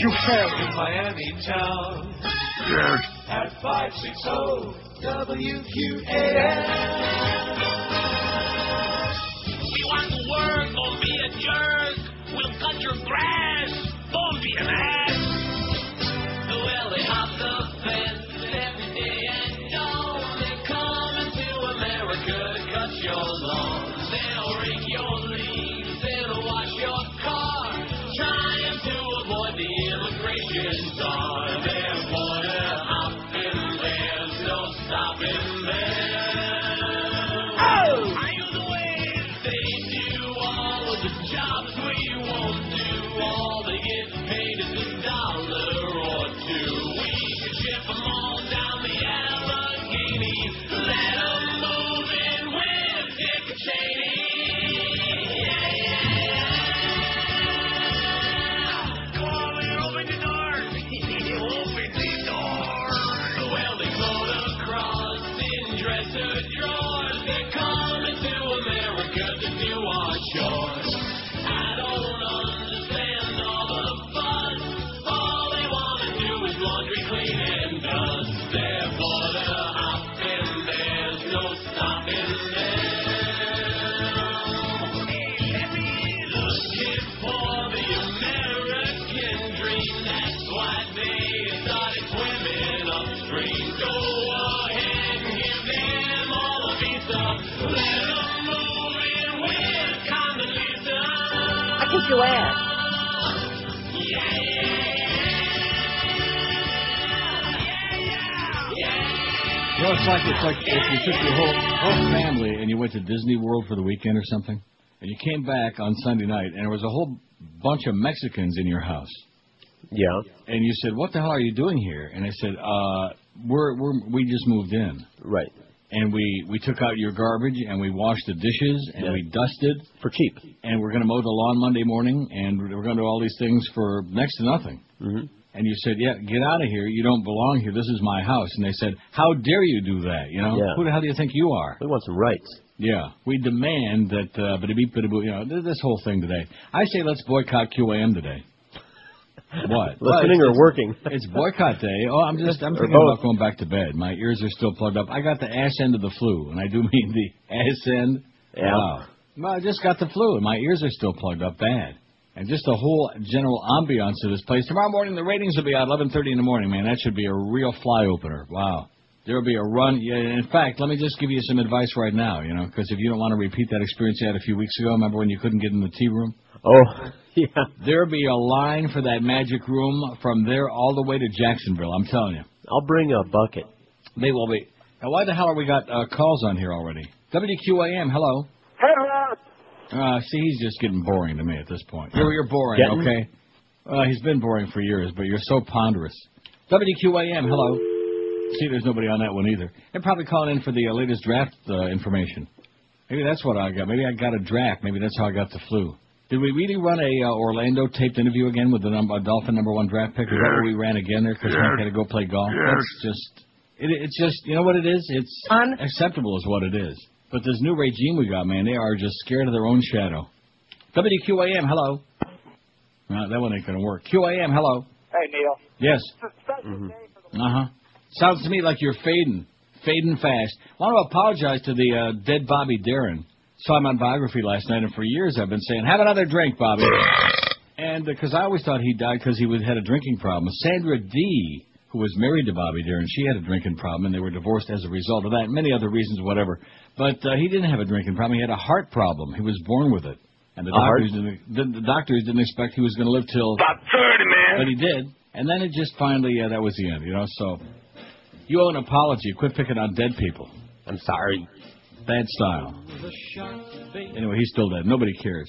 You can't. In Miami town. Yes. At 560 WQAM. We want to work, don't be a jerk. We'll cut your grass, it's like it's like if you took your whole whole family and you went to Disney World for the weekend or something, and you came back on Sunday night and there was a whole bunch of Mexicans in your house. Yeah. And you said, "What the hell are you doing here?" And I said, "Uh, we're we're we just moved in." Right. And we we took out your garbage and we washed the dishes and Yeah. we dusted for cheap. And we're going to mow the lawn Monday morning and we're going to do all these things for next to nothing. Mm-hmm. And you said, "Yeah, get out of here. You don't belong here. This is my house." And they said, "How dare you do that? You know, Yeah. who the hell do you think you are?" We want some rights. Yeah, we demand that. Uh, bada beep, bada boo, you know, this whole thing today. I say let's boycott QAM today. What? Listening Well, or working? It's boycott day. Oh, I'm just I'm thinking about going back to bed. My ears are still plugged up. I got the ass end of the flu, and I do mean the ass end. Yeah. Wow. Well, I just got the flu, and my ears are still plugged up bad. And just the whole general ambiance of this place. Tomorrow morning, the ratings will be at 11:30 in the morning. Man, that should be a real fly opener. Wow. There will be a run. Yeah, in fact, let me just give you some advice right now. You know, because if you don't want to repeat that experience you had a few weeks ago, remember when you couldn't get in the tea room? Oh, yeah. There'll be a line for that magic room from there all the way to Jacksonville. I'm telling you. I'll bring a bucket. They will be. Now, why the hell are we got uh, calls on here already? WQAM, hello. hello. Uh, see, he's just getting boring to me at this point. You're, you're boring, Getting? okay? Uh, he's been boring for years, but you're so ponderous. WQAM, hello. See, there's nobody on that one either. They're probably calling in for the uh, latest draft uh, information. Maybe that's what I got. Maybe I got a draft. Maybe that's how I got the flu. Did we really run a uh, Orlando taped interview again with the number, Dolphin number one draft pick? Is that what we ran again there because Yes. Frank had to go play golf? Yes. That's just it, it's just you know what it is. It's unacceptable, is what it is. But this new regime we got, man, they are just scared of their own shadow. WQAM, hello. No, that one ain't gonna work. QAM, hello. Hey, Neil. Yes. Special Uh huh. Sounds to me like you're fading, fading fast. I want to apologize to the uh, dead Bobby Darin. Saw him on biography last night, and for years I've been saying, "Have another drink, Bobby." and because I always thought he died because he was, had a drinking problem. Sandra Dee, who was married to Bobby Darin, she had a drinking problem, and they were divorced as a result of that, and many other reasons, whatever. But uh, he didn't have a drinking problem; he had a heart problem. He was born with it, and the doctors didn't, the, the doctors didn't expect he was going to live till About 30, man. but he did. And then it just finally, yeah, that was the end, you know. So you owe an apology. Quit picking on dead people. I'm sorry. Bad style. Anyway, he's still dead. Nobody cares.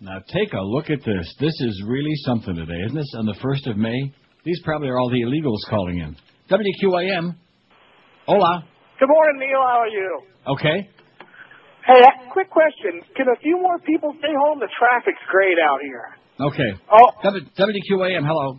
Now take a look at this. This is really something today, isn't this? On the first of May, these probably are all the illegals calling in. WQAM. Hola. Good morning, Neil. How are you? Okay. Hey, quick question. Can a few more people stay home? The traffic's great out here. Okay. Oh. W- WQAM. Hello.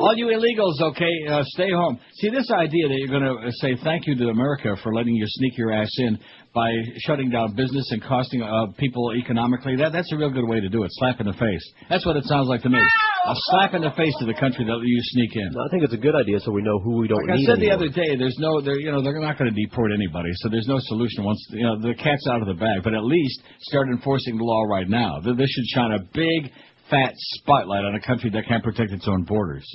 All you illegals, okay, uh, stay home. See, this idea that you're going to say thank you to America for letting you sneak your ass in by shutting down business and costing uh, people economically, that, that's a real good way to do it. Slap in the face. That's what it sounds like to me. a slap in the face to the country that you sneak in. I think it's a good idea so we know who we don't Like I need said the other day, there's no, they're, you know, they're not going to deport anybody, so there's no solution once, you know, the cat's out of the bag. But at least start enforcing the law right now. This should shine a big, fat spotlight on a country that can't protect its own borders.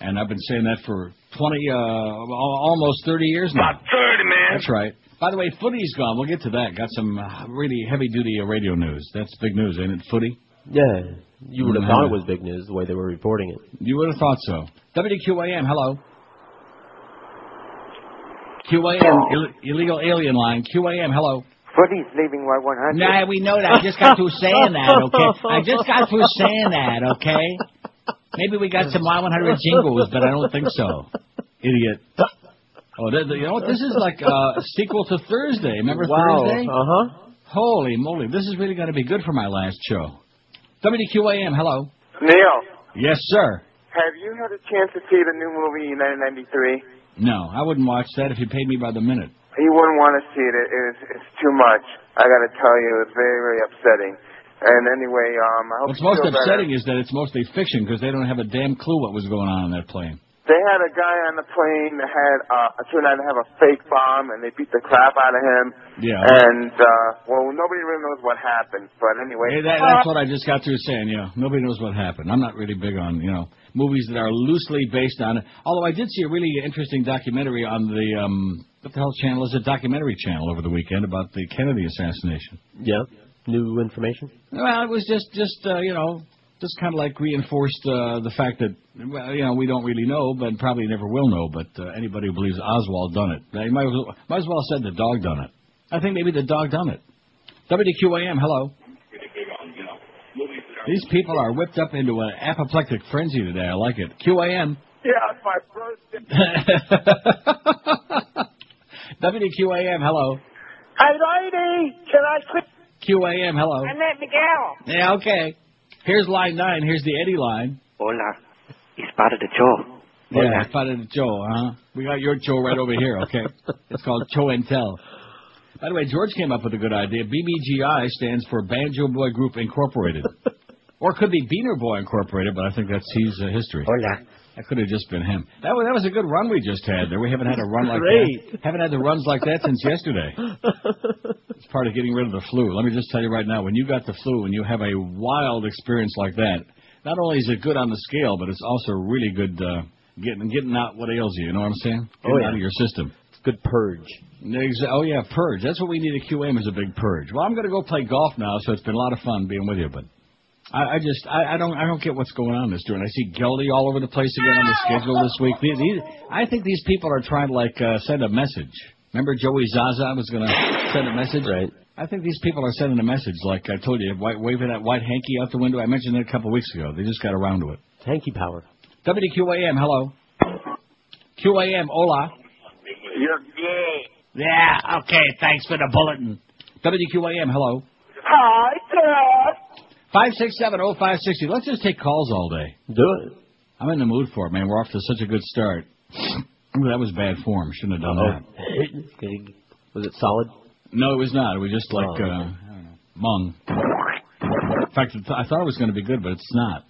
And I've been saying that for 20, uh, almost 30 years now. About 30, man. That's right. By the way, footy's gone. We'll get to that. Got some uh, really heavy-duty uh, radio news. That's big news, ain't it? Footy. Yeah, you would have Mhm. thought it was big news the way they were reporting it. You would have thought so. WQAM, hello. QAM, Ill- illegal alien line. QAM, hello. Footy's leaving Y100. Nah, we know that. I just got through saying that, okay? I just got through saying that, okay? Maybe we got some Y100 jingles, but I don't think so. Idiot. Oh, th- th- you know what? This is like uh, a sequel to Thursday. Remember wow. Thursday? Uh huh. Holy moly, this is really going to be good for my last show. WQAM, hello. Neil, Yes, sir. have you had a chance to see the new movie 1993? No, I wouldn't watch that if you paid me by the minute. You wouldn't want to see it. It is, it's too much. I got to tell you, it's very, very upsetting. And anyway, um, I hope What's most feel better. upsetting is that it's mostly fiction because they don't have a damn clue what was going on on that plane. They had a guy on the plane that had uh, turned out to have a fake bomb, and they beat the crap out of him. Yeah. And uh, well, nobody really knows what happened. But anyway, Hey, that, that's what I just got through saying. Yeah, nobody knows what happened. I'm not really big on you know movies that are loosely based on it. Although I did see a really interesting documentary on the um what the hell channel is it? Documentary channel over the weekend about the Kennedy assassination. Yeah. New information. Well, it was just just uh, you know just kind of like reinforced uh, the fact that well, you know we don't really know, but probably never will know. But uh, anybody who believes Oswald done it, they might as well, might as well have said the dog done it. I think maybe the dog done it. WQAM, hello. These people are whipped up into an apoplectic frenzy today. I like it. QAM. yeah, it's my birthday. WQAM, hello. Hey, lady, can I quit? QAM, hello. I met Miguel. Yeah, okay. Here's line nine. Here's the Eddie line. Hola. It's part of the show. Yeah, I spotted Joe, huh? We got your Joe right over here, okay? It's called Joe and Tell. By the way, George came up with a good idea. BBGI stands for Banjo Boy Group Incorporated. or it could be Beaner Boy Incorporated, but I think that's his uh, history. Hola. That could have just been him. That was, that was a good run we just had there. We haven't had a run like Great. that. Haven't had the runs like that since yesterday. It's part of getting rid of the flu. Let me just tell you right now, when you got the flu and you have a wild experience like that, not only is it good on the scale, but it's also really good uh, getting getting out what ails you. You know what I'm saying? Getting Oh, yeah. out of your system. It's good purge. Oh yeah, purge. That's what we need at QM is a big purge. Well, I'm going to go play golf now, so it's been a lot of fun being with you. But I, I just I, I don't I don't get what's going on this doing. I see Geldy all over the place again on the schedule this week. These, these, I think these people are trying to like uh, send a message. Remember Joey Zaza was going to send a message. Right. I think these people are sending a message. Like I told you, white, waving that white hanky out the window. I mentioned it a couple of weeks ago. They just got around to it. Hanky power. WQAM, hello. QAM, hola. You're gay. Yeah, okay, thanks for the bulletin. WQAM, hello. Hi, Dad. Five six seven oh five sixty. Let's just take calls all day. Do it. I'm in the mood for it, man. We're off to such a good start. That was bad form. Shouldn't have done Oh. that. Was it solid? No, it was not. It was just like Oh, uh, I don't know, mung. In fact, I thought it was going to be good, but it's not.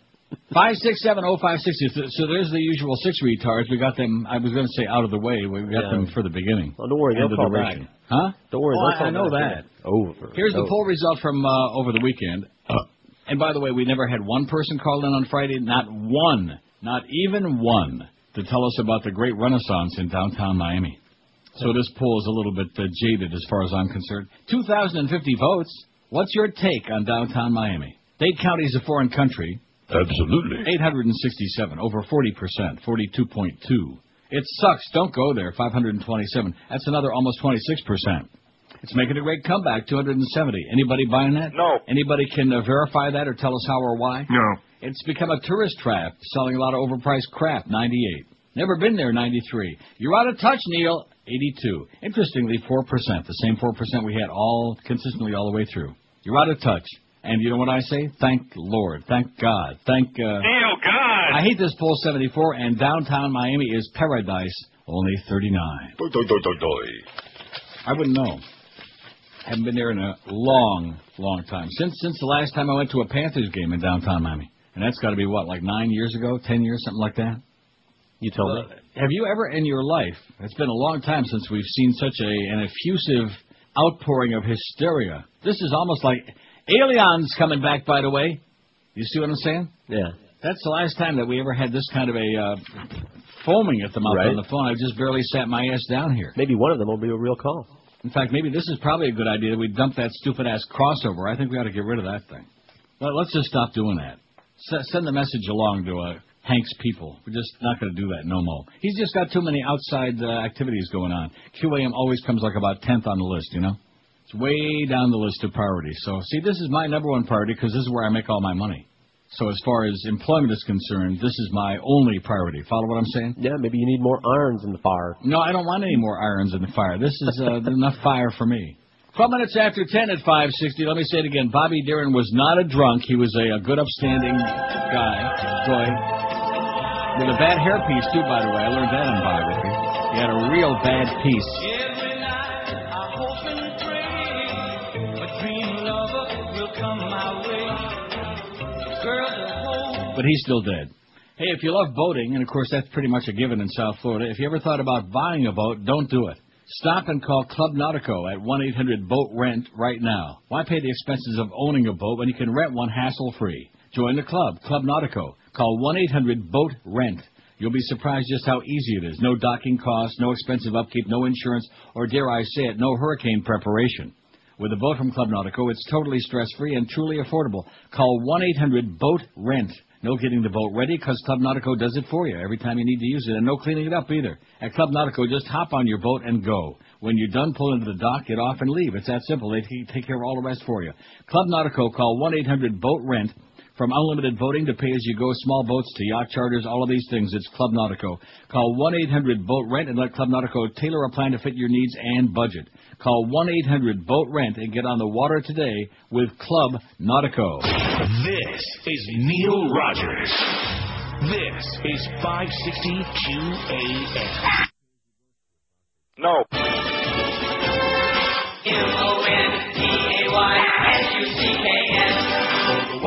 Five six seven oh five sixty. So- there's the usual six retards. We got them. I was going to say out of the way. We got Yeah. them for the beginning. Oh, don't worry, they'll the call back. Huh? Don't worry, Oh, I- I know that. Over. Here's the poll result from uh, over the weekend. And by the way, we never had one person call in on Friday, not one, not even one, to tell us about the great renaissance in downtown Miami. So this poll is a little bit uh, jaded as far as I'm concerned. 2,050 votes. What's your take on downtown Miami? Dade County is a foreign country. Absolutely. 867, over 40%, 42.2. It sucks. Don't go there. 527. That's another almost 26%. It's making a great comeback. 270. Anybody buying that? No. Anybody can uh, verify that or tell us how or why? No. It's become a tourist trap, selling a lot of overpriced crap. 98. Never been there. 93. You're out of touch, Neil. 82. Interestingly, 4%. The same 4% we had all consistently all the way through. You're out of touch. And you know what I say? Thank Lord. Thank God. Thank. Uh, Oh, God. I hate this poll 74, and downtown Miami is paradise, only 39. Doi, doi, doi, doi, doi. I wouldn't know. I haven't been there in a long, long time. Since since the last time I went to a Panthers game in downtown Miami. And that's got to be what, like nine years ago, ten years, something like that. You told me. Have you ever in your life? It's been a long time since we've seen such a an effusive outpouring of hysteria. This is almost like aliens coming back. By the way, you see what I'm saying? Yeah. That's the last time that we ever had this kind of a uh, foaming at the mouth Right. on the phone. I just barely sat my ass down here. Maybe one of them will be a real call. In fact, maybe this is probably a good idea that we dump that stupid ass crossover. I think we ought to get rid of that thing. Well, let's just stop doing that. S- send the message along to uh, Hank's people. We're just not going to do that no more. He's just got too many outside uh, activities going on. QAM always comes like about tenth on the list, you know. It's way down the list of priorities. So, see, this is my number one priority because this is where I make all my money. So, as far as employment is concerned, this is my only priority. Follow what I'm saying? Yeah, maybe you need more irons in the fire. No, I don't want any more irons in the fire. This is uh, enough fire for me. Twelve minutes after ten at five sixty. Let me say it again. Bobby Darin was not a drunk. He was a, a good, upstanding guy, boy, with a bad hairpiece too. By the way, I learned that in biography. He had a real bad piece. But he's still dead. Hey, if you love boating, and of course that's pretty much a given in South Florida, if you ever thought about buying a boat, don't do it. Stop and call Club Nautico at 1-800-BOAT-RENT right now. Why pay the expenses of owning a boat when you can rent one hassle-free? Join the club, Club Nautico. Call 1-800-BOAT-RENT. You'll be surprised just how easy it is. No docking costs, no expensive upkeep, no insurance, or dare I say it, no hurricane preparation. With a boat from Club Nautico, it's totally stress-free and truly affordable. Call 1-800-BOAT-RENT. No getting the boat ready because Club Nautico does it for you every time you need to use it, and no cleaning it up either. At Club Nautico, just hop on your boat and go. When you're done, pull into the dock, get off, and leave. It's that simple. They take care of all the rest for you. Club Nautico, call 1-800-BOAT-RENT. From unlimited voting to pay-as-you-go small boats to yacht charters, all of these things, it's Club Nautico. Call 1-800-BOAT-RENT and let Club Nautico tailor a plan to fit your needs and budget. Call 1-800-BOAT-RENT and get on the water today with Club Nautico. This is Neil Rogers. This is 560 QAM. No. M-O-N-T-A-Y-S-U-C-K-S. The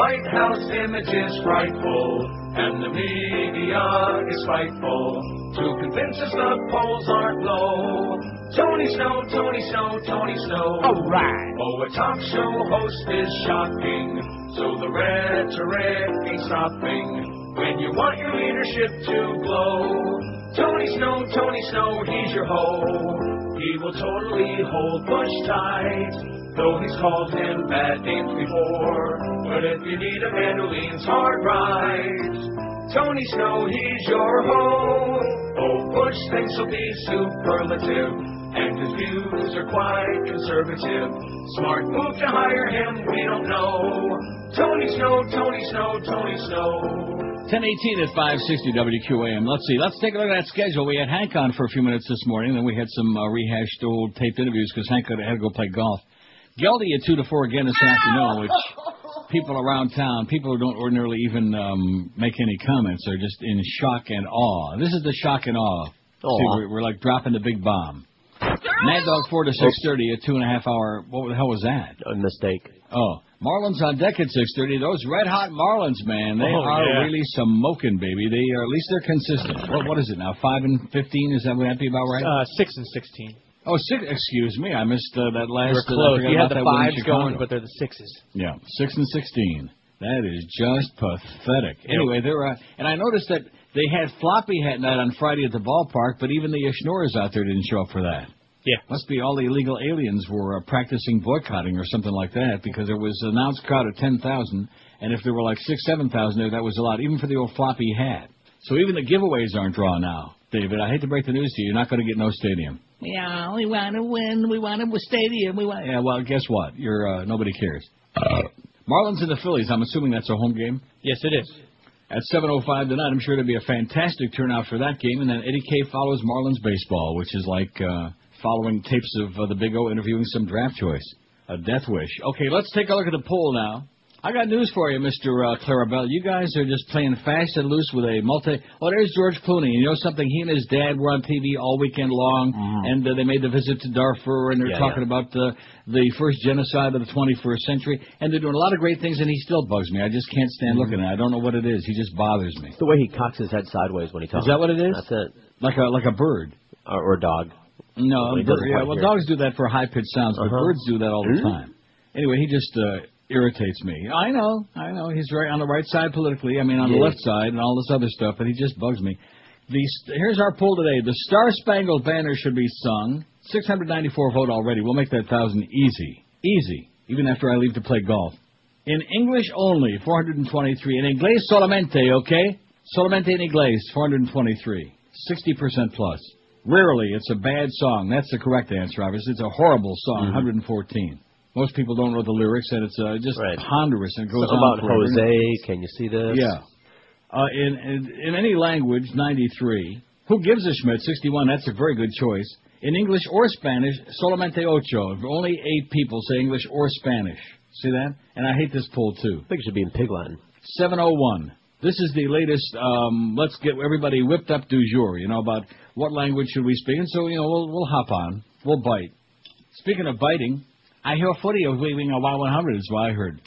White House image is frightful, and the media is spiteful to convince us the polls aren't low. Tony Snow, Tony Snow, Tony Snow. All right. Oh, a talk show host is shocking, so the rhetoric ain't stopping. When you want your leadership to glow, Tony Snow, Tony Snow, he's your hoe. He will totally hold Bush tight, though he's called him bad names before. But if you need a man who leans hard right, Tony Snow, he's your hoe. Oh, Bush thinks he'll be superlative, and his views are quite conservative. Smart move to hire him, we don't know. Tony Snow, Tony Snow, Tony Snow. 1018 at 560 WQAM. Let's see. Let's take a look at that schedule. We had Hank on for a few minutes this morning, then we had some uh, rehashed old taped interviews because Hank had to go play golf. Geldy at 2 to 4 again this afternoon, which people around town, people who don't ordinarily even um, make any comments, are just in shock and awe. This is the shock and awe. Aw. See, we're, we're like dropping the big bomb. Mad Dog 4 to 6.30, a two and a half hour, what the hell was that? A mistake. Oh, Marlins on deck at 6:30. Those red hot Marlins, man, they Oh, are yeah. really smoking, baby. They are at least they're consistent. What what is it now? Five and fifteen? Is that would that be about right? Uh, six and sixteen. Oh, six. Excuse me, I missed uh, that last. You were uh, close. You had the that win in fives going, but they're the sixes. Yeah, six and sixteen. That is just pathetic. Anyway, there uh, and I noticed that they had floppy hat night on Friday at the ballpark, but even the Schnorrers out there didn't show up for that. Yeah. Must be all the illegal aliens were uh, practicing boycotting or something like that because there was an announced crowd of 10,000, and if there were like six, 7,000 there, that was a lot, even for the old floppy hat. So even the giveaways aren't drawn now. David, I hate to break the news to you, you're not going to get no stadium. Yeah, we want to win. We want a stadium. We want. Yeah, well, guess what? You're uh, nobody cares. Marlins and the Phillies. I'm assuming that's a home game. Yes, it is. At 7:05 tonight, I'm sure it'll be a fantastic turnout for that game. And then Eddie K follows Marlins baseball, which is like uh, following tapes of uh, the Big O interviewing some draft choice. A death wish. Okay, let's take a look at the poll now. I got news for you, Mr. Uh, Clarabelle. You guys are just playing fast and loose with a multi. Well, there's George Clooney. You know something? He and his dad were on TV all weekend long, and uh, they made the visit to Darfur, and they're Yeah, talking yeah. about the the first genocide of the 21st century, and they're doing a lot of great things. And he still bugs me. I just can't stand looking at. it. I don't know what it is. He just bothers me. It's the way he cocks his head sideways when he talks. Is that what it is? That's it. Like a like a bird. Or, or a dog. No, bird- yeah. Well, hear. dogs do that for high pitched sounds, but Uh-huh. birds do that all the Hmm? time. Anyway, he just uh, irritates me. I know, I know. He's right on the right side politically. I mean, on the left side and all this other stuff, but he just bugs me. The here's our poll today: the Star Spangled Banner should be sung. 694 vote already. We'll make that thousand easy, easy. Even after I leave to play golf. In English only, 423. In inglés solamente, okay? Solamente en inglés, 423. 60% plus. Rarely, it's a bad song. That's the correct answer, obviously. It's a horrible song, mm-hmm. 114. Most people don't know the lyrics, and it's uh, just Right. ponderous and it goes Something on about forever. Jose. Can you see this? Yeah. Uh, in, in in any language, 93. Who gives a Schmidt? 61. That's a very good choice. In English or Spanish, solamente ocho. Only eight people say English or Spanish. See that? And I hate this poll too. I think it should be in Pig Latin. 701. This is the latest. Um, let's get everybody whipped up du jour. You know about what language should we speak, and so you know we'll we'll hop on. We'll bite. Speaking of biting, I hear footy is leaving a Y100. Is what I heard.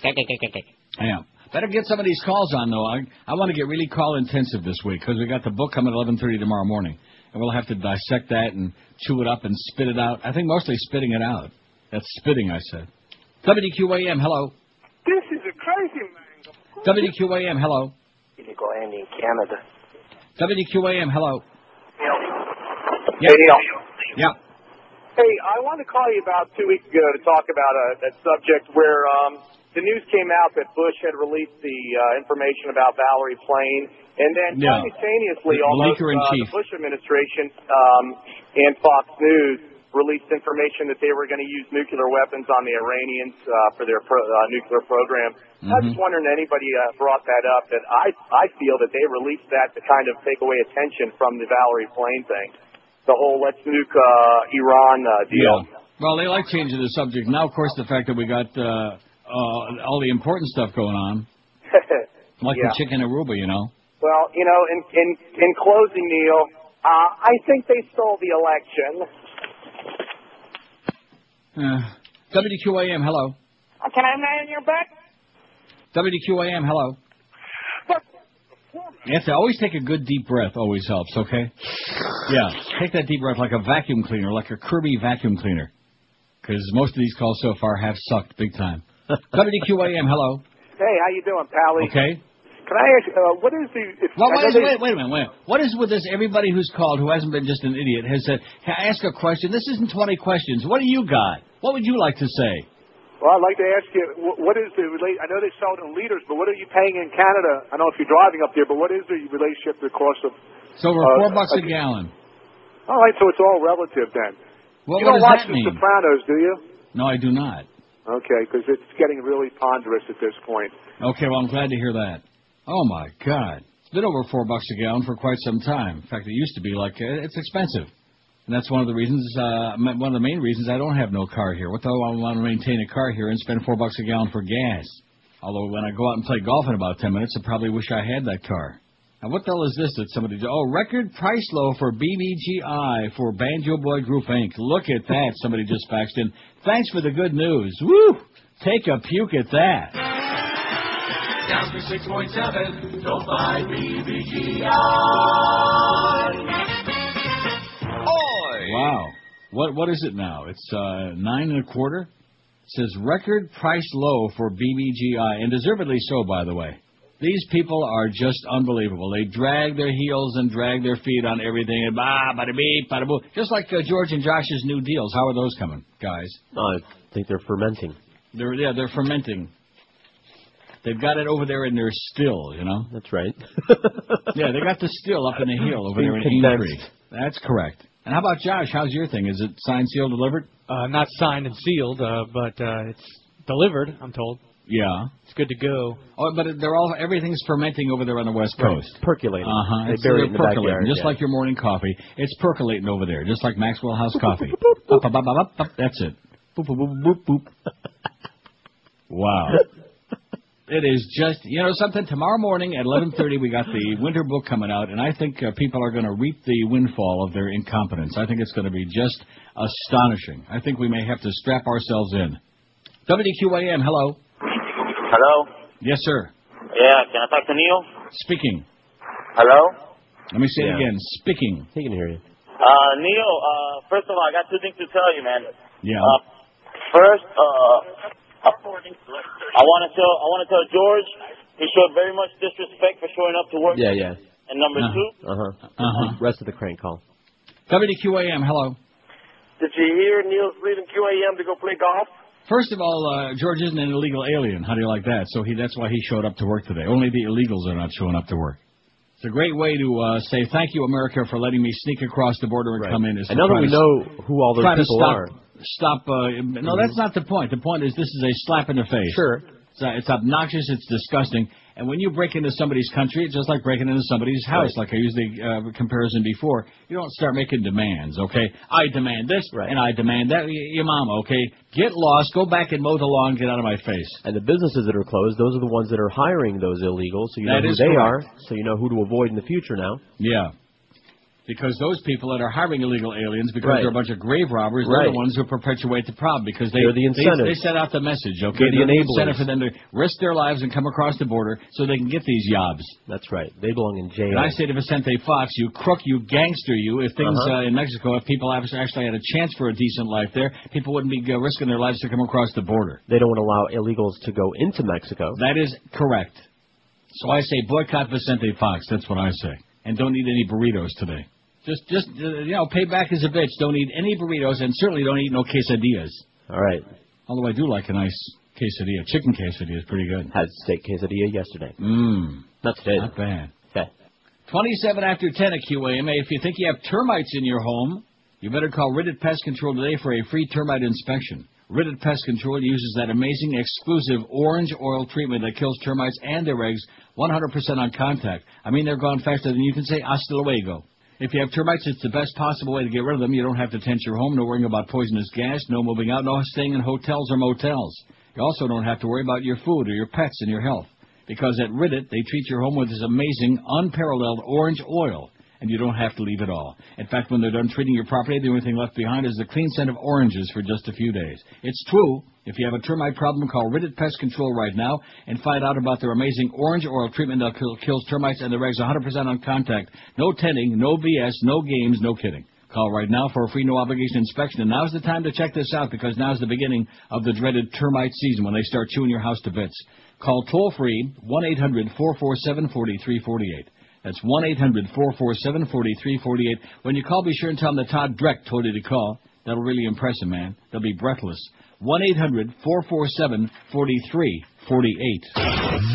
Yeah. Better get some of these calls on though. I I want to get really call intensive this week because we got the book coming at 11:30 tomorrow morning, and we'll have to dissect that and chew it up and spit it out. I think mostly spitting it out. That's spitting, I said. WQAM, hello. This is a crazy man. WQAM, hello. Illegal Andy in Canada. WQAM, hello. Hey, Neil. Yeah. Hey, I wanted to call you about two weeks ago to talk about a, that subject where um, the news came out that Bush had released the uh, information about Valerie Plame, and then Yeah. simultaneously, The- almost uh, the Bush administration um, and Fox News released information that they were going to use nuclear weapons on the Iranians uh, for their pro, uh, nuclear program. I was just wondering if anybody uh, brought that up. That I I feel that they released that to kind of take away attention from the Valerie Plame thing, the whole let's nuke uh, Iran uh, deal. Yeah. Well, they like changing the subject. Now, of course, the fact that we got uh, uh, all the important stuff going on, like Yeah. the chicken Aruba, you know. Well, you know, in in in closing, Neil, uh, I think they stole the election. Uh, WQAM, hello. Can I man your back? WQAM, hello. You have to always take a good deep breath. Always helps. Okay. Yeah, take that deep breath like a vacuum cleaner, like a Kirby vacuum cleaner. Because most of these calls so far have sucked big time. WQAM, hello. Hey, how you doing, Pally? Okay. Can I ask, uh, what is the? If, Well, I what know is, they- wait, wait a minute, wait. What is with this? Everybody who's called who hasn't been just an idiot has said, "Can I ask a question?" This isn't 20 questions. What do you got? What would you like to say? Well, I'd like to ask you, what is the relate? I know they sell it in liters, but what are you paying in Canada? I don't know if you're driving up there, but what is the relationship to the cost of? It's over Uh, four bucks a okay. gallon. All right, so it's all relative then. Well, you what don't does watch that The mean? Sopranos, do you? No, I do not. Okay, because it's getting really ponderous at this point. Okay, well, I'm glad to hear that. Oh my God, it's been over four bucks a gallon for quite some time. In fact, it used to be like uh, it's expensive, and that's one of the reasons. Uh, one of the main reasons I don't have no car here. What the hell I want to maintain a car here and spend four bucks a gallon for gas? Although when I go out and play golf in about ten minutes, I probably wish I had that car. Now, what the hell is this that somebody? Oh, record price low for BBGI for Banjo Boy Group Inc. Look at that! Somebody just faxed in. Thanks for the good news. Woo! Take a puke at that. Down to 6.7. Don't buy BBGI. Wow. What what is it now? It's uh, nine and a quarter. It says record price low for BBGI, and deservedly so, by the way. These people are just unbelievable. They drag their heels and drag their feet on everything, and bah, bada beep, bada boo. Just like uh, George and Josh's new deals. How are those coming, guys? I think they're fermenting. They're yeah, they're fermenting. They've got it over there in their still, you know. That's right. Yeah, they got the still up in the hill over there in. Aintree. That's correct. And how about Josh? How's your thing? Is it signed, sealed, delivered? Uh, not signed and sealed, uh, but uh, it's delivered. I'm told Yeah. it's good to go. Oh, but they're all everything's fermenting over there on the west coast. Percolating. Uh huh. It's bury it percolating, backyard. just yeah. like your morning coffee. It's percolating over there, just like Maxwell House coffee. Up, up, up, up, up. That's it. Boop, boop, boop, boop, boop. Wow. It is just, you know, something. Tomorrow morning at 11:30, we got the winter book coming out, and I think uh, people are going to reap the windfall of their incompetence. I think it's going to be just astonishing. I think we may have to strap ourselves in. WQAM, hello. Hello? Yes, sir. Yeah, can I talk to Neil? Speaking. Hello? Let me say it again. Speaking. He can hear you. Uh, Neil, uh, first of all, I got two things to tell you, man. Yeah. Uh, first, uh, I want to tell, I want to tell George he showed very much disrespect for showing up to work. Yeah, yeah. And number Uh-huh. two, Uh huh. Uh-huh. Rest of the crank call. WQAM, hello. Did you hear Neil's leaving QAM to go play golf? First of all, uh, George isn't an illegal alien. How do you like that? So he, that's why he showed up to work today. Only the illegals are not showing up to work. It's a great way to uh, say thank you, America, for letting me sneak across the border and Right. come in. is to And now that we know who all those people stop, are. Stop. Uh, no, that's not the point. The point is this is a slap in the face. Sure. It's, uh, it's obnoxious. It's disgusting. And when you break into somebody's country, it's just like breaking into somebody's house. Right. Like I used the uh, comparison before. You don't start making demands. Okay, I demand this, Right. and I demand that. Your mama. Okay, get lost. Go back and mow the lawn. Get out of my face. And the businesses that are closed, those are the ones that are hiring those illegals, so you know who they correct. are, so you know who to avoid in the future now. Yeah. Because those people that are hiring illegal aliens, because Right. they're a bunch of grave robbers, they're the ones who perpetuate the problem. Because they They're the they, incentive. they set out the message. Okay, They're the They're enablers. incentive for them to risk their lives and come across the border so they can get these jobs. That's right. They belong in jail. And I say to Vicente Fox, you crook, you gangster, you. If things Uh-huh. uh, in Mexico, if people actually actually had a chance for a decent life there, people wouldn't be uh, risking their lives to come across the border. They don't want to allow illegals to go into Mexico. That is correct. So I say boycott Vicente Fox. That's what I say. And don't eat any burritos today. Just, just uh, you know, pay back as a bitch. Don't eat any burritos, and certainly don't eat no quesadillas. All right. Although I do like a nice quesadilla. Chicken quesadilla is pretty good. Had steak quesadilla yesterday. Mmm, Not today. not bad. Okay. 27 after 10 at QAMA. If you think you have termites in your home, you better call Ridditt Pest Control today for a free termite inspection. Ridditt Pest Control uses that amazing exclusive orange oil treatment that kills termites and their eggs 100% on contact. I mean, they're gone faster than you can say hasta luego. If you have termites, it's the best possible way to get rid of them. You don't have to tent your home, no worrying about poisonous gas, no moving out, no staying in hotels or motels. You also don't have to worry about your food or your pets and your health. Because at Ridditt, they treat your home with this amazing, unparalleled orange oil, and you don't have to leave it all. In fact, when they're done treating your property, the only thing left behind is the clean scent of oranges for just a few days. It's true. If you have a termite problem, call Ridditt Pest Control right now and find out about their amazing orange oil treatment that kills termites and their eggs 100% on contact. No tenting, no BS, no games, no kidding. Call right now for a free no obligation inspection. And now's the time to check this out because now's the beginning of the dreaded termite season when they start chewing your house to bits. Call toll free 1 800 447 4348. That's 1 800 447 4348. When you call, be sure and tell them that Todd Dreck told you to call. That'll really impress them, man. They'll be breathless. 1 800 447 4348.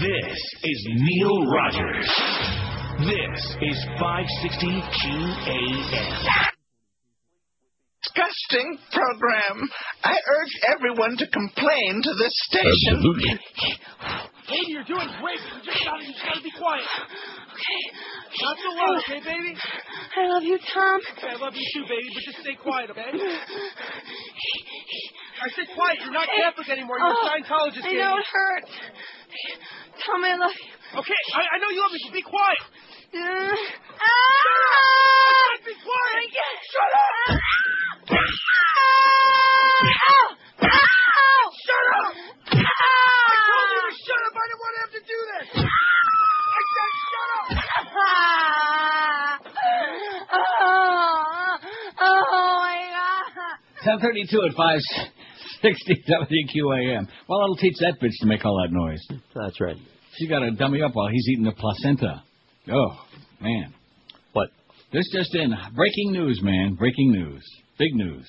This is Neil Rogers. This is 560 QAM. disgusting program. I urge everyone to complain to this station. Absolutely. Baby, you're doing great. You just gotta, you just gotta be quiet. Okay. Not so loud, okay, baby? I love you, Tom. Okay, I love you too, baby, but just stay quiet, okay? I said quiet. You're not Catholic anymore. You're Oh, a Scientologist, I baby. know it hurts. Tom, I love you. Okay, I, I know you love me, but be quiet. Uh, I ah! said be quiet. Shut up! Ow! Ow! Shut up! I told you to shut up. I didn't want to have to do this. I said shut up. Oh, oh my God! 1032 at 560 WQAM. Well, it'll teach that bitch to make all that noise. That's right. She got to dummy up while he's eating the placenta. Oh, man. What? This just in. Breaking news, man. Breaking news. Big news.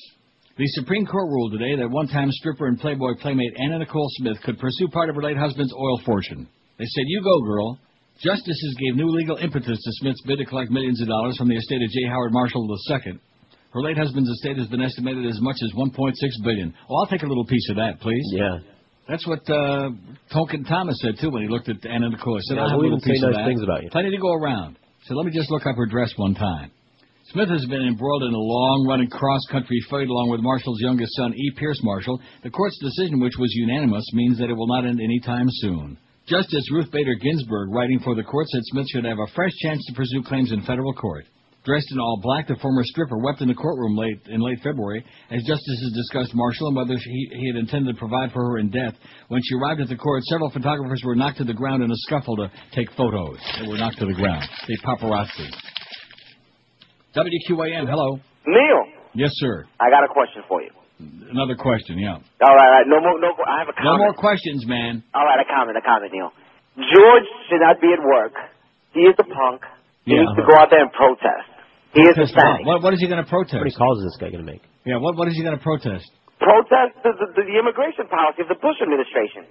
The Supreme Court ruled today that one-time stripper and Playboy playmate Anna Nicole Smith could pursue part of her late husband's oil fortune. They said, you go, girl. Justices gave new legal impetus to Smith's bid to collect millions of dollars from the estate of J. Howard Marshall II. Her late husband's estate has been estimated as much as 1.6 billion. Oh, I'll take a little piece of that, please. Yeah. That's what uh, Tonkin Thomas said too when he looked at Anna Nicole. He said, Yeah, "I'll have a little piece of nice that." things about you. Plenty to go around. So let me just look up her dress one time. Smith has been embroiled in a long-running cross-country fight along with Marshall's youngest son, E. Pierce Marshall. The court's decision, which was unanimous, means that it will not end any time soon. Justice Ruth Bader Ginsburg, writing for the court, said Smith should have a fresh chance to pursue claims in federal court. Dressed in all black, the former stripper wept in the courtroom late in late February as justices discussed Marshall and whether he, he had intended to provide for her in death. When she arrived at the court, several photographers were knocked to the ground in a scuffle to take photos. They were knocked to the ground. The paparazzi. WQAM, hello. Neil, Yes, sir. I got a question for you. Another question, yeah. All right, all right. No more. No. I have a No more questions, man. All right, a comment. A comment, Neil. George should not be at work. He is a punk. He Yeah. needs to go out there and protest. He is Protest Hispanic. what? What is he going to protest? How many calls is this guy going to make? Yeah, what, what is he going to protest? Protest the, the, the immigration policy of the Bush administration.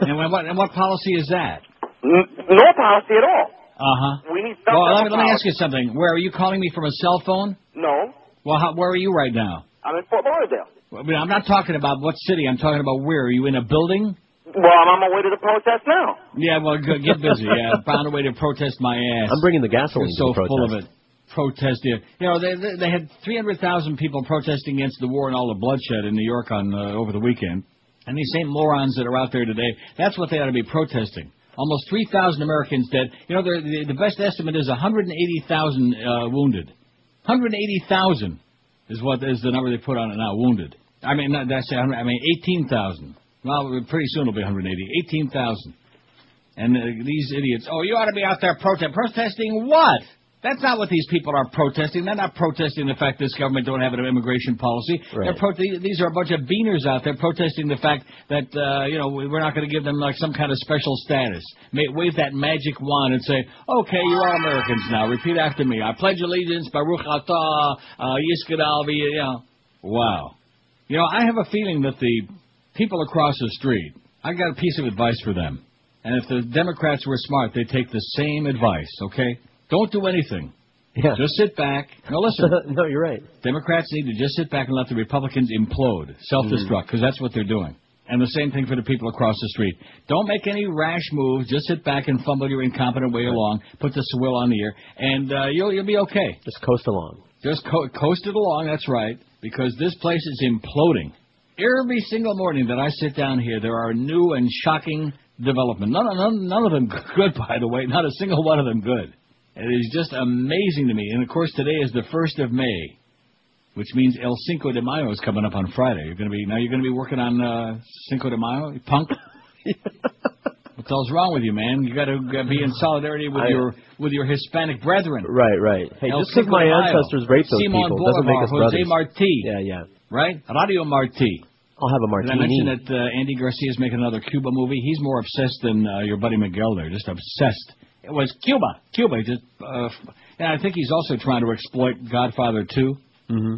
and what, and what policy is that? N- no policy at all. Uh huh. We need some Well, let me, let me ask you something. Where are you calling me from a cell phone? No, Well, how, where are you right now? I'm in Fort Lauderdale. I mean, I'm not talking about what city. I'm talking about where. Are you in a building? Well, I'm on my way to the protest now. Yeah, well, go, get busy. Yeah, found a way to protest my ass. I'm bringing the gasoline You're so to the full of it. Protest here. You know, they they, they had 300,000 people protesting against the war and all the bloodshed in New York on uh, over the weekend. And these same morons that are out there today, that's what they ought to be protesting. Almost 3,000 Americans dead. You know, the, the best estimate is 180,000 uh, wounded. 180,000 is what is the number they put on it now, wounded. I mean, not, that's I mean 18,000. Well, pretty soon it'll be 180. 18,000. And uh, these idiots, oh, you ought to be out there protest. Protesting what? That's not what these people are protesting. They're not protesting the fact this government don't have an immigration policy. Right. They're pro- these are a bunch of beaners out there protesting the fact that uh, you know we're not going to give them like some kind of special status. May, wave that magic wand and say, "Okay, you are Americans now. Repeat after me. I pledge allegiance, Baruch Atah, uh, Yiscud Alvi." You know, wow. You know, I have a feeling that the people across the street, I got a piece of advice for them. And if the Democrats were smart, they'd take the same advice, okay? Don't do anything. Yeah. Just sit back. No, listen. no, you're right. Democrats need to just sit back and let the Republicans implode, self-destruct, because that's what they're doing. And the same thing for the people across the street. Don't make any rash moves. Just sit back and fumble your incompetent way along. Put the swill on the ear, and uh, you'll you'll be okay. Just coast along. Just co- coast it along. That's right, because this place is imploding. Every single morning that I sit down here, there are new and shocking development. None, none, none of them good, by the way. Not a single one of them good. It is just amazing to me. And of course, today is the first of May, which means El Cinco de Mayo is coming up on Friday. You're going to be now. You're going to be working on uh, Cinco de Mayo, punk. what the hell's wrong with you, man? You got to be in solidarity with I- your with your Hispanic brethren. Right, right. Hey, El just because my ancestors raped those Simon people doesn't make us Jose brothers. Marti. Yeah, yeah. Right? Radio Marti. I'll have a martini. Did I martini. mention that uh, Andy Garcia is making another Cuba movie? He's more obsessed than uh, your buddy Miguel there. Just obsessed. It was Cuba. Cuba. Just, uh, and I think he's also trying to exploit Godfather 2 hmm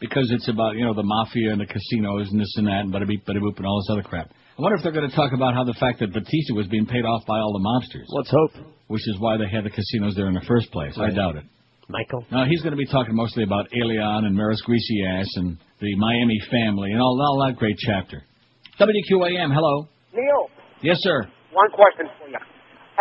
because it's about, you know, the mafia and the casinos and this and that and bada beep, bada boop and all this other crap. I wonder if they're going to talk about how the fact that Batista was being paid off by all the mobsters. Let's hope. Which is why they had the casinos there in the first place. I doubt it. Michael. No, he's going to be talking mostly about Elian and Maris Greasy Ass and the Miami family and all, all that great chapter. WQAM, hello. Neil, Yes, sir. one question for you.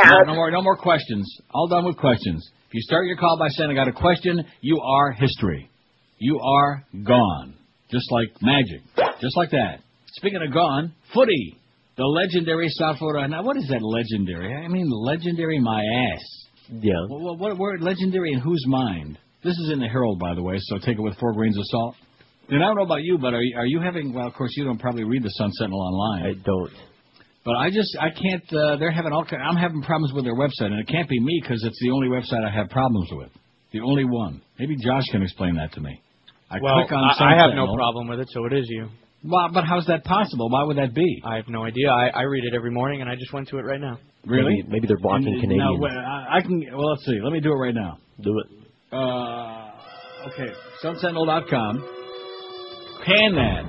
No, no more, no more questions. All done with questions. If you start your call by saying I got a question, you are history. You are gone, just like magic, just like that. Speaking of gone, footy, the legendary South Florida. Now, what is that legendary? I mean, legendary my ass. Yeah. What, what word legendary in whose mind? This is in the Herald, by the way, so take it with four grains of salt. And I don't know about you, but are you, are you having? Well, of course, you don't probably read the Sun Sentinel online. I don't. But I just I can't. Uh, they're having all. ki- I'm having problems with their website, and it can't be me because it's the only website I have problems with. The only one. Maybe Josh can explain that to me. I well, click on I, Sun I have Sentinel. no problem with it, so it is you. Well, but how's that possible? Why would that be? I have no idea. I, I read it every morning, and I just went to it right now. Really? Maybe, maybe they're blocking And, Canadians. No, I, I can. Well, let's see. Let me do it right now. Do it. Uh, okay. SunSentinel.com. Can that.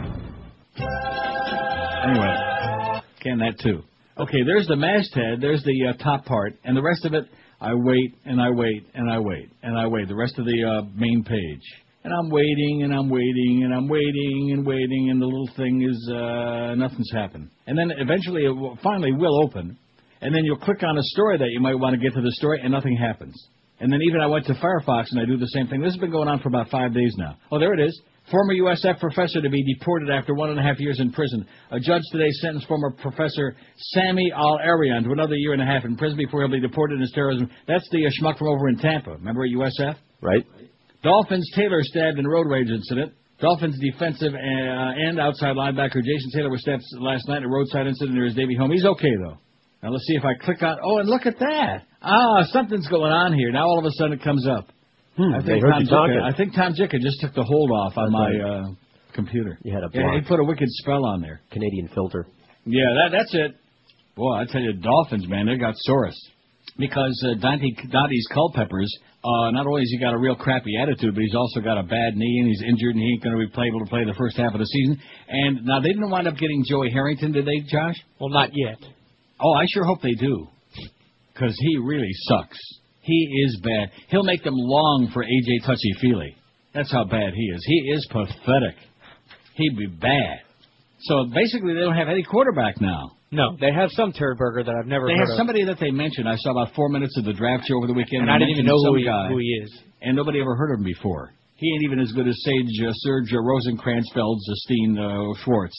Anyway, can that too. Okay, there's the masthead, there's the uh, top part, and the rest of it, I wait and I wait and I wait and I wait. The rest of the uh, main page. And I'm waiting and I'm waiting and I'm waiting and waiting, and the little thing is, uh, nothing's happened. And then eventually, it will, finally will open, and then you'll click on a story that you might want to get to the story, and nothing happens. And then even I went to Firefox and I do the same thing. This has been going on for about five days now. Oh, there it is. Former USF professor to be deported after one and a half years in prison. A judge today sentenced former professor Sami Al Arian to another year and a half in prison before he'll be deported in his terrorism. That's the uh, schmuck from over in Tampa. Remember at USF? Right. Dolphins Taylor stabbed in road rage incident. Dolphins defensive uh, and outside linebacker Jason Taylor was stabbed last night in a roadside incident near his Davie home. He's okay though. Now let's see if I click on. Oh, and look at that. Ah, something's going on here. Now all of a sudden it comes up. Hmm, I think heard Tom you talking. Jicka, I think Tom Jicka just took the hold off on That's my right. uh, computer. You had a Yeah, he put a wicked spell on there. Canadian filter. Yeah, that that's it. Boy, I tell you, Dolphins, man, they got sorest because uh, Daunte Daunte's Culpeppers. Uh, not only has he got a real crappy attitude, but he's also got a bad knee and he's injured and he ain't going to be able to play the first half of the season. And now they didn't wind up getting Joey Harrington, did they, Josh? Well, not yet. Oh, I sure hope they do, because he really sucks. He is bad. He'll make them long for AJ Touchy Feely. That's how bad he is. He is pathetic. He'd be bad. So basically, they don't have any quarterback now. No, they have some turd burger that I've never They have of. somebody that they mentioned. I saw about four minutes of the draft show over the weekend. And I didn't even know who he- guy, who he is. And nobody ever heard of him before. He ain't even as good as Sage uh, Serge uh, Rosencrantz-Feld's uh, uh, Schwartz.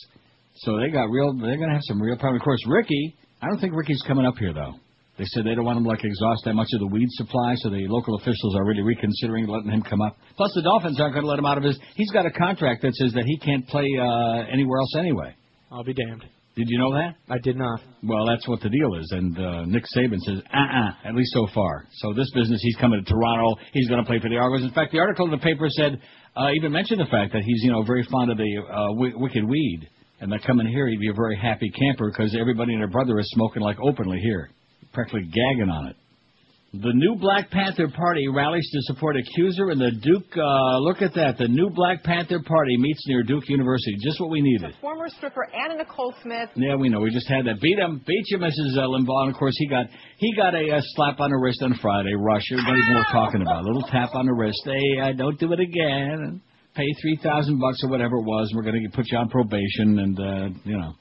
So they got real. They're going to have some real problem. Of course, Ricky. I don't think Ricky's coming up here though. They said they don't want him to like exhaust that much of the weed supply, so the local officials are really reconsidering letting him come up. Plus, the Dolphins aren't going to let him out of his. He's got a contract that says that he can't play uh, anywhere else anyway. I'll be damned. Did you know that? I did not. Well, that's what the deal is. And uh, Nick Saban says, uh-uh, at least so far. So this business, he's coming to Toronto. He's going to play for the Argos. In fact, the article in the paper said, uh, even mentioned the fact that he's, you know, very fond of the uh, w- wicked weed. And that coming here, he'd be a very happy camper because everybody and their brother is smoking like openly here, practically gagging on it. The new Black Panther Party rallies to support accuser, and the Duke. Uh, look at that. The new Black Panther Party meets near Duke University. Just what we needed. Former stripper Anna Nicole Smith. Yeah, we know. We just had that. Beat him, beat you, Mrs. Uh, Limbaugh. And of course, he got he got a, uh slap on the wrist on Friday. Rush. Everybody's more talking about a little tap on the wrist. Hey, uh, don't do it again. And pay three thousand bucks or whatever it was. And We're going to put you on probation, and uh, you know,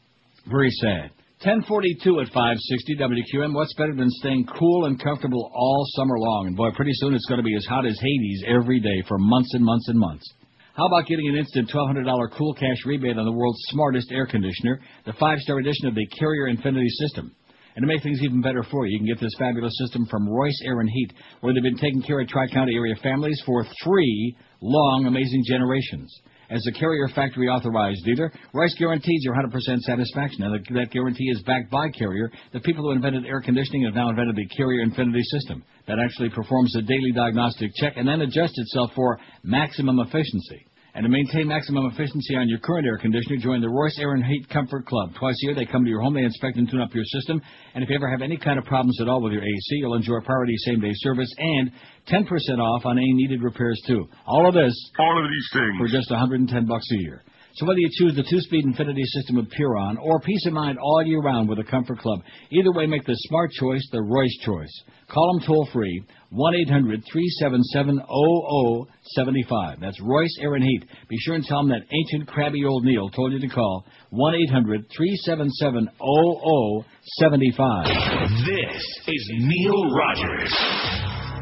very sad. 1042 at 560 WQM. What's better than staying cool and comfortable all summer long? And boy, pretty soon it's going to be as hot as Hades every day for months and months and months. How about getting an instant $1,200 cool cash rebate on the world's smartest air conditioner, the five-star edition of the Carrier Infinity system? And to make things even better for you, you can get this fabulous system from Royce Air and Heat, where they've been taking care of Tri-County area families for three long, amazing generations. As a Carrier factory authorized dealer, Rice guarantees your 100% satisfaction. And that- that guarantee is backed by Carrier. The people who invented air conditioning have now invented the Carrier Infinity system that actually performs a daily diagnostic check and then adjusts itself for maximum efficiency. And to maintain maximum efficiency on your current air conditioner, join the Royce Air and Heat Comfort Club. Twice a year, they come to your home, they inspect and tune up your system. And if you ever have any kind of problems at all with your AC, you'll enjoy priority same-day service and 10% off on any needed repairs too. All of this, all of these things, for just 110 bucks a year. So whether you choose the two-speed Infinity system with Puron or peace of mind all year round with the Comfort Club, either way, make the smart choice the Royce choice. Call them toll free, 1-800-377-0075. That's Royce Air and Heat. Be sure and tell them that ancient crabby old Neil told you to call 1-800-377-0075. This is Neil Rogers.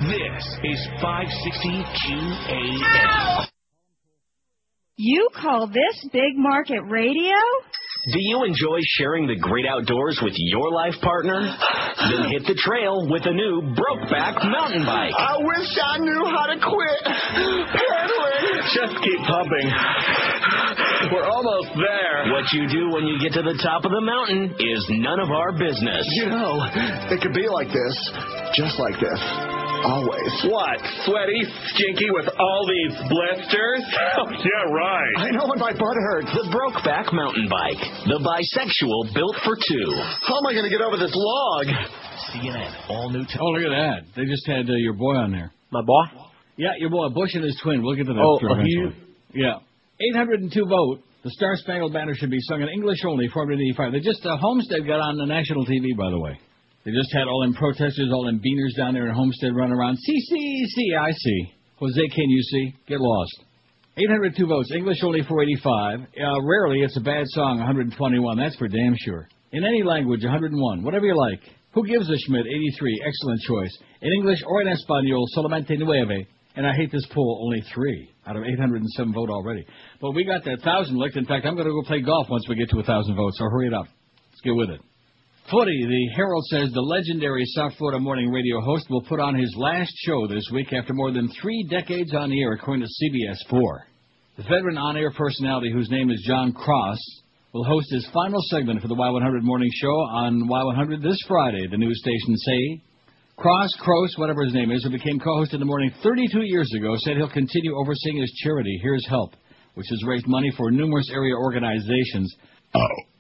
This is 560 QAM. You call this big market radio? Do you enjoy sharing the great outdoors with your life partner? then hit the trail with a new Brokeback mountain bike. I wish I knew how to quit pedaling. Just keep pumping. We're almost there. What you do when you get to the top of the mountain is none of our business. You know, it could be like this, just like this, always. What? Sweaty, stinky with all these blisters? yeah, right. I know when my butt hurts. The Brokeback mountain bike. The bisexual built for two. How am I going to get over this log? CNN, all new. Oh, look at that. They just had uh, your boy on there. My boy? Yeah, your boy, Bush and his twin. We'll get to that Oh, eventually. Yeah. 802 vote. The Star Spangled Banner should be sung in English only, 485. They just, uh, Homestead got on the national TV, by the way. They just had all them protesters, all them beaners down there in Homestead running around. See, see, see, I see. Jose, can you see? Get lost. 802 votes. English only 485. Uh, rarely it's a bad song, 121. That's for damn sure. In any language, 101. Whatever you like. Who gives a Schmidt? 83. Excellent choice. In English or in Espanol, solamente nueve. And I hate this poll, only three out of 807 vote already. But we got that thousand licked. In fact, I'm going to go play golf once we get to a thousand votes. So hurry it up. Let's get with it. Footy, the Herald says the legendary South Florida morning radio host will put on his last show this week after more than three decades on the air, according to CBS 4. The veteran on-air personality, whose name is John Kross, will host his final segment for the Y100 morning show on Y100 this Friday, the news station say. Kross, Kross, whatever his name is, who became co-host in the morning 32 years ago, said he'll continue overseeing his charity, Here's Help, which has raised money for numerous area organizations.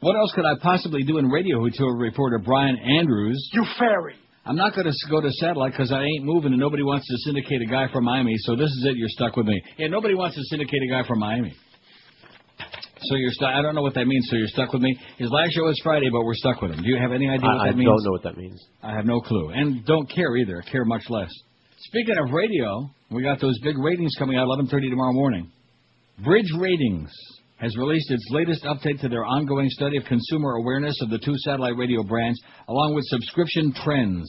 What else could I possibly do in radio, he told reporter Brian Andrews. You fairy. I'm not going to go to satellite because I ain't moving and nobody wants to syndicate a guy from Miami, so this is it, you're stuck with me. Yeah, nobody wants to syndicate a guy from Miami. So you're stuck. I don't know what that means. So you're stuck with me. His last show is Friday, but we're stuck with him. Do you have any idea what I, I that means? I don't know what that means. I have no clue, and don't care either. Care much less. Speaking of radio, we got those big ratings coming out 11:30 tomorrow morning. Bridge Ratings has released its latest update to their ongoing study of consumer awareness of the two satellite radio brands, along with subscription trends.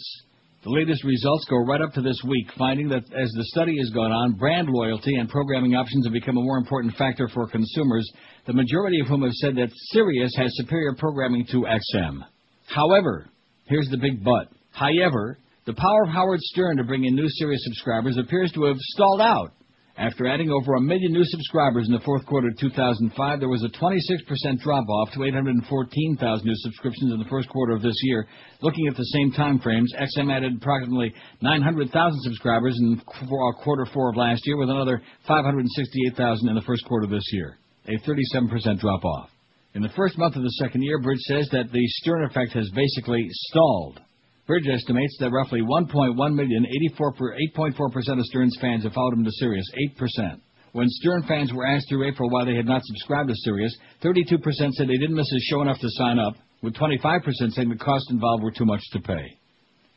The latest results go right up to this week, finding that as the study has gone on, brand loyalty and programming options have become a more important factor for consumers, the majority of whom have said that Sirius has superior programming to XM. However, here's the big but. However, the power of Howard Stern to bring in new Sirius subscribers appears to have stalled out. After adding over a million new subscribers in the fourth quarter of 2005, there was a 26% drop off to 814,000 new subscriptions in the first quarter of this year. Looking at the same time frames, XM added approximately 900,000 subscribers in uh, quarter four of last year, with another 568,000 in the first quarter of this year, a 37% drop off. In the first month of the second year, Bridge says that the Stern effect has basically stalled. Bridge estimates that roughly 1.1 million, 84 per- 8.4% of Stern's fans have followed him to Sirius, 8%. When Stern fans were asked through April why they had not subscribed to Sirius, 32% said they didn't miss his show enough to sign up, with 25% saying the costs involved were too much to pay.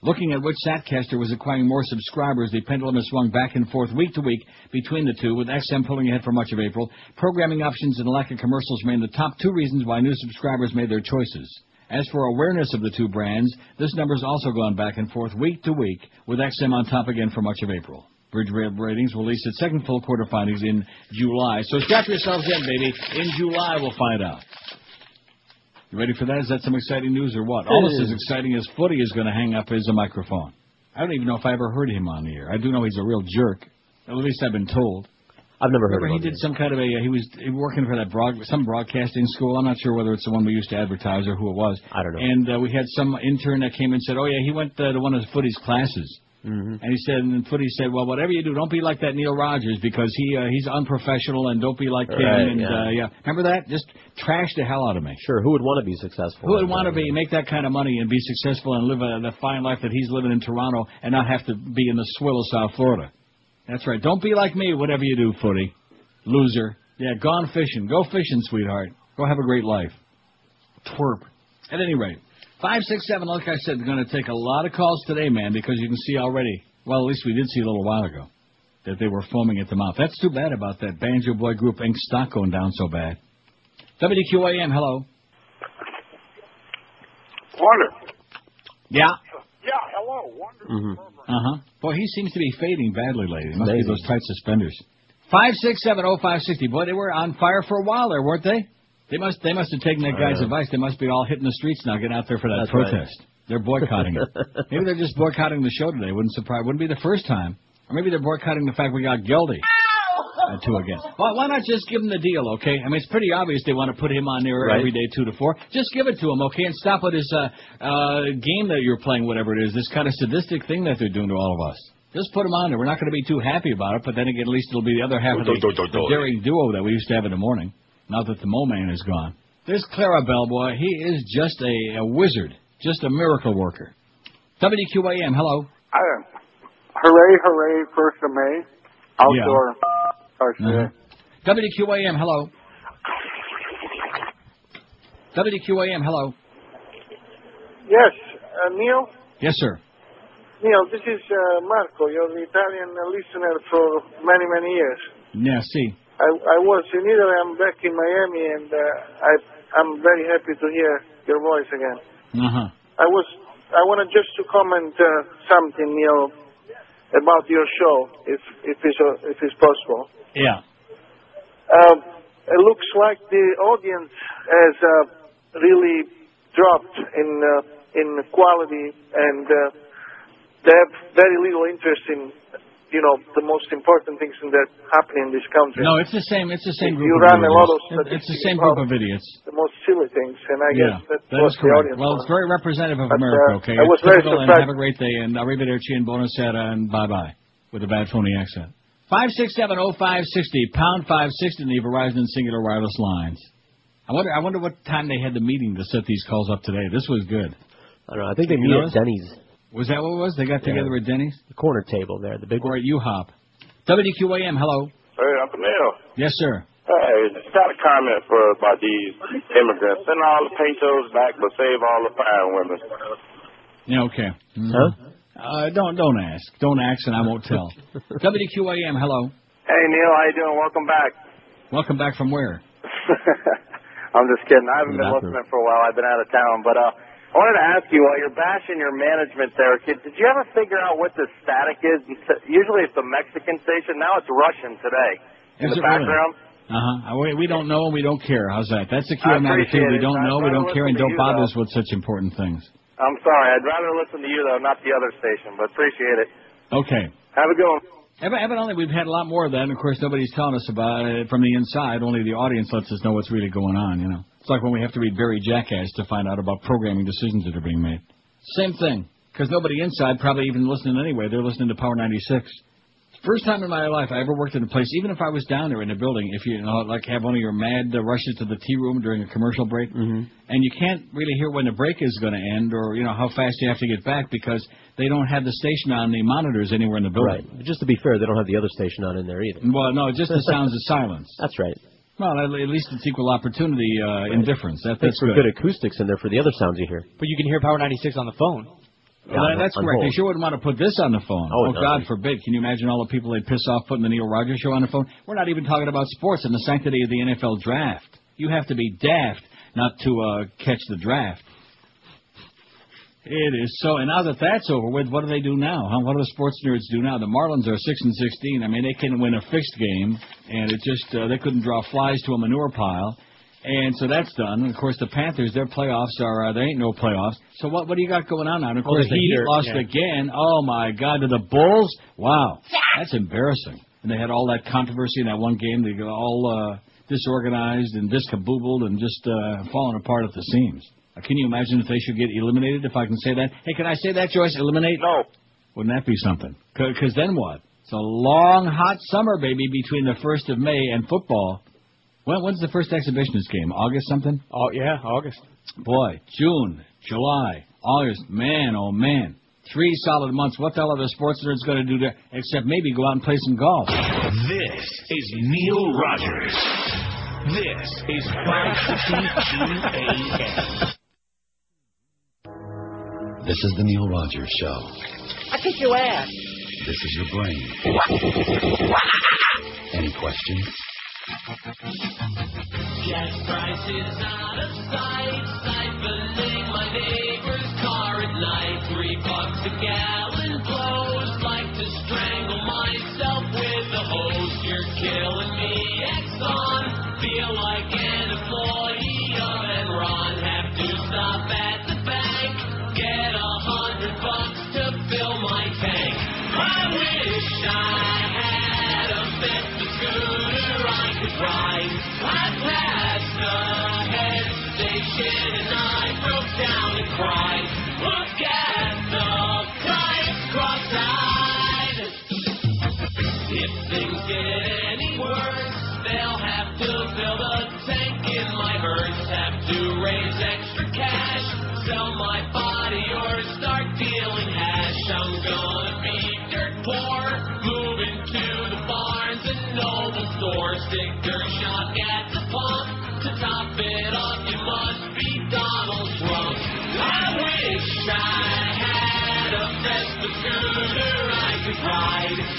Looking at which Satcaster was acquiring more subscribers, the pendulum has swung back and forth week to week between the two, with XM pulling ahead for much of April. Programming options and lack of commercials remain the top two reasons why new subscribers made their choices. As for awareness of the two brands, this number's also gone back and forth week to week, with XM on top again for much of April. Bridge Ra- Ratings will release its second full quarter findings in July. So strap yourselves in, baby. In July, we'll find out. You ready for that? Is that some exciting news or what? Almost as exciting as Footy is going to hang up his microphone. I don't even know if I ever heard him on the air. I do know he's a real jerk. At least I've been told. I've never heard Remember of he did some kind of a he was he was working for that broad some broadcasting school. I'm not sure whether it's the one we used to advertise or who it was. I don't know. And uh, we had some intern that came and said, "Oh yeah, he went uh, to one of Footy's classes." Mm-hmm. And he said, and Footy said, "Well, whatever you do, don't be like that Neil Rogers because he uh, he's unprofessional, and don't be like him." Right, and yeah. Uh, yeah, remember that? Just trash the hell out of me. Sure, who would want to be successful? Who would want to be make that kind of money and be successful and live a, the fine life that he's living in Toronto and not have to be in the swill of South Florida? That's right. Don't be like me, whatever you do, Footy. Loser. Yeah, gone fishing. Go fishing, sweetheart. Go have a great life. Twerp. At any rate, five six seven. Like I said, going to take a lot of calls today, man, because you can see already. Well, at least we did see a little while ago that they were foaming at the mouth. That's too bad about that Banjo Boy Group Inc. stock going down so bad. WQAM, hello. Wonder. Yeah. Yeah, hello, Wonder. Mm-hmm. Uh huh. Boy, he seems to be fading badly lately. It must Amazing. be those tight suspenders. Five six seven oh five sixty. Boy, they were on fire for a while there, weren't they? They must they must have taken that guy's Uh, advice. They must be all hitting the streets now, getting out there for that That's right. protest. They're boycotting it. maybe they're just boycotting the show today. Wouldn't surprise. Wouldn't be the first time. Or maybe they're boycotting the fact we got Gildy. Uh, two again. Well, why not just give him the deal, okay? I mean, it's pretty obvious they want to put him on there Right. every day, two to four. Just give it to him, okay? And stop with this uh, uh, game that you're playing, whatever it is, this kind of sadistic thing that they're doing to all of us. Just put him on there. We're not going to be too happy about it, but then again, at least it'll be the other half of the, the daring duo that we used to have in the morning. Now that the Mo Man is gone. There's Clara Bell, boy. He is just a, a wizard, just a miracle worker. WQAM, hello. I, hooray, hooray, first of May. Outdoor. Uh-huh. WQAM, hello. WQAM, hello. Yes, uh, Neil? Yes, sir. Neil, this is uh, Marco. You're the Italian listener for many, many years. Yeah, see. I, I was in Italy. I'm back in Miami, and uh, I, I'm very happy to hear your voice again. Uh huh. I was. I wanted just to comment uh, something, Neil. about your show, if if it's uh, if it's possible. Yeah. Um, it looks like the audience has uh, really dropped in uh, in quality, and uh, they have very little interest in, you know, the most important things that happen in this country. No, it's the same. It's the same group. You of run a lot of idiots. It's the same group of idiots. The most silly things, and I guess that's that what the audience Well, it's very representative of America. Okay, I was very and surprised. have a great day. And arrivederci and buonasera and bye bye with a bad phony accent. Five six seven oh five sixty pound five sixty in the Verizon Cingular Wireless lines. I wonder. I wonder what time they had the meeting to set these calls up today. This was good. I don't know. I think they You meet at Denny's. Was that what it was? They got Yeah. together at Denny's The corner table there, the big or one. at U-Hop. WQAM. Hello. Hey, Uncle Neil. Yes, sir. Hey, just got a comment for about these immigrants. Send all the pesos back, but save all the fine women. Yeah. Okay. Mm-hmm. Huh? Uh, don't don't ask. Don't ask, and I won't tell. WQAM. Hello. Hey Neil, how you doing? Welcome back. Welcome back from where? I'm just kidding. I haven't been listening for a while. I've been out of town, but uh, I wanted to ask you while you're bashing your management there, kid, did you ever figure out what the static is? Usually it's a Mexican station. Now it's Russian today in Is the it really? background. Uh huh. We, we don't know and we don't care. How's that? That's the key I on that We don't know, we don't care, and don't bother us with such important things. I'm sorry. I'd rather listen to you though, not the other station. But appreciate it. Okay. Have a good one. Ev- Evidently, we've had a lot more of that, and of course, nobody's telling us about it from the inside. Only the audience lets us know what's really going on. You know, it's like when we have to read Barry Jackass to find out about programming decisions that are being made. Same thing, because nobody inside probably even listening anyway. They're listening to Power 96. First time in my life I ever worked in a place, even if I was down there in the building, if you, you know, like have one of your mad uh, rushes to the tea room during a commercial break, Mm-hmm. and you can't really hear when the break is going to end or you know how fast you have to get back because they don't have the station on the monitors anywhere in the building. Right. Just to be fair, they don't have the other station on in there either. Well, no, just the sounds of silence. That's right. Well, at at least it's equal opportunity uh, indifference. That, Thanks that's for good. good acoustics in there for the other sounds you hear. But you can hear Power 96 on the phone. Well, that- that's correct. They sure wouldn't want to put this on the phone. Oh, Oh. God forbid. Can you imagine all the people they'd piss off putting the Neil Rogers show on the phone? We're not even talking about sports and the sanctity of the NFL draft. You have to be daft not to uh, catch the draft. It is so. And now that that's over with, what do they do now? Huh? What do the sports nerds do now? The Marlins are six and sixteen. I mean, they can win a fixed game, and it just uh, they couldn't draw flies to a manure pile. And so that's done. And of course, the Panthers, their playoffs are uh, there ain't no playoffs. So what what do you got going on now? And of Well, course, the the Heat Heat lost yeah. again. Oh my God, to the Bulls! Wow, that's embarrassing. And they had all that controversy in that one game. They got all uh, disorganized and discaboobled and just uh, falling apart at the seams. Uh, can you imagine if they should get eliminated? If I can say that. Hey, can I say that, Joyce? Eliminate? No. Wouldn't that be something? Because then what? It's a long, hot summer, baby, between the first of May and football. When, when's the first exhibitionist game? August something? Oh yeah, August. Boy, June, July, August. Man, oh man. Three solid months. What the hell are the sports nerds going to do there except maybe go out and play some golf? This is Neil Rogers. This is 560 QAM. This is the Neil Rogers Show. I kick your ass. This is your brain. Any questions? Gas prices out of sight, siphoning my neighbor's car at night. Three bucks a gallon blows, like to strangle myself with a hose. You're killing me, Exxon. Feel like an employee of Enron. Have to stop at the bank, get a hundred bucks to fill my tank. I wish I had Vespa scooter I could ride. I passed a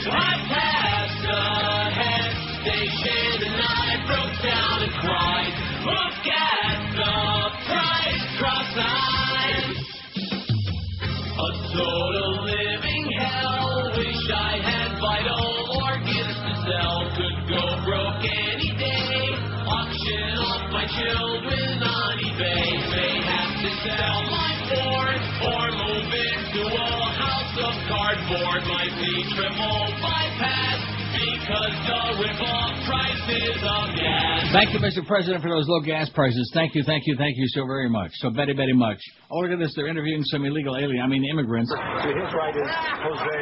ride. Thank you, Mr. President, for those low gas prices. Thank you, thank you, thank you so very much. So very, very much. Oh, look at this. They're interviewing some illegal alien, I mean immigrants. To his right is Jose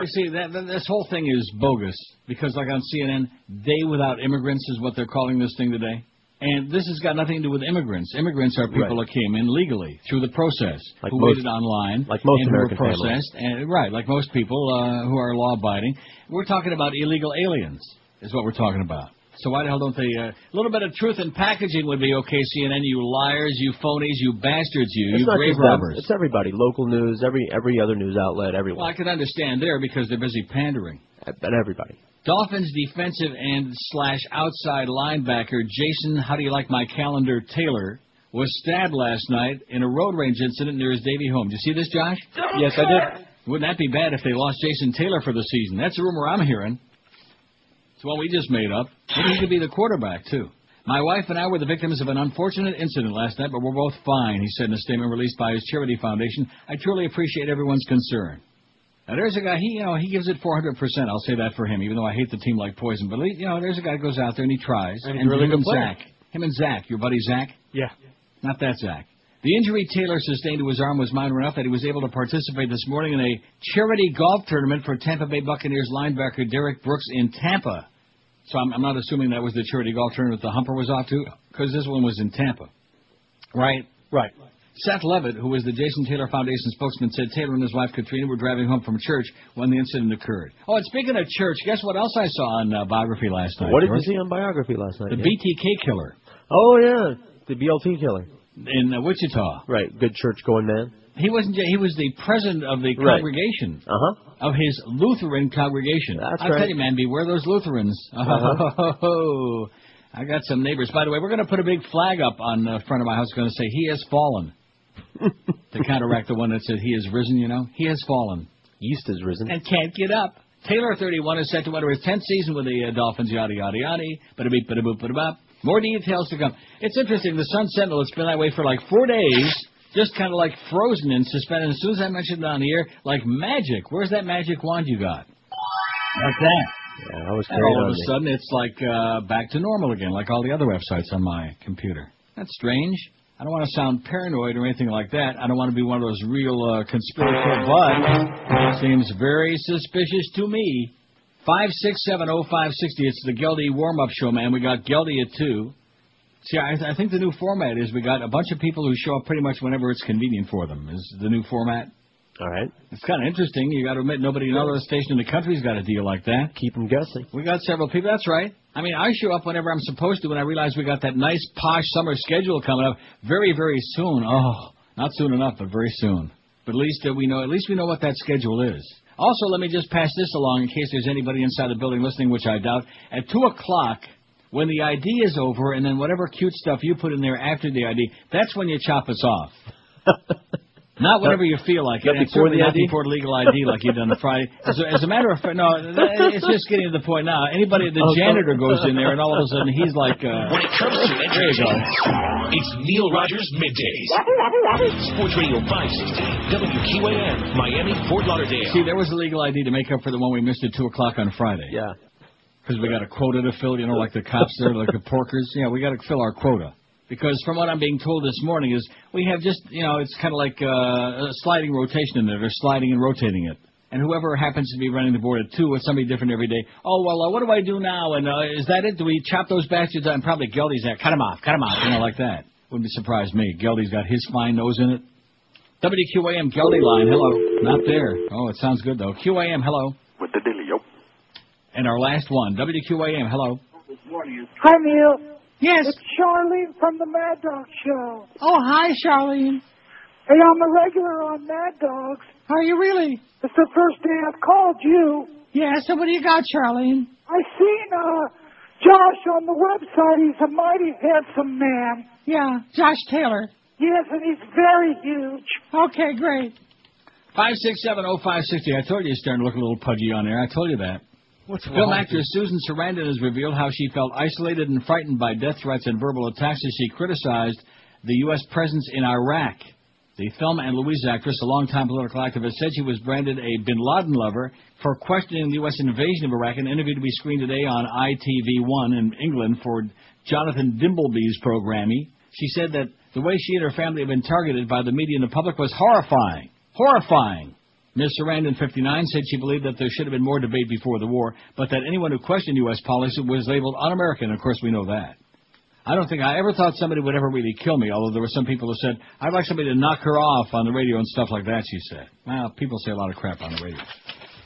You see, that, that, this whole thing is bogus because, like on CNN, Day Without Immigrants is what they're calling this thing today. And this has got nothing to do with immigrants. Immigrants are people Right. that came in legally through the process, Like who most- waited online, like most and American who were families. processed, and right, like most people uh, who are law-abiding. We're talking about illegal aliens, is what we're talking about. So why the hell don't they? uh, A little bit of truth in packaging would be okay, CNN. You liars, you phonies, you bastards, you, It's you grave robbers. It's everybody. Local news, every every other news outlet, everyone. Well, I can understand there because they're busy pandering. But everybody. Dolphins defensive end slash outside linebacker Jason, how do you like my calendar, Taylor, was stabbed last night in a road rage incident near his Davie home. Did you see this, Josh? Yes, I did. Wouldn't that be bad if they lost Jason Taylor for the season? That's a rumor I'm hearing. It's one we just made up. Maybe he could be the quarterback, too. My wife and I were the victims of an unfortunate incident last night, but we're both fine, he said in a statement released by his charity foundation. I truly appreciate everyone's concern. Now there's a guy. He you know he gives it 400. percent I'll say that for him, even though I hate the team like poison. But you know there's a guy who goes out there and he tries. And he's a really him good and. Zach, him and Zach, your buddy Zach. Yeah. Not that Zach. The injury Taylor sustained to his arm was minor enough that he was able to participate this morning in a charity golf tournament for Tampa Bay Buccaneers linebacker Derrick Brooks in Tampa. So I'm, I'm not assuming that was the charity golf tournament the Humper was off to, because this one was in Tampa. Right? Right. Seth Levitt, who was the Jason Taylor Foundation spokesman, said Taylor and his wife Katina were driving home from church when the incident occurred. Oh, and speaking of church, guess what else I saw on uh, biography last night? What did George? you see on biography last night? The yeah? BTK killer Oh yeah, the BLT killer. in uh, Wichita. Right, good church going man. He wasn't. He was the president of the Right. congregation Uh huh. of his Lutheran congregation. That's I right. tell you, man, beware those Lutherans. Uh-huh. I got some neighbors. By the way, we're going to put a big flag up on the front of my house. Going to say "He has fallen," to counteract the one that said "He has risen." You know, He has fallen Yeast has risen. and can't get up. Taylor, 31, is set to enter his 10th season with the uh, Dolphins. Yada yada yada. Bada beep, bada boop, bada bop. More details to come. It's interesting. The Sun Sentinel. It's been that way for like four days. Just kind of like frozen and suspended. As soon as I mentioned it on the air, like magic. Where's that magic wand you got? Like that. Yeah, I was And all of a me. sudden, it's like uh, back to normal again, like all the other websites on my computer. That's strange. I don't want to sound paranoid or anything like that. I don't want to be one of those real uh, conspiratorial, but it seems very suspicious to me. Five six seven oh five sixty. It's the Geldy warm up show, man. We got Geldy at two. See, I, I think the new format is we got a bunch of people who show up pretty much whenever it's convenient for them. Is the new format? All right. It's kind of interesting. You got to admit, nobody, no other station in the country's got a deal like that. Keep them guessing. We got several people. That's right. I mean, I show up whenever I'm supposed to, and I realize we got that nice posh summer schedule coming up very, very soon. Oh, not soon enough, but very soon. But at least uh, we know. At least we know what that schedule is. Also, let me just pass this along in case there's anybody inside the building listening, which I doubt. At two o'clock, when the ID is over, and then whatever cute stuff you put in there after the ID, that's when you chop us off. Not whenever you feel like it. Not and before certainly the not ID? before the legal ID like you done on Friday. As a, as a matter of fact, no, it's just getting to the point now. Anybody, the janitor goes in there, and all of a sudden he's like, uh, When it comes to there you go. entertainment, it's Neil Rogers Middays. Sports Radio 560, WQAM, Miami, Fort Lauderdale. See, there was a legal ID to make up for the one we missed at 2 o'clock on Friday. Yeah. Because we got a quota to fill, you know, like the cops there, like the porkers. Yeah, we got to fill our quota. Because from what I'm being told this morning is we have just, you know, it's kind of like uh, a sliding rotation in there. They're sliding and rotating it. And whoever happens to be running the board at 2, it's somebody different every day. Oh, well, uh, what do I do now? And uh, is that it? Do we chop those bastards? And probably Geldy's there. Cut him off. Cut him off. You know, like that. Wouldn't be surprised me. Geldy's got his fine nose in it. WQAM Geldy line. Hello. Not there. Oh, it sounds good, though. QAM, hello. With the dilly. dealio. And our last one. WQAM, hello. Hi, Neil. Yes. It's Charlene from the Mad Dog Show. Oh, hi, Charlene. Hey, I'm a regular on Mad Dogs. Are you really? It's the first day I've called you. Yeah, so what do you got, Charlene? I seen uh, Josh on the website. He's a mighty handsome man. Yeah, Josh Taylor. Yes, and he's very huge. Okay, great. Five six seven oh five sixty. I told you he's starting to look a little pudgy on there. I told you that. What's Film actress Susan Sarandon has revealed how she felt isolated and frightened by death threats and verbal attacks as she criticized the U.S. presence in Iraq. Thelma and Louise actress, a longtime political activist, said she was branded a Bin Laden lover for questioning the U.S. invasion of Iraq. An interview to be screened today on ITV1 in England for Jonathan Dimbleby's programming. She said that the way she and her family have been targeted by the media and the public was horrifying. Horrifying. Ms. Sarandon, 59, said she believed that there should have been more debate before the war, but that anyone who questioned U.S. policy was labeled un-American. Of course, we know that. I don't think I ever thought somebody would ever really kill me, although there were some people who said, I'd like somebody to knock her off on the radio and stuff like that, she said. Well, people say a lot of crap on the radio.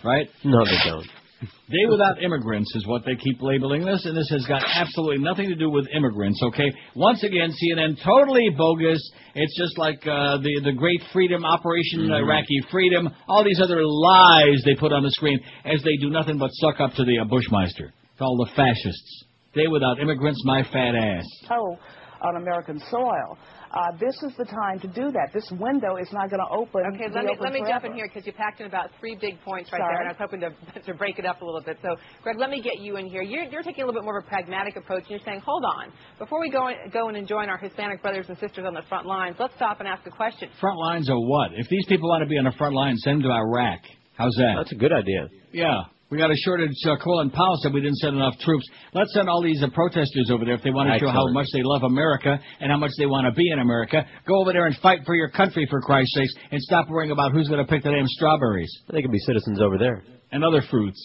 Right? No, they don't. Day without immigrants is what they keep labeling this, and this has got absolutely nothing to do with immigrants, okay? Once again, CNN totally bogus. It's just like uh, the the Great Freedom Operation Mhm. Iraqi Freedom, all these other lies they put on the screen as they do nothing but suck up to the uh, Bushmeister, to all the fascists. Day without immigrants, my fat ass. toe on American soil. Uh, this is the time to do that. This window is not going to open. Okay, let me let me jump in here because you packed in about three big points right Sorry. there, and I was hoping to to break it up a little bit. So, Greg, let me get you in here. You're, you're taking a little bit more of a pragmatic approach, and you're saying, hold on, before we go in, go and join our Hispanic brothers and sisters on the front lines, let's stop and ask a question. Front lines are what? If these people want to be on the front line, send them to Iraq. How's that? That's a good idea. Yeah. We got a shortage. Uh, Colin Powell said we didn't send enough troops. Let's send all these uh, protesters over there if they want to show how much they love America and how much they want to be in America. Go over there and fight for your country, for Christ's sakes, and stop worrying about who's going to pick the damn strawberries They can be citizens over there. and other fruits.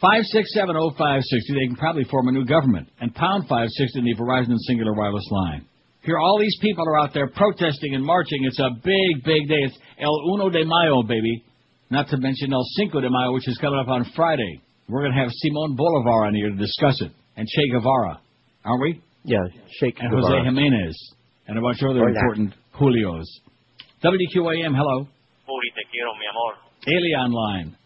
Five six seven oh five sixty. They can probably form a new government. And pound five sixty in the Verizon and Cingular Wireless line. Here, all these people are out there protesting and marching. It's a big, big day. It's El Uno de Mayo, baby. Not to mention El Cinco de Mayo, which is coming up on Friday. We're going to have Simon Bolivar on here to discuss it, and Che Guevara, aren't we? Yeah, Shake And Guevara. Jose Jimenez, and a bunch of other Hola. important Julios. WQAM, hello. Puri, te quiero, mi amor. Alien line.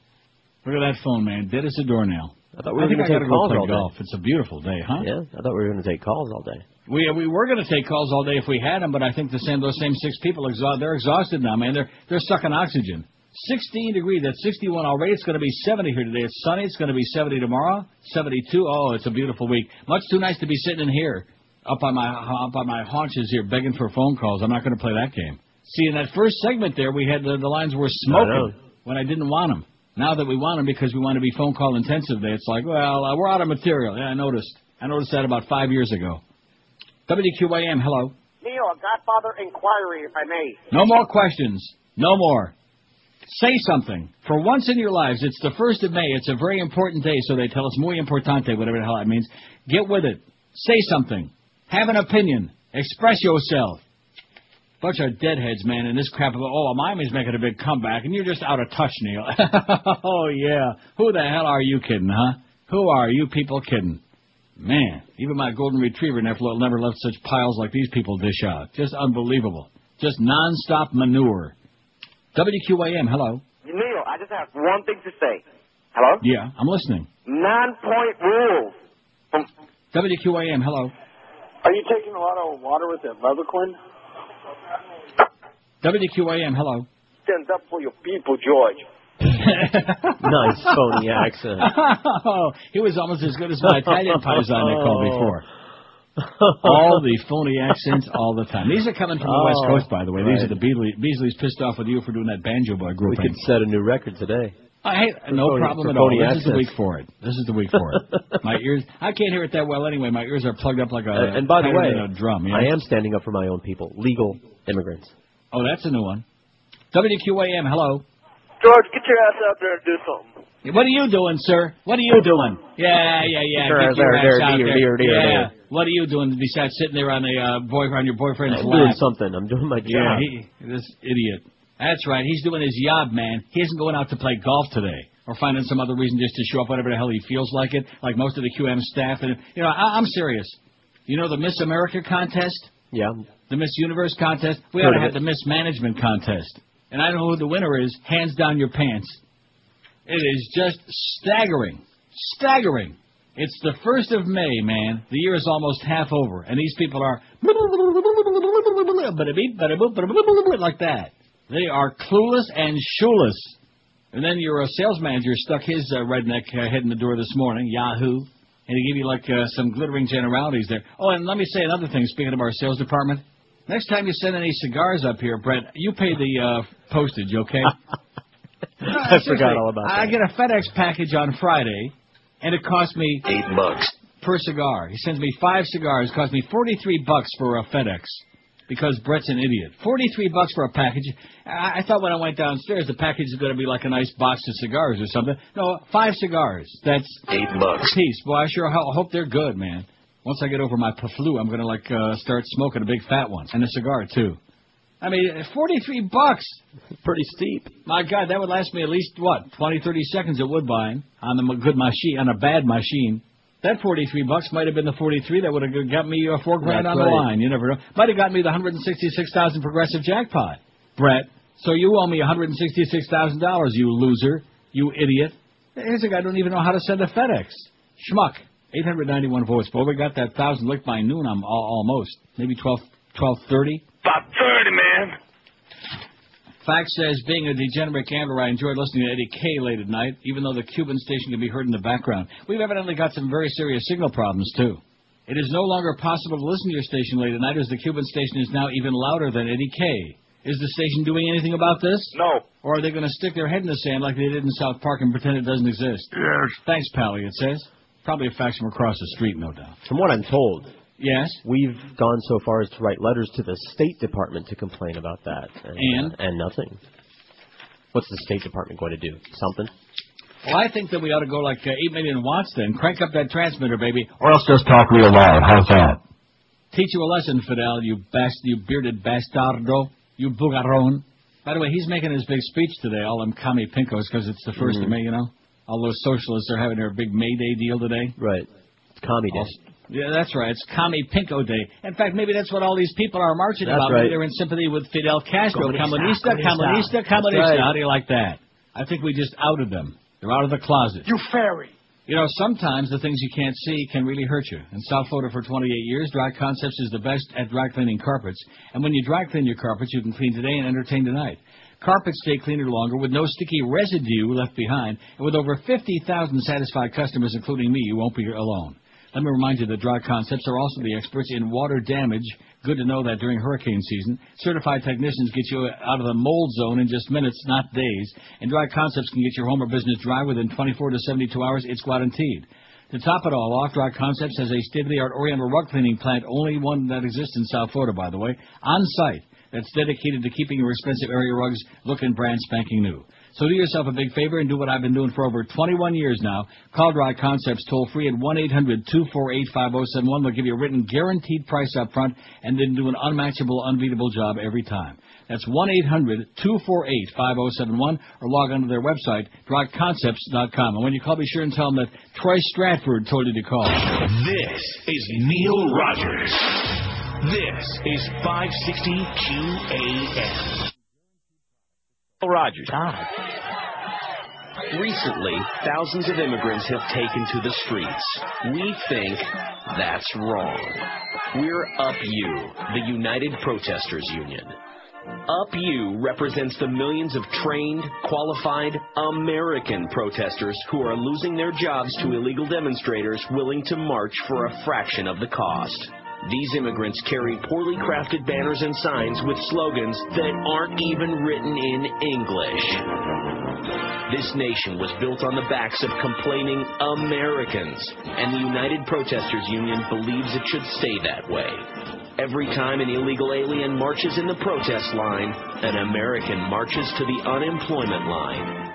Look at that phone, man. Dead as a doornail. I thought we were gonna I take gotta go calls play all day. golf. It's a beautiful day, huh? Yeah, I thought we were going to take calls all day. We we were going to take calls all day if we had them, but I think the same those same six people exhaust they're exhausted now, man. They're they're sucking oxygen. 16 degrees. That's 61 already. It's going to be 70 here today. It's sunny. It's going to be 70 tomorrow. 72. Oh, it's a beautiful week. Much too nice to be sitting in here, up on my up on my haunches here, begging for phone calls. I'm not going to play that game. See, in that first segment there, we had the, the lines were smoking when I didn't want them. Now that we want them because we want to be phone call intensive, day, it's like, well, uh, we're out of material. Yeah, I noticed. I noticed that about five years ago. WQAM, hello. Neil, a Godfather inquiry, if I may. No more questions. No more. Say something. For once in your lives, it's the first of May. It's a very important day, so they tell us muy importante, whatever the hell that means. Get with it. Say something. Have an opinion. Express yourself. Bunch of deadheads, man, and this crap of oh, Miami's making a big comeback, and you're just out of touch, Neil. oh yeah. Who the hell are you kidding, huh? Who are you people kidding? Man, even my golden retriever never left such piles like these people dish out. Just unbelievable. Just non-stop manure. WQAM, hello. Neil, I just have one thing to say. Hello? Yeah, I'm listening. Non-point rule. Um, WQAM, hello. Are you taking a lot of water with that Leatherquin? WQAM, hello. Stand up for your people, George. nice phony accent. oh, he was almost as good as my Italian paisan they called before. All the phony accents all the time. These are coming from the West Oh, Coast, by the way. These are the Beasley, Beasley's pissed off with you for doing that banjo boy group. We could set a new record today. Uh, I, no phony- problem at all. phony This is the week for it. This is the week for it. My ears, I can't hear it that well anyway. My ears are plugged up like a and, and by the way, a drum. Yeah? I am standing up for my own people, legal immigrants. Oh, that's a new one. WQAM, hello. George, get your ass out there and do something. What are you doing, sir? What are you doing? Yeah, yeah, yeah. There, Get your there, ass there, out dear, there. dear, dear, yeah. What are you doing besides sitting there on the uh, boy on your boyfriend's I'm lap? doing something. I'm doing my job. Yeah, he, this idiot. That's right. He's doing his job, man. He isn't going out to play golf today or finding some other reason just to show up whenever the hell he feels like it, like most of the QM staff. And you know, I, I'm serious. You know the Miss America contest, yeah. the Miss Universe contest. We Heard ought to have it. the Miss Management contest, and I don't know who the winner is. Hands down your pants. It is just staggering, staggering. It's the first of May, man. The year is almost half over, and these people are like that. They are clueless and shoeless. And then your uh, sales manager stuck his uh, redneck uh, head in the door this morning, Yahoo, and he gave you like uh, some glittering generalities there. Oh, and let me say another thing. Speaking of our sales department, Next time you send any cigars up here, Brett, you pay the uh, postage, okay? I forgot all about that. I get a FedEx package on Friday, and it cost me Eight bucks. per cigar. He sends me five cigars. It costs me forty-three bucks for a FedEx because Brett's an idiot. Forty-three bucks for a package. I, I thought when I went downstairs, the package is going to be like a nice box of cigars or something. No, five cigars. That's Eight bucks. a piece. Well, I sure ho- hope they're good, man. Once I get over my flu, I'm going to like uh, start smoking a big fat one and a cigar too. I mean, forty-three bucks. Pretty steep. My God, that would last me at least what 20, 30 seconds at Woodbine on a m- good machine, on a bad machine. That forty-three bucks might have been the forty-three that would have got me uh, four grand That's on the right. line. You never know. Might have got me the hundred and sixty-six thousand progressive jackpot, Brett. So you owe me one hundred and sixty-six thousand dollars, you loser, you idiot. Here's a guy who don't even know how to send a FedEx. Schmuck. 891 votes. But we got that thousand licked by noon. I'm al- almost maybe 12, 12:30. About 30, man. Fact says, being a degenerate gambler, I enjoyed listening to Eddie K late at night, even though the Cuban station can be heard in the background. We've evidently got some very serious signal problems, too. It is no longer possible to listen to your station late at night as the Cuban station is now even louder than Eddie K. Is the station doing anything about this? No. Or are they going to stick their head in the sand like they did in South Park and pretend it doesn't exist? Yes. Thanks, Pally, it says. Probably a fax from across the street, no doubt. From what I'm told, Yes? we've gone so far as to write letters to the State Department to complain about that. And? And? uh, and nothing. What's the State Department going to do? Something? Well, I think that we ought to go like uh, 8 million watts then. Crank up that transmitter, baby. Or else just talk real loud. How's that? Teach you a lesson, Fidel, you bast, you bearded bastardo, you bugarron. By the way, he's making his big speech today, all them commie pinkos, because it's the 1st of Mhm. May, you know? All those socialists are having their big May Day deal today. Right. It's Commie Day. Yeah, that's right. It's Commie Pinko Day. In fact, maybe that's what all these people are marching That's about. right. They're in sympathy with Fidel Castro. Comunista, Comunista, comunista. comunista, That's comunista. right. How do you like that? I think we just outed them. They're out of the closet. You fairy. You know, sometimes the things you can't see can really hurt you. In South Florida for 28 years, Dry Concepts is the best at dry cleaning carpets. And when you dry clean your carpets, you can clean today and entertain tonight. Carpets stay cleaner longer with no sticky residue left behind. And with over 50,000 satisfied customers, including me, you won't be alone. Let me remind you that Dry Concepts are also the experts in water damage. Good to know that during hurricane season, certified technicians get you out of the mold zone in just minutes, not days. And Dry Concepts can get your home or business dry within 24 to 72 hours. It's guaranteed. To top it all off, Dry Concepts has a state-of-the-art Oriental rug cleaning plant, only one that exists in South Florida, by the way, on site. That's dedicated to keeping your expensive area rugs looking brand spanking new. So do yourself a big favor and do what I've been doing for over 21 years now. Call Dry Concepts toll free at 1-800-248-5071. They'll give you a written guaranteed price up front and then do an unmatchable, unbeatable job every time. That's 1-800-248-5071 or log onto their website, dryconcepts.com. And when you call, be sure and tell them that Troy Stratford told you to call. This is Neil Rogers. This is 560 QAM. Rogers. Recently, thousands of immigrants have taken to the streets. We think that's wrong. We're Up You, the United Protesters Union. Up You represents the millions of trained, qualified American protesters who are losing their jobs to illegal demonstrators willing to march for a fraction of the cost. These immigrants carry poorly crafted banners and signs with slogans that aren't even written in English. This nation was built on the backs of complaining Americans, and the United Protesters Union believes it should stay that way. Every time an illegal alien marches in the protest line, an American marches to the unemployment line.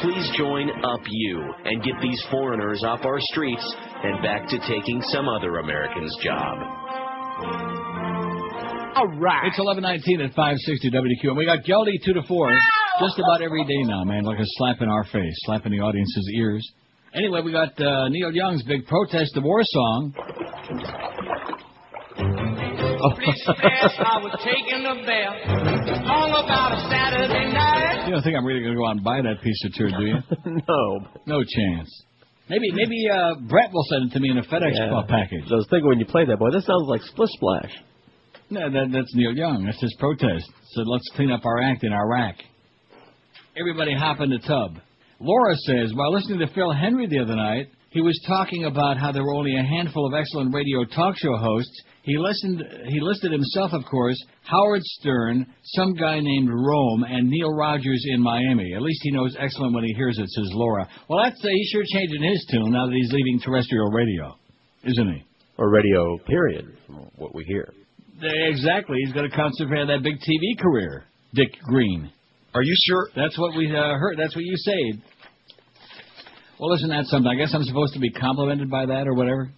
Please join Up You and get these foreigners off our streets and back to taking some other American's job. All right. It's 11:19 at 560 WQ, and we got Geldy two to four just about every day now, man, like a slap in our face, slap in the audience's ears. Anyway, we got uh, Neil Young's big protest the war song. I was taking a bath all about a Saturday night. You don't think I'm really going to go out and buy that piece of turd, do you? no. No chance. Maybe maybe uh, Brett will send it to me in a FedEx Yeah. package. I was thinking when you played that, boy, this sounds like Splish Splash. No, that, that's Neil Young. That's his protest. So let's clean up our act in Iraq. Everybody hop in the tub. Laura says, while listening to Phil Hendrie the other night, he was talking about how there were only a handful of excellent radio talk show hosts. He He listened. He listed himself, of course, Howard Stern, some guy named Rome, and Neil Rogers in Miami. At least he knows excellent when he hears it, says Laura. Well, that's uh, he's sure changing his tune now that he's leaving terrestrial radio, isn't he? Or radio, period, from what we hear. Exactly. He's going to concentrate on that big TV career, Dick Green. Are you sure? That's what we uh, heard. That's what you said. Well, isn't that something? I guess I'm supposed to be complimented by that or whatever.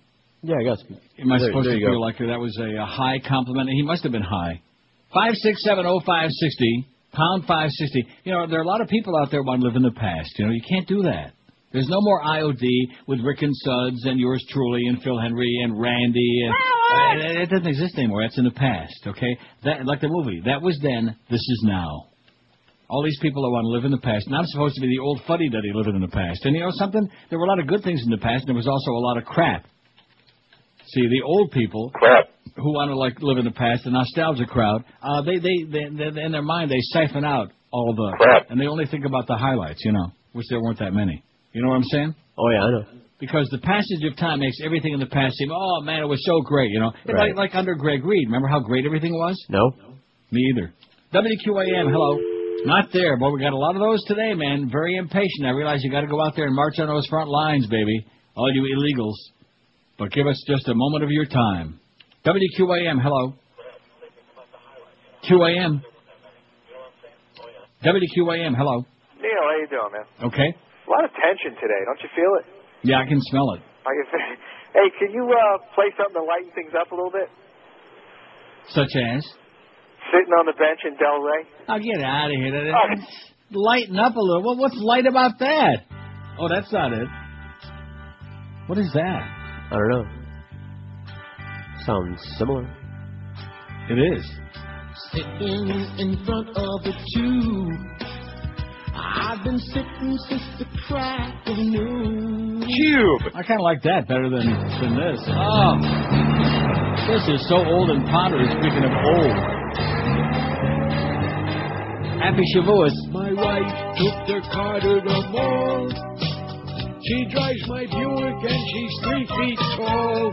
Yeah, I guess. Am I There- supposed there to feel go. like that was a, a high compliment? He must have been high. Five six seven oh five sixty pound five sixty. You know, there are a lot of people out there who want to live in the past. You know, you can't do that. There's no more IOD with Rick and Suds and yours truly and Phil Hendrie and Randy. And, uh, it doesn't exist anymore. That's in the past. Okay, that like the movie. That was then. This is now. All these people that want to live in the past. And I'm supposed to be the old fuddy-duddy living in the past. And you know something? There were a lot of good things in the past, and there was also a lot of crap. See, the old people who want to like live in the past, the nostalgia crowd, uh, they, they, they, they, in their mind, they siphon out all the Crap. and they only think about the highlights, you know, which there weren't that many. You know what I'm saying? Oh yeah, I know. Because the passage of time makes everything in the past seem, oh man, it was so great, you know. It's Right. Like, like under Greg Reed, remember how great everything was? No. Me either. WQAM, hello. Not there, but we got a lot of those today, man. Very impatient. I realize you got to go out there and march on those front lines, baby. All you illegals. But give us just a moment of your time. WQAM, hello. QAM. WQAM, hello. Neil, how you doing, man? Okay. A lot of tension today. Don't you feel it? Yeah, I can smell it. I can hey, can you uh, play something to lighten things up a little bit? Such as? Sitting on the bench in Del Rey. Oh, get out of here. That- Oh. Lighten up a little. What, what's light about that? Oh, that's not it. What is that? I don't know. Sounds similar. It is. Sitting in front of the tube. I've been sitting since the crack of noon. Cube. I kind of like that better than than this. Oh, this is so old and pottery. Speaking of old, Happy Shavuos. My wife took their car to the mall. She drives my Buick and she's three feet tall.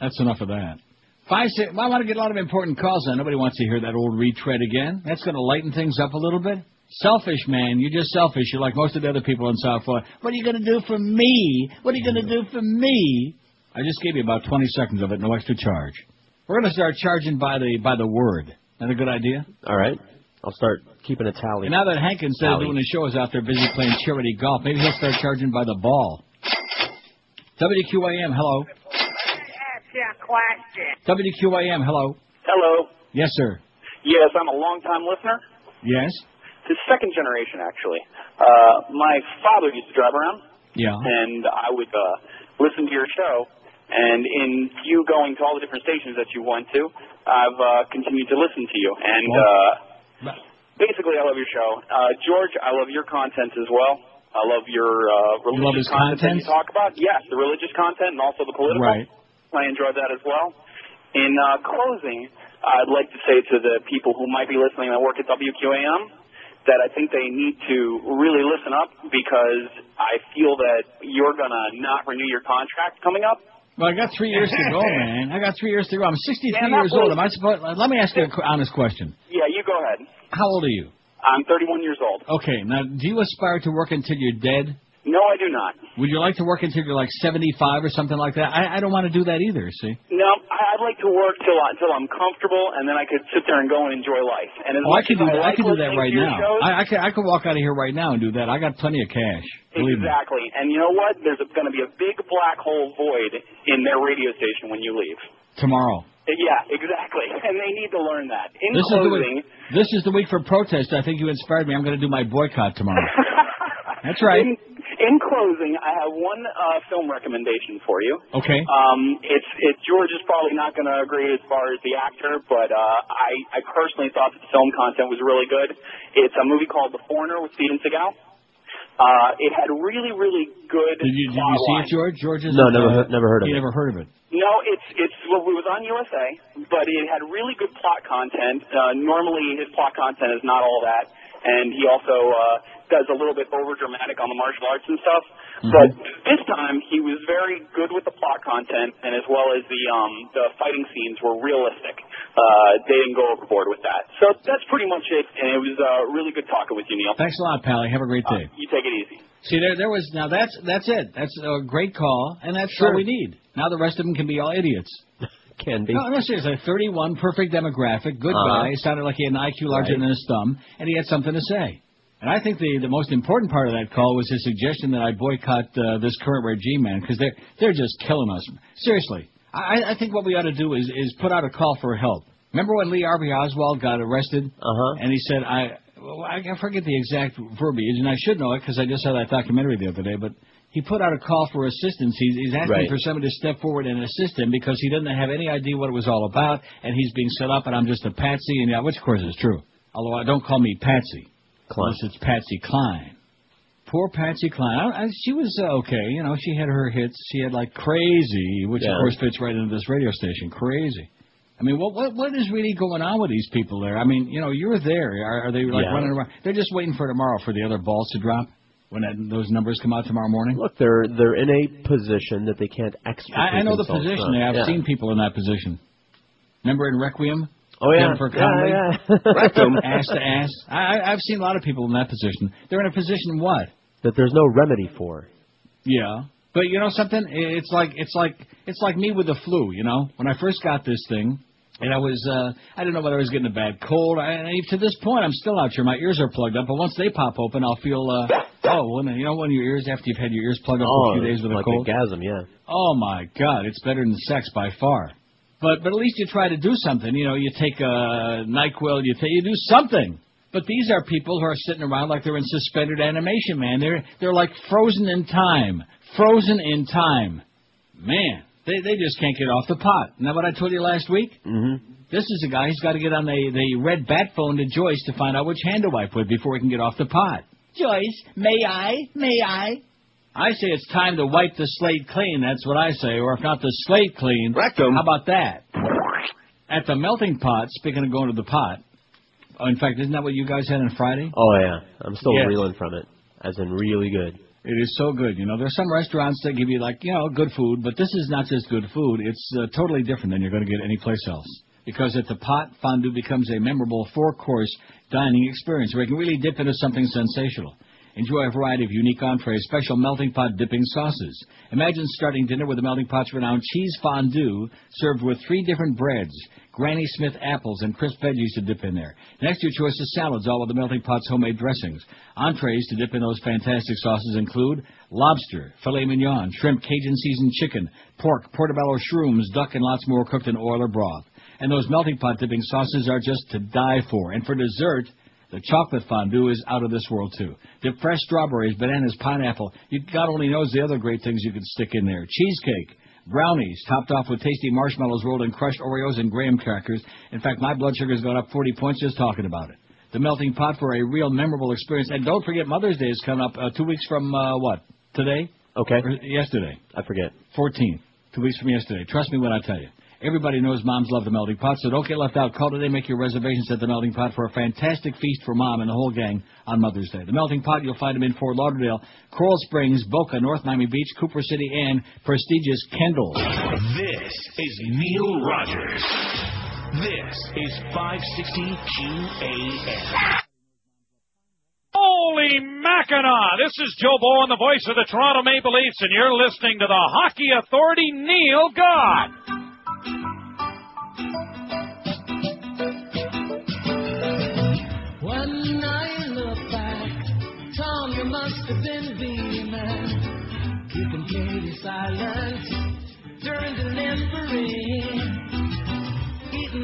That's enough of that. Five six. Well, I want to get a lot of important calls. Now nobody wants to hear that old retread again. That's going to lighten things up a little bit. Selfish, man. You're just selfish. You're like most of the other people in South Florida. What are you going to do for me? What are you going to do for me? I just gave you about 20 seconds of it, no extra charge. We're going to start charging by the by the word. That a good idea? All right. I'll start keeping a tally. And now that Hank, instead of doing the show, is out there busy playing charity golf, maybe he'll start charging by the ball. WQAM, hello. WQAM, hello. Hello. Yes, sir. Yes, I'm a long-time listener. Yes. The second generation, actually. Uh, my father used to drive around, Yeah. and I would uh, listen to your show. And in you going to all the different stations that you went to, I've uh, continued to listen to you. And uh, basically, I love your show. Uh, George, I love your content as well. I love your uh, You love religious content content? you talk about. Yes, the religious content and also the political. Right. I enjoy that as well. In uh, closing, I'd like to say to the people who might be listening that work at WQAM that I think they need to really listen up because I feel that you're going to not renew your contract coming up. Well, I got three years to go, man. I got three years to go. I'm 63 Man, that years old. Am I supposed? Uh, let me ask you a qu- honest question. Yeah, you go ahead. How old are you? I'm 31 years old. Okay. Now, do you aspire to work until you're dead? No, I do not. Would you like to work until you're like 75 or something like that? I, I don't want to do that either. See. No, I- I'd like to work till till I'm comfortable, and then I could sit there and go and enjoy life. And as Oh, I could do that. I like could do that right now. shows- I, I could I could walk out of here right now and do that. I got plenty of cash. Believe me. Exactly. And you know what? There's going to be a big black hole void in their radio station when you leave. Tomorrow. Yeah, exactly. And they need to learn that. In This is the week. This is the week for protest. I think you inspired me. I'm going to do my boycott tomorrow. That's right. In, in closing, I have one uh, film recommendation for you. Okay. Um, it's it. George is probably not going to agree as far as the actor, but uh, I I personally thought that the film content was really good. It's a movie called The Foreigner with Steven Seagal. Uh, it had really really good. Did you did you see it. George? George is No, never heard- never heard of he it. never heard of it. No, it's it's well, it was on USA, but it had really good plot content. Uh, normally, his plot content is not all that, and he also uh, does a little bit over dramatic on the martial arts and stuff. But this time, he was was very good with the plot content, and as well as the um, the fighting scenes were realistic. Uh, they didn't go overboard with that. So that's pretty much it, and it was uh, really good talking with you, Neil. Thanks a lot, Pally. Have a great day. You take it easy. See, there, there was now. That's that's it. That's a great call, and that's Sure. all we need. Now the rest of them can be all idiots. Can be. No, no, seriously. 31, perfect demographic, good Uh-huh. guy. Sounded like he had an IQ larger Right. than his thumb, and he had something to say. And I think the the most important part of that call was his suggestion that I boycott uh, this current regime, man, because they're they're just killing us. Seriously, I, I think what we ought to do is is put out a call for help. Remember when Lee Harvey Oswald got arrested? Uh-huh. And he said, I well, I forget the exact verbiage, and I should know it because I just saw that documentary the other day. But he put out a call for assistance. He's, he's asking Right. for somebody to step forward and assist him because he doesn't have any idea what it was all about, and he's being set up, and I'm just a patsy, and yeah, which of course is true. Although I don't call me Patsy, Cline. unless it's Patsy Cline. Poor Patsy Cline. I, I, she was uh, okay. You know, she had her hits. She had like Crazy, which Yeah. of course fits right into this radio station. Crazy. I mean, what what what is really going on with these people there? I mean, you know, you're there. Are, are they like Yeah. running around? They're just waiting for tomorrow for the other balls to drop when that, those numbers come out tomorrow morning. Look, they're they're in a position that they can't extricate I, I know the position. from. I've Yeah. seen people in that position. Remember in Requiem? Oh yeah, Jennifer yeah, Connelly? yeah. Rectum. ass to ass. I, I- I've seen a lot of people in that position. They're in a position what? that there's no remedy for. Yeah. But you know something? It's like it's like it's like me with the flu. You know, when I first got this thing, and I was uh I didn't know whether I was getting a bad cold. I, and to this point, I'm still not sure. My ears are plugged up, but once they pop open, I'll feel uh oh, when you know when your ears after you've had your ears plugged up oh, for a few days with like a cold. a gasm, yeah. Oh my God, it's better than sex by far. But but at least you try to do something. You know, you take a Nyquil, you take you do something. But these are people who are sitting around like they're in suspended animation, man. They're they're like frozen in time, frozen in time. Man, they they just can't get off the pot. Isn't that what I told you last week? Mm-hmm. This is a guy. He's got to get on the the red bat phone to Joyce to find out which hand to wipe with before he can get off the pot. Joyce, may I? May I? I say it's time to wipe the slate clean. That's what I say. Or if not the slate clean, rectum. How about that? At the melting pot. Speaking of going to the pot. Oh, in fact, isn't that what you guys had on Friday? Oh yeah, I'm still Yes. reeling from it, as in really good. It is so good. You know, there's some restaurants that give you like, you know, good food, but this is not just good food. It's uh, totally different than you're going to get anyplace else. Because at the pot, fondue becomes a memorable four-course dining experience where you can really dip into something sensational. Enjoy a variety of unique entrees, special melting pot dipping sauces. Imagine starting dinner with the melting pot's renowned cheese fondue served with three different breads, Granny Smith apples, and crisp veggies to dip in there. Next, your choice of salads, all with the melting pot's homemade dressings. Entrees to dip in those fantastic sauces include lobster, filet mignon, shrimp, Cajun seasoned chicken, pork, portobello shrooms, duck, and lots more cooked in oil or broth. And those melting pot dipping sauces are just to die for. And for dessert, the chocolate fondue is out of this world too. Dip fresh strawberries, bananas, pineapple. You God only knows the other great things you can stick in there. Cheesecake, brownies, topped off with tasty marshmallows rolled in crushed Oreos and graham crackers. In fact, my blood sugar's gone up 40 points just talking about it. The melting pot for a real memorable experience. And don't forget, Mother's Day is coming up uh, two weeks from uh, what? Today? Okay. Or yesterday? I forget. 14th. Two weeks from yesterday. Trust me when I tell you. Everybody knows moms love the melting pot, so don't get left out. Call today, make your reservations at the melting pot for a fantastic feast for mom and the whole gang on Mother's Day. The melting pot, you'll find them in Fort Lauderdale, Coral Springs, Boca, North Miami Beach, Cooper City, and prestigious Kendall. This is Neil Rogers. This is 560 QAM. Holy Mackinaw! This is Joe Bowen, the voice of the Toronto Maple Leafs, and you're listening to the Hockey Authority, Neil God. When I look back, Tom, you must have been keeping Katie silent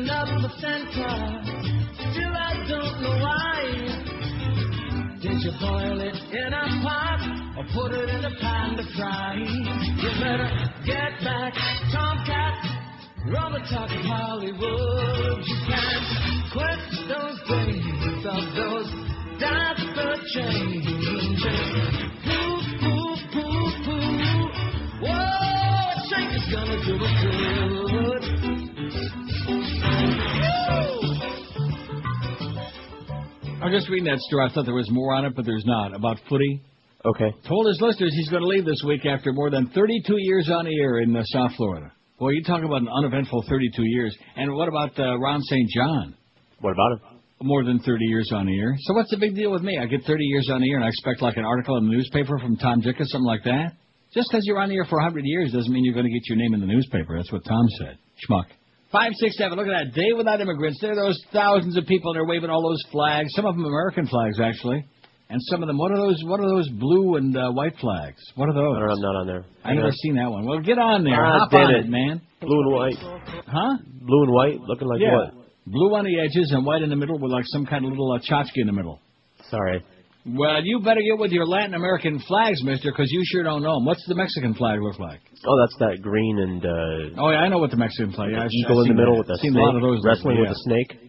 up the. Still, I don't know why. Did you boil it in a pot or put it in a pan to fry? You better get back, Tomcat. Run the talk of Hollywood. You can't quit those days of those diaper changes. Pooh, pooh, pooh, pooh. Whoa, a shake is gonna do it good. I was just reading that story. I thought there was more on it, but there's not. About footy. Okay. Told his listeners he's going to leave this week after more than 32 years on the air in uh, South Florida. Boy, you talk about an uneventful 32 years. And what about uh, Ron St. John? What about him? More than 30 years on the air. So what's the big deal with me? I get 30 years on the air and I expect like an article in the newspaper from Tom Dick or something like that? Just because you're on the air for 100 years doesn't mean you're going to get your name in the newspaper. That's what Tom said. Schmuck. Five, six, seven. Look at that. Day without immigrants. There are those thousands of people and they're waving all those flags. Some of them American flags, actually. And some of them, what are those? What are those blue and uh, white flags? What are those? I don't know, I'm not on there. I never seen that one. Well, get on there. Ah, Hop on it. it, man. Blue and white. Huh? Blue and white, looking like yeah. what? Blue on the edges and white in the middle with like some kind of little uh, tchotchke in the middle. Sorry. Well, you better get with your Latin American flags, mister, because you sure don't know them. What's the Mexican flag look like? Oh, that's that green and uh, Oh, yeah, I know what the Mexican flag I've- eagle I've in the middle that. with snake, a lot of those. wrestling with yeah. the snake.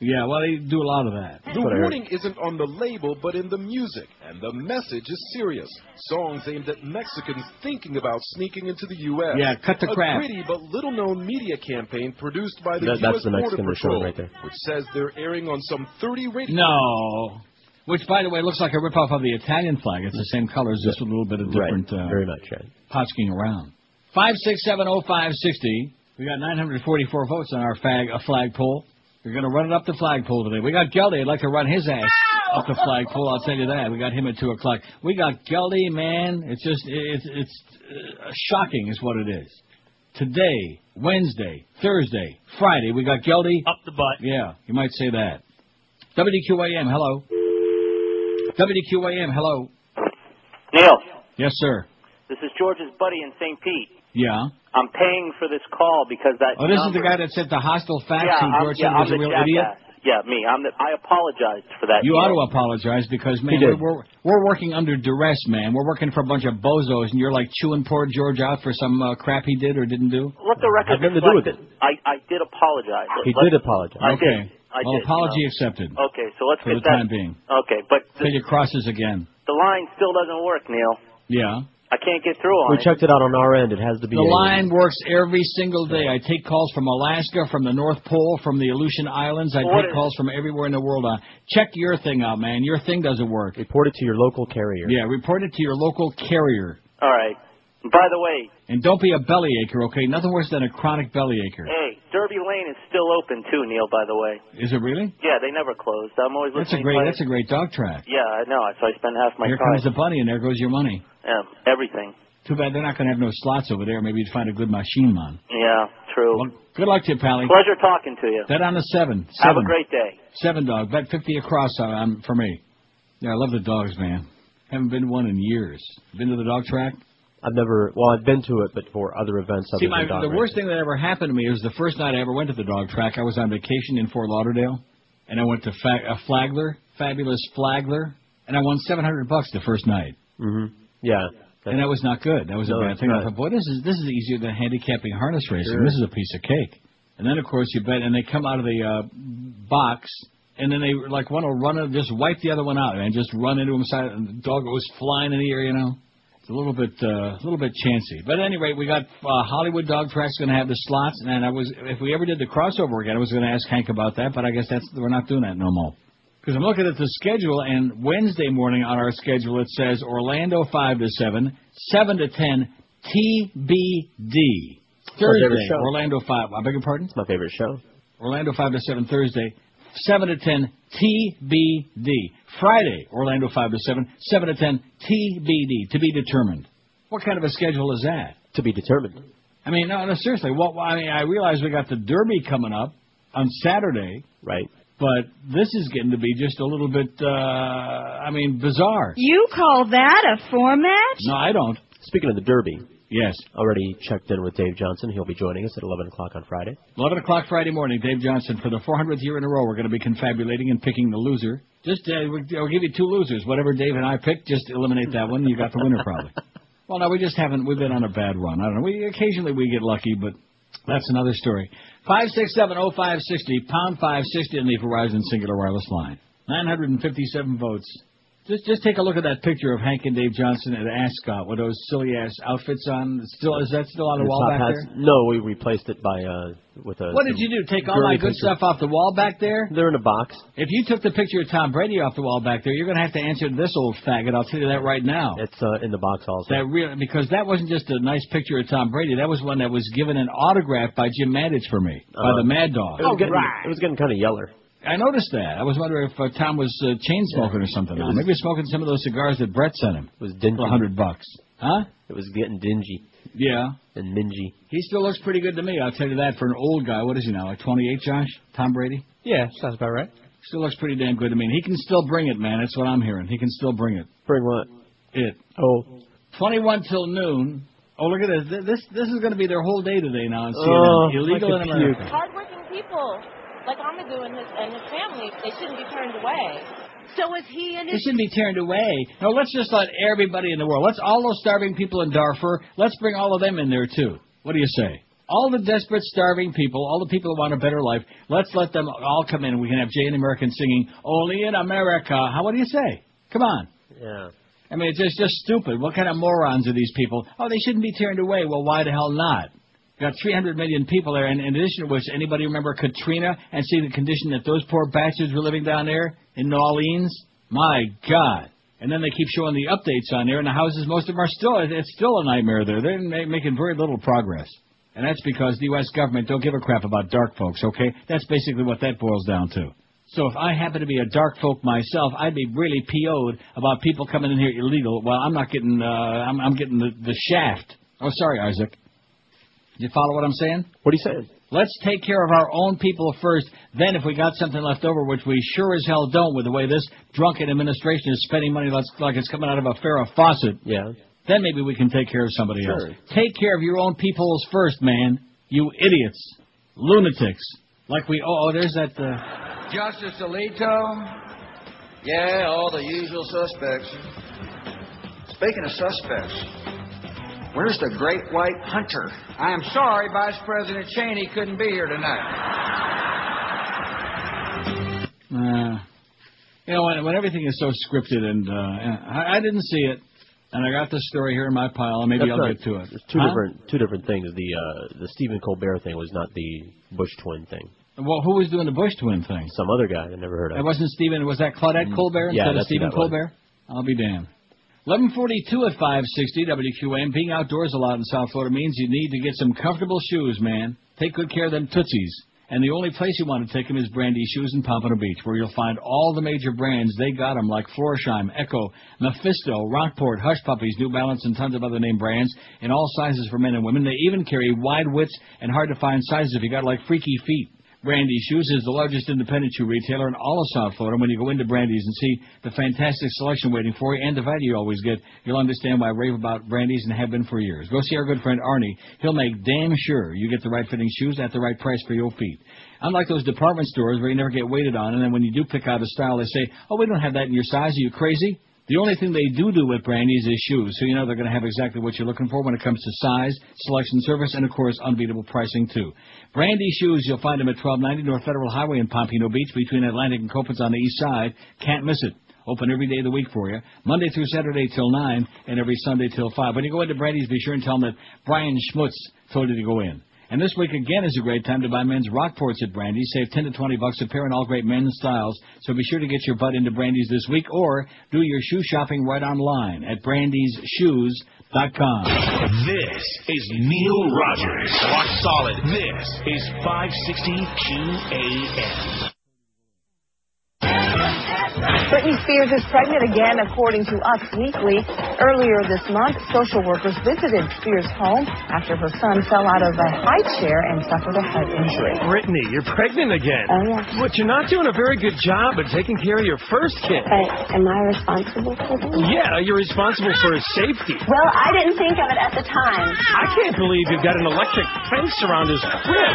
Yeah, well, they do a lot of that. The warning isn't on the label, but in the music, and the message is serious. Songs aimed at Mexicans thinking about sneaking into the U.S. Yeah, cut the crap. a gritty but little-known media campaign produced by the That- U.S. that's the Border Mexican they're Patrol, right there. which says they're airing on some 30 radio. No. Which, by the way, looks like a ripoff of the Italian flag. It's the same colors, just with a little bit of Right, different. Uh, very much, right. Potchking around. Five six seven oh five sixty. We got 944 votes on our flag a flagpole. We're going to run it up the flagpole today. We got Geldy. I'd like to run his ass up the flagpole. I'll tell you that. We got him at two o'clock. We got Geldy, man. It's just it's it's uh, shocking, is what it is. Today, Wednesday, Thursday, Friday, we got Geldy up the butt. Yeah, you might say that. WQAM, hello. WQAM, hello. Neil, Yes, sir. this is George's buddy in St. Pete. Yeah. I'm paying for this call because that. Oh, this is the guy that sent the hostile fax yeah, and George yeah, said he I'm was a real jackass. idiot. Yeah, me. I'm the, I apologized for that. You Neil. ought to apologize because man, we're, we're we're working under duress, man. We're working for a bunch of bozos, and you're like chewing poor George out for some uh, crap he did or didn't do. Let the record Had nothing to do with reflect that I, I did apologize. He Let- did apologize. I okay. did. I well, did, apology you know. accepted Okay, so let's for get the that. time being. Okay, but Till you crosses again. the line still doesn't work, Neil. Yeah. I can't get through on We it. checked it out on our end. It has to be The a- line works every single day. I take calls from Alaska, from the North Pole, from the Aleutian Islands. I What take is- calls from everywhere in the world. Uh, check your thing out, man. Your thing doesn't work. Report it to your local carrier. Yeah, report it to your local carrier. All right. By the way, And don't be a belly bellyacher, okay? Nothing worse than a chronic belly bellyacher. hey, Derby Lane is still open too, Neil. By the way. Is it really? Yeah, they never closed. I'm always That's a great. That's a great dog track. Yeah, I know. So I spend half my Here time. comes the bunny, and there goes your money. Yeah, everything. Too bad they're not going to have no slots over there. Maybe you'd find a good machine man. Yeah, true. Good luck to you, Pally. Pleasure talking to you. Bet on the seven. Have a great day. Seven dog. Bet fifty across on, on for me. Yeah, I love the dogs, man. Haven't been to one in years. Been to the dog track? I've never. Well, I've been to it, but for other events. See, my, the racing. worst thing that ever happened to me was the first night I ever went to the dog track. I was on vacation in Fort Lauderdale, and I went to fa- a Flagler, fabulous Flagler, and I won seven hundred bucks the first night. Mm-hmm. Yeah. And that was not good. That was No, a bad thing. I not. thought, boy, this is this is easier than handicapping harness racing. Sure. This is a piece of cake. And then, of course, you bet, and they come out of the uh, box, and then they like one will run and just wipe the other one out, and just run into him side, and the dog goes flying in the air. You know, a little bit uh, a little bit chancy. But at any rate, we got uh, Hollywood Dog Track's going to have the slots, and I was if we ever did the crossover again, I was going to ask Hank about that, but I guess that's we're not doing that no more. Because I'm looking at the schedule, and Wednesday morning on our schedule it says Orlando five to seven, seven to ten, TBD. Thursday. Orlando five. I beg your pardon. It's my favorite show. Orlando five to seven Thursday, seven to ten TBD. Friday, Orlando five to seven, seven to ten TBD. To be determined. What kind of a schedule is that? To be determined. I mean, no, no, seriously. What? I mean, I realize we got the Derby coming up on Saturday. Right. But this is getting to be just a little bit, uh, I mean, bizarre. You call that a format? No, I don't. Speaking of the Derby. Yes. Already checked in with Dave Johnson. He'll be joining us at 11 o'clock on Friday. 11 o'clock Friday morning, Dave Johnson. For the 400th year in a row, we're going to be confabulating and picking the loser. Just, uh, we- I'll give you two losers. Whatever Dave and I pick, just eliminate that one. You got the winner probably. well, no, we just haven't. We've been on a bad run. I don't know. We occasionally we get lucky, but that's another story. Five six seven oh five sixty pound five sixty in the Verizon Cingular Wireless line. Nine hundred and fifty-seven votes. Just just take a look at that picture of Hank and Dave Johnson at Ascot with those silly ass outfits on. Still is that still on the, The wall back hats- there? No, we replaced it by uh with a. What did you do? Take all my good pictures. stuff off the wall back there? They're in a box. If you took the picture of Tom Brady off the wall back there, you're going to have to answer this old faggot. I'll tell you that right now. It's uh, in the box also. That real because that wasn't just a nice picture of Tom Brady. That was one that was given an autograph by Jim Mandich for me by Uh, the Mad Dog. It was getting, it was getting kind of yeller. I noticed that. I was wondering if uh, Tom was uh, chain smoking or something. Was- Maybe he's smoking some of those cigars that Brett sent him. It was dingy. For a hundred bucks. Huh? It was getting dingy. Yeah. And mingy. He still looks pretty good to me. I'll tell you that for an old guy. What is he now? Like 28, Josh? Tom Brady? Yeah, sounds about right. Still looks pretty damn good to me. And he can still bring it, man. That's what I'm hearing. He can still bring it. Bring what? It. Oh. 21 till noon. Oh, look at this. Th- This this is going to be their whole day today now on Oh, CNN. I Illegal could in America. Hardworking people like Amadou and his and his family, they shouldn't be turned away. So is he and his. They shouldn't be turned away. No, let's just let everybody in the world. Let's all those starving people in Darfur. Let's bring all of them in there too. What do you say? All the desperate, starving people, all the people who want a better life. Let's let them all come in. We can have Jay and the American singing "Only in America." How? What do you say? Come on. Yeah. I mean, it's just just stupid. What kind of morons are these people? Oh, they shouldn't be turned away. Well, why the hell not? Got 300 million people there, and in addition to which, anybody remember Katrina and see the condition that those poor bastards were living down there in New Orleans? My God! And then they keep showing the updates on there, and the houses, most of them are still, it's still a nightmare there. They're making very little progress. And that's because the U.S. government don't give a crap about dark folks, okay? That's basically what that boils down to. So if I happen to be a dark folk myself, I'd be really PO'd about people coming in here illegal. Well, I'm not getting, uh, I'm, I'm getting the, the shaft. Oh, sorry, Isaac. You follow what I'm saying? What are you saying? Let's take care of our own people first. Then, if we got something left over, which we sure as hell don't, with the way this drunken administration is spending money like like it's coming out of a Farrah faucet, Yeah. then maybe we can take care of somebody Sure. else. Take care of your own peoples first, man. You idiots, lunatics. Like we. Oh, oh there's that. Uh, Justice Alito. Yeah, all the usual suspects. Speaking of suspects, where's the great white hunter? I am sorry Vice President Cheney couldn't be here tonight. Uh, you know, when, when everything is so scripted, and uh, I, I didn't see it, and I got the story here in my pile, and maybe That's I'll not- get to it. There's two Huh? different two different things. The uh the Stephen Colbert thing was not the Bush twin thing. Well, who was doing the Bush twin thing? Some other guy I never heard of. It wasn't Stephen. Was that Claudette Colbert Mm, yeah, instead of Stephen that was. Colbert? I'll be damned. 1142 at 560 WQAM. Being outdoors a lot in South Florida means you need to get some comfortable shoes, man. Take good care of them tootsies. And the only place you want to take them is Brandy Shoes in Pompano Beach, where you'll find all the major brands. They got them like Florsheim, Ecco, Mephisto, Rockport, Hush Puppies, New Balance, and tons of other name brands in all sizes for men and women. They even carry wide widths and hard to find sizes if you got like freaky feet. Brandy Shoes is the largest independent shoe retailer in all of South Florida. When you go into Brandy's and see the fantastic selection waiting for you and the value you always get, you'll understand why I rave about Brandy's and have been for years. Go see our good friend Arnie. He'll make damn sure you get the right fitting shoes at the right price for your feet. Unlike those department stores where you never get waited on, and then when you do pick out a style, they say, "Oh, we don't have that in your size. Are you crazy?" The only thing they do do with Brandy's is shoes, so you know they're going to have exactly what you're looking for when it comes to size, selection, service, and of course unbeatable pricing too. Brandy shoes, you'll find them at 1290 North Federal Highway in Pompano Beach between Atlantic and Copans on the east side. Can't miss it. Open every day of the week for you, Monday through Saturday till 9 and every Sunday till 5. When you go into Brandy's, be sure and tell them that Brian Schmutz told you to go in. And this week again is a great time to buy men's Rockports at Brandy's. Save 10 to 20 bucks a pair in all great men's styles. So be sure to get your butt into Brandy's this week or do your shoe shopping right online at brandysshoes.com. This is Neil Rogers. Rock solid. This is 560 QAM. Britney Spears is pregnant again, according to Us Weekly. Earlier this month, social workers visited Spears' home after her son fell out of a high chair and suffered a head injury. Brittany, you're pregnant again. Oh, yeah. But you're not doing a very good job at taking care of your first kid. But am I responsible for them? Yeah, you're responsible for his safety. Well, I didn't think of it at the time. I can't believe you've got an electric fence around his crib.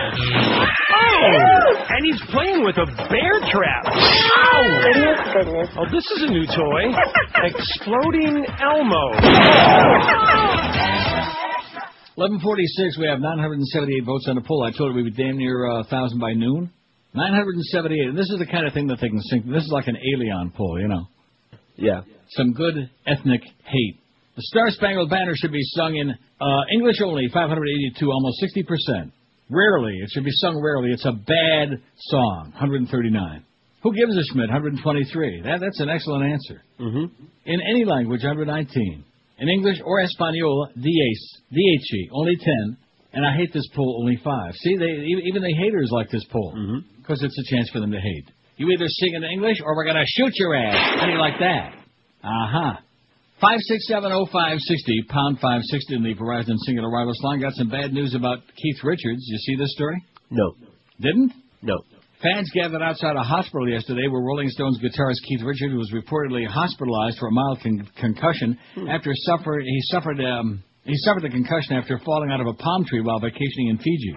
Oh! And he's playing with a bear trap. Ow! Goodness, goodness. Oh, this is a new toy. Exploding Elmo. 1146, we have 978 votes on the poll. I told you we'd be damn near uh, 1,000 by noon. 978, and this is the kind of thing that they can sink. This is like an alien poll, you know. Yeah. Some good ethnic hate. The Star Spangled Banner should be sung in uh, English only, 582, almost 60%. Rarely. It should be sung rarely. It's a bad song, 139. Who gives a Schmidt, 123? That, that's an excellent answer. Mm-hmm. In any language, 119. In English or Espanol, DHE, only 10. And I hate this poll, only 5. See, they, even the haters like this poll. Because it's a chance for them to hate. You either sing in English or we're going to shoot your ass. How do you like that? Uh-huh. 5670560, pound 560 in the Verizon Cingular wireless line. Got some bad news about Keith Richards. You see this story? No. Didn't? No. Fans gathered outside a hospital yesterday where Rolling Stones guitarist Keith Richards was reportedly hospitalized for a mild con- concussion after suffer he suffered um, he suffered the concussion after falling out of a palm tree while vacationing in Fiji.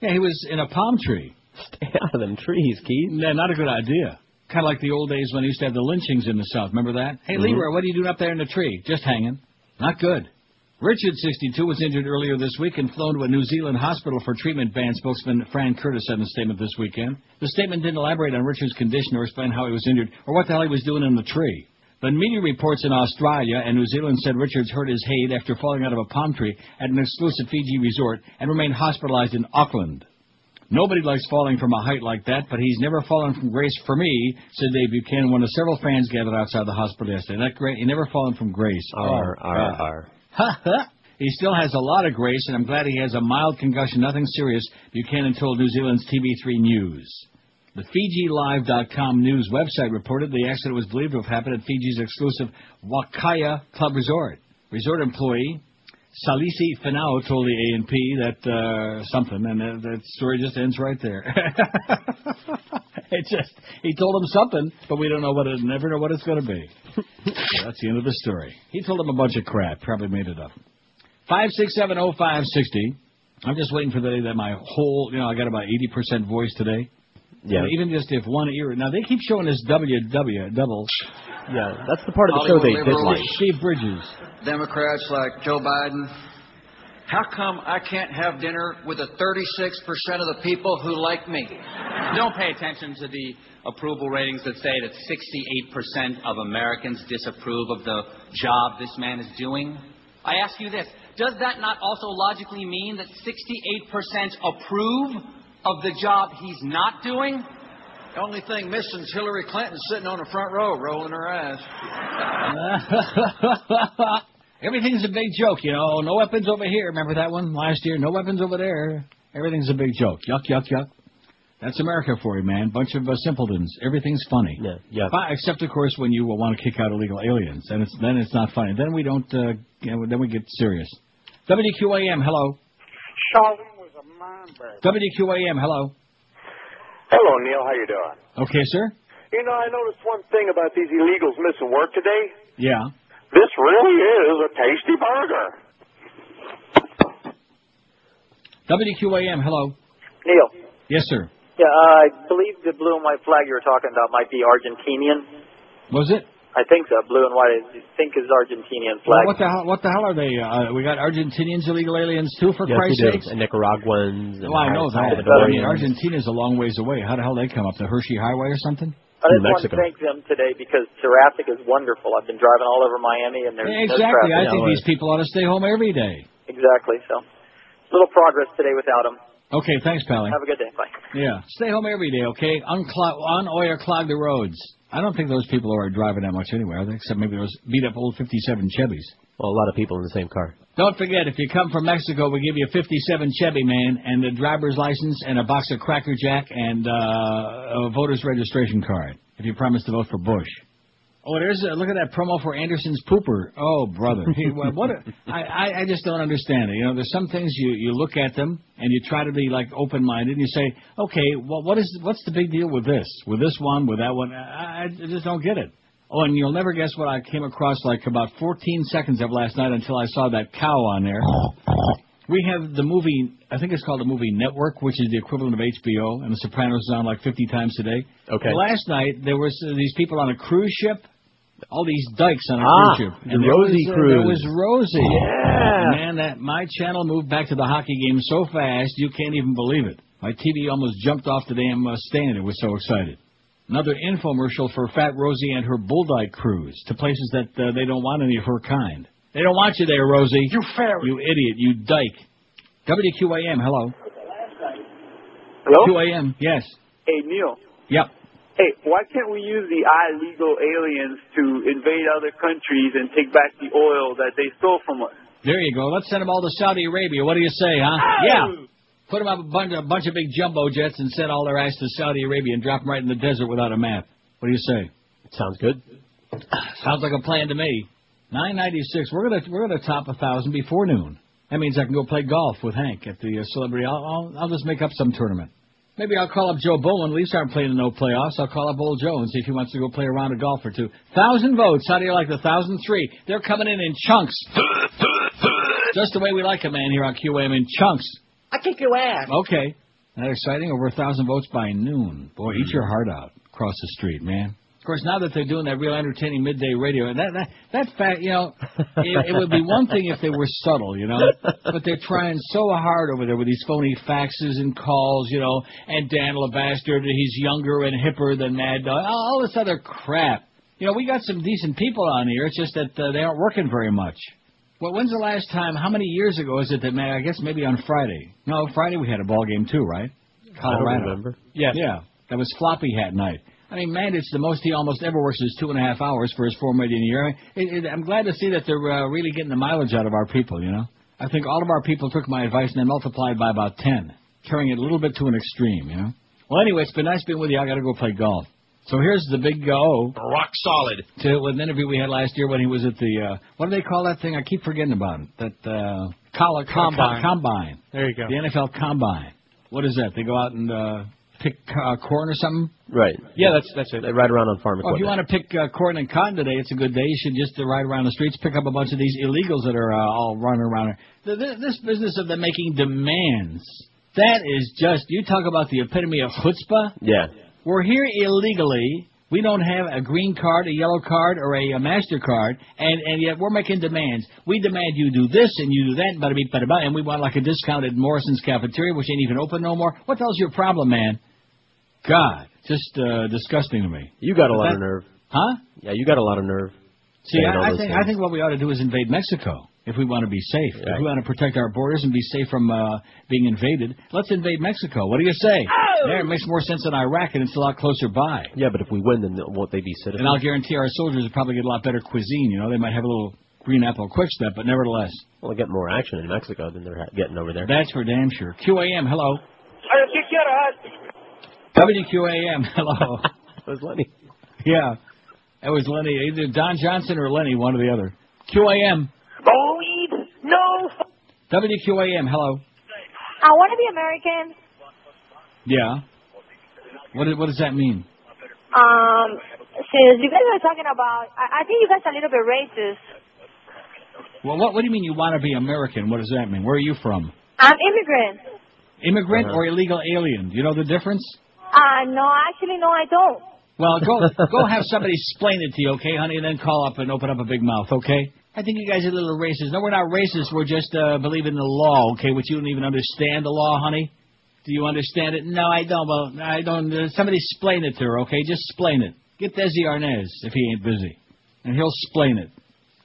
Yeah, he was in a palm tree. Stay out of them trees, Keith. Yeah, not a good idea. Kind of like the old days when they used to have the lynchings in the South. Remember that? Hey, Mhm. Leroy, what are you doing up there in the tree? Just hanging. Not good. Richard, 62, was injured earlier this week and flown to a New Zealand hospital for treatment, band spokesman Fran Curtis said in a statement this weekend. The statement didn't elaborate on Richard's condition or explain how he was injured or what the hell he was doing in the tree. But media reports in Australia and New Zealand said Richards hurt his head after falling out of a palm tree at an exclusive Fiji resort and remained hospitalized in Auckland. Nobody likes falling from a height like that, but he's never fallen from grace for me, said Dave Buchanan, one of several fans gathered outside the hospital yesterday. That great, he never fallen from grace. R, Oh, R, God. R. He still has a lot of grace, and I'm glad he has a mild concussion, nothing serious, Buchanan told New Zealand's TV3 News. The FijiLive.com news website reported the accident was believed to have happened at Fiji's exclusive Wakaya Club Resort. Resort employee Salisi Finau told the A&P that uh, something, and that, that story just ends right there. it just he told him something, but we don't know what it, never know what it's going to be. So that's the end of the story. He told him a bunch of crap, probably made it up. Five six seven oh five sixty. I'm just waiting for the day that my whole, you know, I got about eighty percent voice today. Yeah. And even just if one ear. Now they keep showing this WW double. Yeah, that's the part of the show they Hollywood dislike. Steve Bridges. Democrats like Joe Biden. How come I can't have dinner with the 36% of the people who like me? Don't pay attention to the approval ratings that say that 68% of Americans disapprove of the job this man is doing. I ask you this does that not also logically mean that 68% approve of the job he's not doing? The only thing missing is Hillary Clinton sitting on the front row rolling her eyes. Everything's a big joke, you know. No weapons over here. Remember that one last year? No weapons over there. Everything's a big joke. Yuck, yuck, yuck. That's America for you, man. Bunch of uh, simpletons. Everything's funny. Yeah, yeah. Fi- Except, of course, when you uh, want to kick out illegal aliens, then it's then it's not funny. Then we don't. Uh, you know, then we get serious. WQAM, hello. Charlene WQAM, hello. Hello, Neil. How you doing? Okay, sir. You know, I noticed one thing about these illegals missing work today. Yeah. This really is a tasty burger. WQAM, hello. Neil. Yes, sir. Yeah, uh, I believe the blue and white flag you were talking about might be Argentinian. Was it? I think so. Blue and white, I think is Argentinian Well, flag. what the hell? What the hell are they? Uh, we got Argentinians illegal aliens too, for yes, Christ's we do. sakes. And Nicaraguans. And Well, I know that. But I mean, Salvadorians. Argentina's a long ways away. How the hell they come up? The Hershey Highway or something? I just want to thank them today because traffic is wonderful. I've been driving all over Miami and there's Yeah, no exactly. traffic. I think these people ought to stay home every day. Exactly. So, little progress today without them. Okay, thanks, Pally. Have a good day. Bye. Yeah, stay home every day, okay? Unclog, un-oil clog the roads. I don't think those people are driving that much anyway, are they? Except maybe those beat up old 57 Chevys. Well, a lot of people in the same car. Don't forget, if you come from Mexico, we give you a 57 Chevy, man, and a driver's license and a box of Cracker Jack and uh, a voter's registration card if you promise to vote for Bush. Oh, there's a, look at that promo for Anderson's pooper. Oh, brother, he, what what a, I, I I just don't understand it. You know, there's some things you you look at them and you try to be like open minded and you say, okay, well, what is what's the big deal with this, with this one, with that one? I, I just don't get it. Oh, and you'll never guess what I came across like about 14 seconds of last night until I saw that cow on there. We have the movie, I think it's called the movie Network, which is the equivalent of HBO, and The Sopranos is on like 50 times a day. Okay. Last night there was uh, these people on a cruise ship, all these dykes on a Ah, cruise ship. the And there Rosie was, uh, cruise. There was Rosie. Yeah. Man, that my channel moved back to the hockey game so fast you can't even believe it. My TV almost jumped off the damn uh, stand. It was so excited. Another infomercial for Fat Rosie and her Bulldog cruise to places that uh, they don't want any of her kind. They don't want you there, Rosie. You fairy. You idiot. You dyke. WQAM, hello. Hello? QAM, yes. Hey, Neil. Yep. Hey, why can't we use the illegal aliens to invade other countries and take back the oil that they stole from us? There you go. Let's send them all to Saudi Arabia. What do you say, huh? Yeah. Put them up a bunch, a bunch of big jumbo jets and send all their ass to Saudi Arabia and drop them right in the desert without a map. What do you say? Sounds good. Sounds like a plan to me. Nine ninety six. We're gonna we're gonna top a thousand before noon. That means I can go play golf with Hank at the uh, celebrity. I'll, I'll I'll just make up some tournament. Maybe I'll call up Joe Bowen. Leafs aren't playing in no playoffs. I'll call up old Joe and see if he wants to go play a round of golf or two. Thousand votes. How do you like the thousand three? They're coming in in chunks. Just the way we like a man here on QAM in chunks. I kick your ass. Okay. That exciting? Over a thousand votes by noon. Boy, eat your heart out across the street, man. Of course, now that they're doing that real entertaining midday radio, and that that that fact, you know, it, it would be one thing if they were subtle, you know, but they're trying so hard over there with these phony faxes and calls, you know, and Dan LeBastard, he's younger and hipper than Mad Dog, all all this other crap. You know, we got some decent people on here. It's just that uh, they aren't working very much. Well, when's the last time? How many years ago is it that? Man, I guess maybe on Friday. No, Friday we had a ball game too, right? Colorado. remember. Yeah, yeah. That was floppy hat night. I mean, man, it's the most he almost ever works is two and a half hours for his four million a year. It, it, I'm glad to see that they're uh, really getting the mileage out of our people. You know, I think all of our people took my advice and they multiplied by about ten, carrying it a little bit to an extreme. You know. Well, anyway, it's been nice being with you. I got to go play golf. So here's the big go. Rock solid. To with an interview we had last year when he was at the uh, what do they call that thing? I keep forgetting about it. That uh, collar Combine. combine. There you go. The NFL combine. What is that? They go out and uh, pick uh, corn or something. Right. Yeah, that's that's it. They ride around on farm equipment. Well, if you want to pick uh, corn and cotton today, it's a good day. You should just uh, ride around the streets, pick up a bunch of these illegals that are uh, all running around. Th- th- This business of them making demands, that is just, you talk about the epitome of chutzpah. Yeah. We're here illegally. We don't have a green card, a yellow card, or a, a MasterCard, and, and yet we're making demands. We demand you do this and you do that, bada beep, bada bada, and we want like a discounted Morrison's cafeteria, which ain't even open no more. What the hell's your problem, man? God, just uh, disgusting to me. You got a lot that- of nerve. Huh? Yeah, you got a lot of nerve. See, I, I think things. I think what we ought to do is invade Mexico if we want to be safe. If we want to protect our borders and be safe from uh, being invaded, let's invade Mexico. What do you say? Oh! There, it makes more sense than Iraq, and it's a lot closer by. Yeah, but if we win, then won't they be citizens? And I'll guarantee our soldiers will probably get a lot better cuisine. You know, they might have a little green apple quick step, but nevertheless, Well, they get more action in Mexico than they're ha- getting over there. that's for damn sure. QAM, hello. I'll kick your ass. WQAM, hello. It was Lenny. Yeah, it was Lenny, either Don Johnson or Lenny, one or the other. QAM, No weed, no. WQAM, hello. I want to be American. Yeah. What what does that mean? Um, since you guys are talking about, I, I think you guys are a little bit racist. Well, what what do you mean you want to be American? What does that mean? Where are you from? I'm immigrant. Immigrant Uh-huh. or illegal alien? Do you know the difference? Uh, no, actually, no, I don't. Well, go go have somebody explain it to you, okay, honey, and then call up and open up a big mouth, okay? I think you guys are a little racist. No, we're not racist. We're just uh, believe in the law, okay? Which you don't even understand the law, honey. Do you understand it? No, I don't. Well, I don't. Uh, somebody explain it to her, okay? Just explain it. Get Desi Arnaz if he ain't busy, and he'll explain it.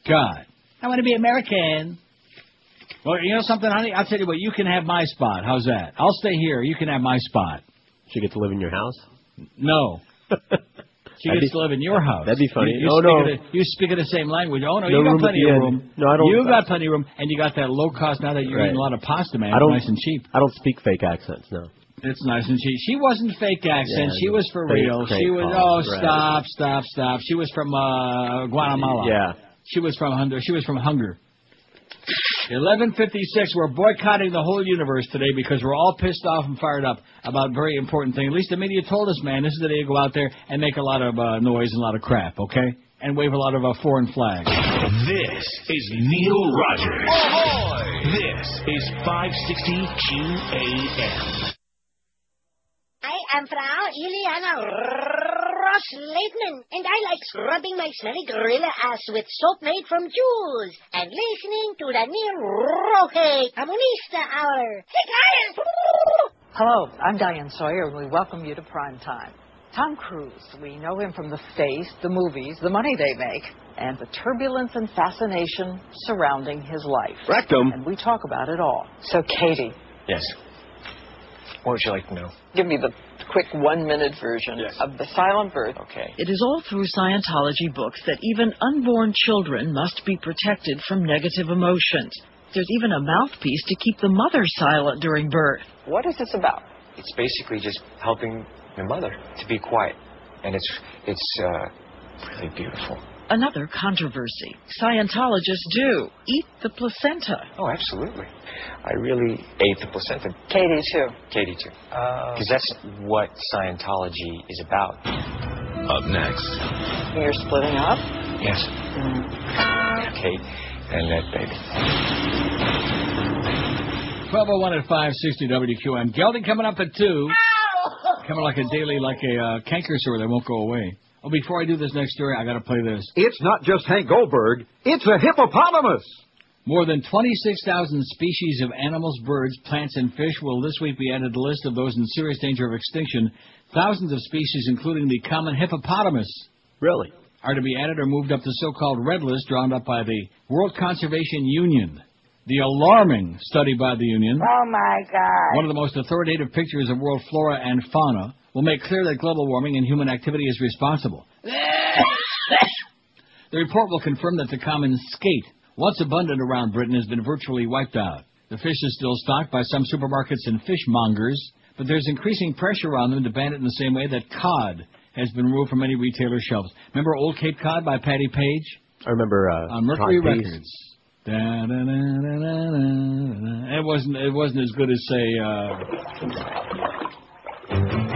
God, I want to be American. Well, you know something, honey? I'll tell you what. You can have my spot. How's that? I'll stay here. You can have my spot. She get to live in your house? No. She That'd gets be- to live in your house. that'd be funny. You, you Oh, speak no. the, you speak the same language. Oh no, No you got plenty of end. room. No, I don't- You got plenty of room, and you got that low cost. Now that you're Right. eating a lot of pasta, man, I don't, nice and cheap. I don't speak fake accents, no. It's nice and cheap. She wasn't fake accent. Yeah, she was for fake- real. fake She was. call, Oh, right. stop, stop, stop. She was from uh, Guatemala. Yeah. She was from Hunger. She was from Hunger. 1156. We're boycotting the whole universe today because we're all pissed off and fired up about very important thing. At least the media told us, man. This is the day to go out there and make a lot of uh, noise and a lot of crap, okay? And wave a lot of uh, foreign flags. This is Neil Rogers. This is 560 QAM. I am Frau Ileana Ros-Lehtinen, and I like scrubbing my smelly gorilla ass with soap made from jewels and listening to the Neil Roque Comunista Hour. Hey, Karen! Hello, I'm Diane Sawyer, and we welcome you to Prime Time. Tom Cruise. We know him from the face, the movies, the money they make, and the turbulence and fascination surrounding his life. Rectum. And we talk about it all. So, Katie, Yes. What would you like to know? give me the quick one-minute version of the silent birth. Okay. It is all through Scientology books that even unborn children must be protected from negative emotions. There's even a mouthpiece to keep the mother silent during birth. What is this about? It's basically just helping the mother to be quiet, and it's it's uh, really beautiful. Another controversy. Scientologists do eat the placenta. Oh, absolutely. I really ate the placenta. Katie, too. Katie too. Because that's what Scientology is about. Up next. You're splitting up? Yes. Kate and that baby. 1201 at 560 WQM. Gelding coming up at 2. Coming like a daily, like a uh, canker sore that won't go away. Oh, before I do this next story, I got to play this. It's not just Hank Goldberg, it's a hippopotamus. More than 26,000 species of animals, birds, plants, and fish will this week be added to the list of those in serious danger of extinction. Thousands of species, including the common hippopotamus, really, are to be added or moved up the so-called red list drawn up by the World Conservation Union. The alarming study by the Union, Oh my God. one of the most authoritative pictures of world flora and fauna, will make clear that global warming and human activity is responsible. The report will confirm that the common skate, once abundant around Britain, has been virtually wiped out. The fish is still stocked by some supermarkets and fishmongers, but there's increasing pressure on them to ban it in the same way that cod has been removed from many retailer shelves. Remember Old Cape Cod by Patti Page? I remember uh, On Mercury Cod Records. Da-da-da-da-da-da. It wasn't. It wasn't as good as say. Uh, Splish splash,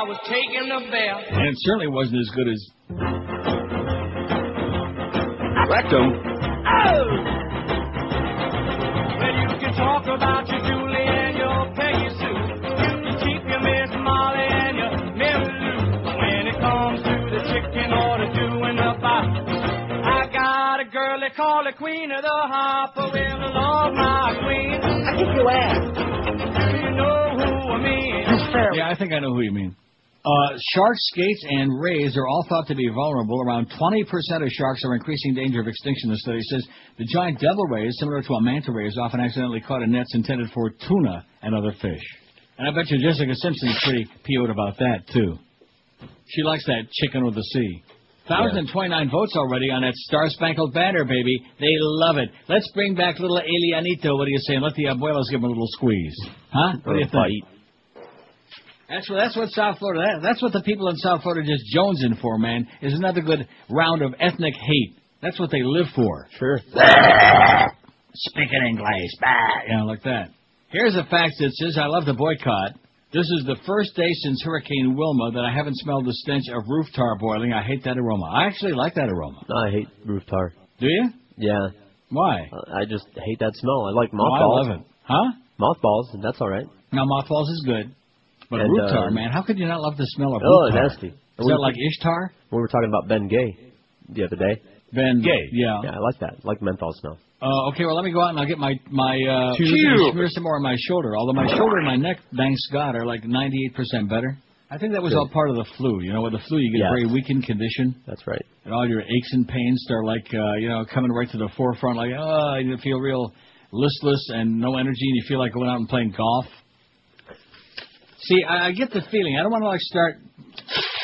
I was taking a bath. and it certainly wasn't as good as. Rectum. Oh! Well, you can talk about your Julie and your Peggy Sue. You can keep your Miss Molly and your Mary Lou. But when it comes to the chicken or the doing the pie, I got a girl they call the Queen of the Hopper. Well, I love my queen. I kick your ass. Do you know who I mean? Yeah, I think I know who you mean. Uh, sharks, skates, and rays are all thought to be vulnerable. Around 20% of sharks are in increasing danger of extinction, the study says. The giant devil ray, similar to a manta ray, is often accidentally caught in nets intended for tuna and other fish. And I bet you Jessica Simpson's pretty PO'd about that, too. She likes that chicken with the sea. 1,029 votes already on that Star Spangled Banner, baby. They love it. Let's bring back little Elianito. What do you say? And let the abuelos give him a little squeeze. Huh? What do you think? That's what that's what South Florida. That, that's what the people in South Florida just jonesing for, man. Is another good round of ethnic hate. That's what they live for. Sure. Speaking English, bah, you know, like that. Here's a fact that says I love the boycott. This is the first day since Hurricane Wilma that I haven't smelled the stench of roof tar boiling. I hate that aroma. I actually like that aroma. No, I hate roof tar. Do you? Yeah. Why? Uh, I just hate that smell. I like Oh, I love it. Huh? Mothballs, and that's all right. Now mothballs is good, but And, roof uh, man, how could you not love the smell of Oh, roof tar? nasty. Is that like Ishtar? We were talking about Ben Gay the other day. Ben Gay, yeah. Yeah, I like that. I like menthol smell. Uh, okay, well let me go out and I'll get my my uh, Phew. smear- smear some more on my shoulder. Although my shoulder and my neck, thanks God, are like 98% better. I think that was Good. all part of the flu. You know, with the flu, you get Yes. a very weakened condition. That's right. And all your aches and pains start like uh, you know coming right to the forefront. Like oh, you feel real listless and no energy, and you feel like going out and playing golf. See, I, I get the feeling. I don't want to like start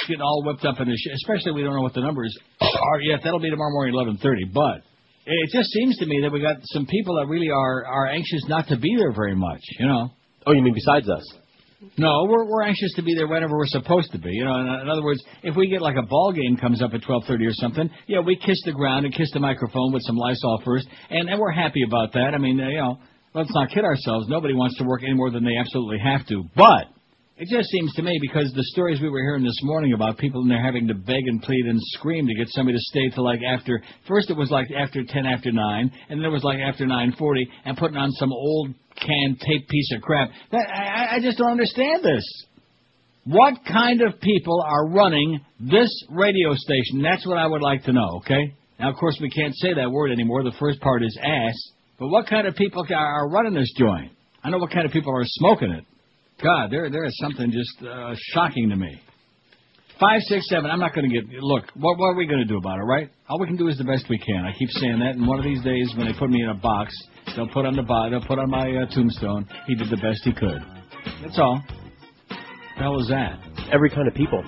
getting all whipped up in this, shit, especially we don't know what the numbers are yet. That'll be tomorrow morning, eleven thirty. But it just seems to me that we got some people that really are are anxious not to be there very much. You know. Oh, you mean besides us? No, we're we're anxious to be there whenever we're supposed to be. You know, in, in other words, if we get like a ball game comes up at twelve thirty or something, yeah, we kiss the ground and kiss the microphone with some Lysol first, and and we're happy about that. I mean, you know, let's not kid ourselves. Nobody wants to work any more than they absolutely have to. But it just seems to me because the stories we were hearing this morning about people in there having to beg and plead and scream to get somebody to stay till like after. First it was like after ten after nine, and then it was like after nine forty, and putting on some old canned tape piece of crap. That I, I- just don't understand this. What kind of people are running this radio station? That's what I would like to know. Okay. Now, of course, we can't say that word anymore. The first part is ass. But what kind of people are running this joint? I know what kind of people are smoking it. God, there there is something just uh, shocking to me. Five, six, seven. I'm not going to get. Look, what, what are we going to do about it, right? All we can do is the best we can. I keep saying that. And one of these days, when they put me in a box, they'll put on the bo- they'll put on my uh, tombstone. He did the best he could. That's all. Hell is that? Every kind of people.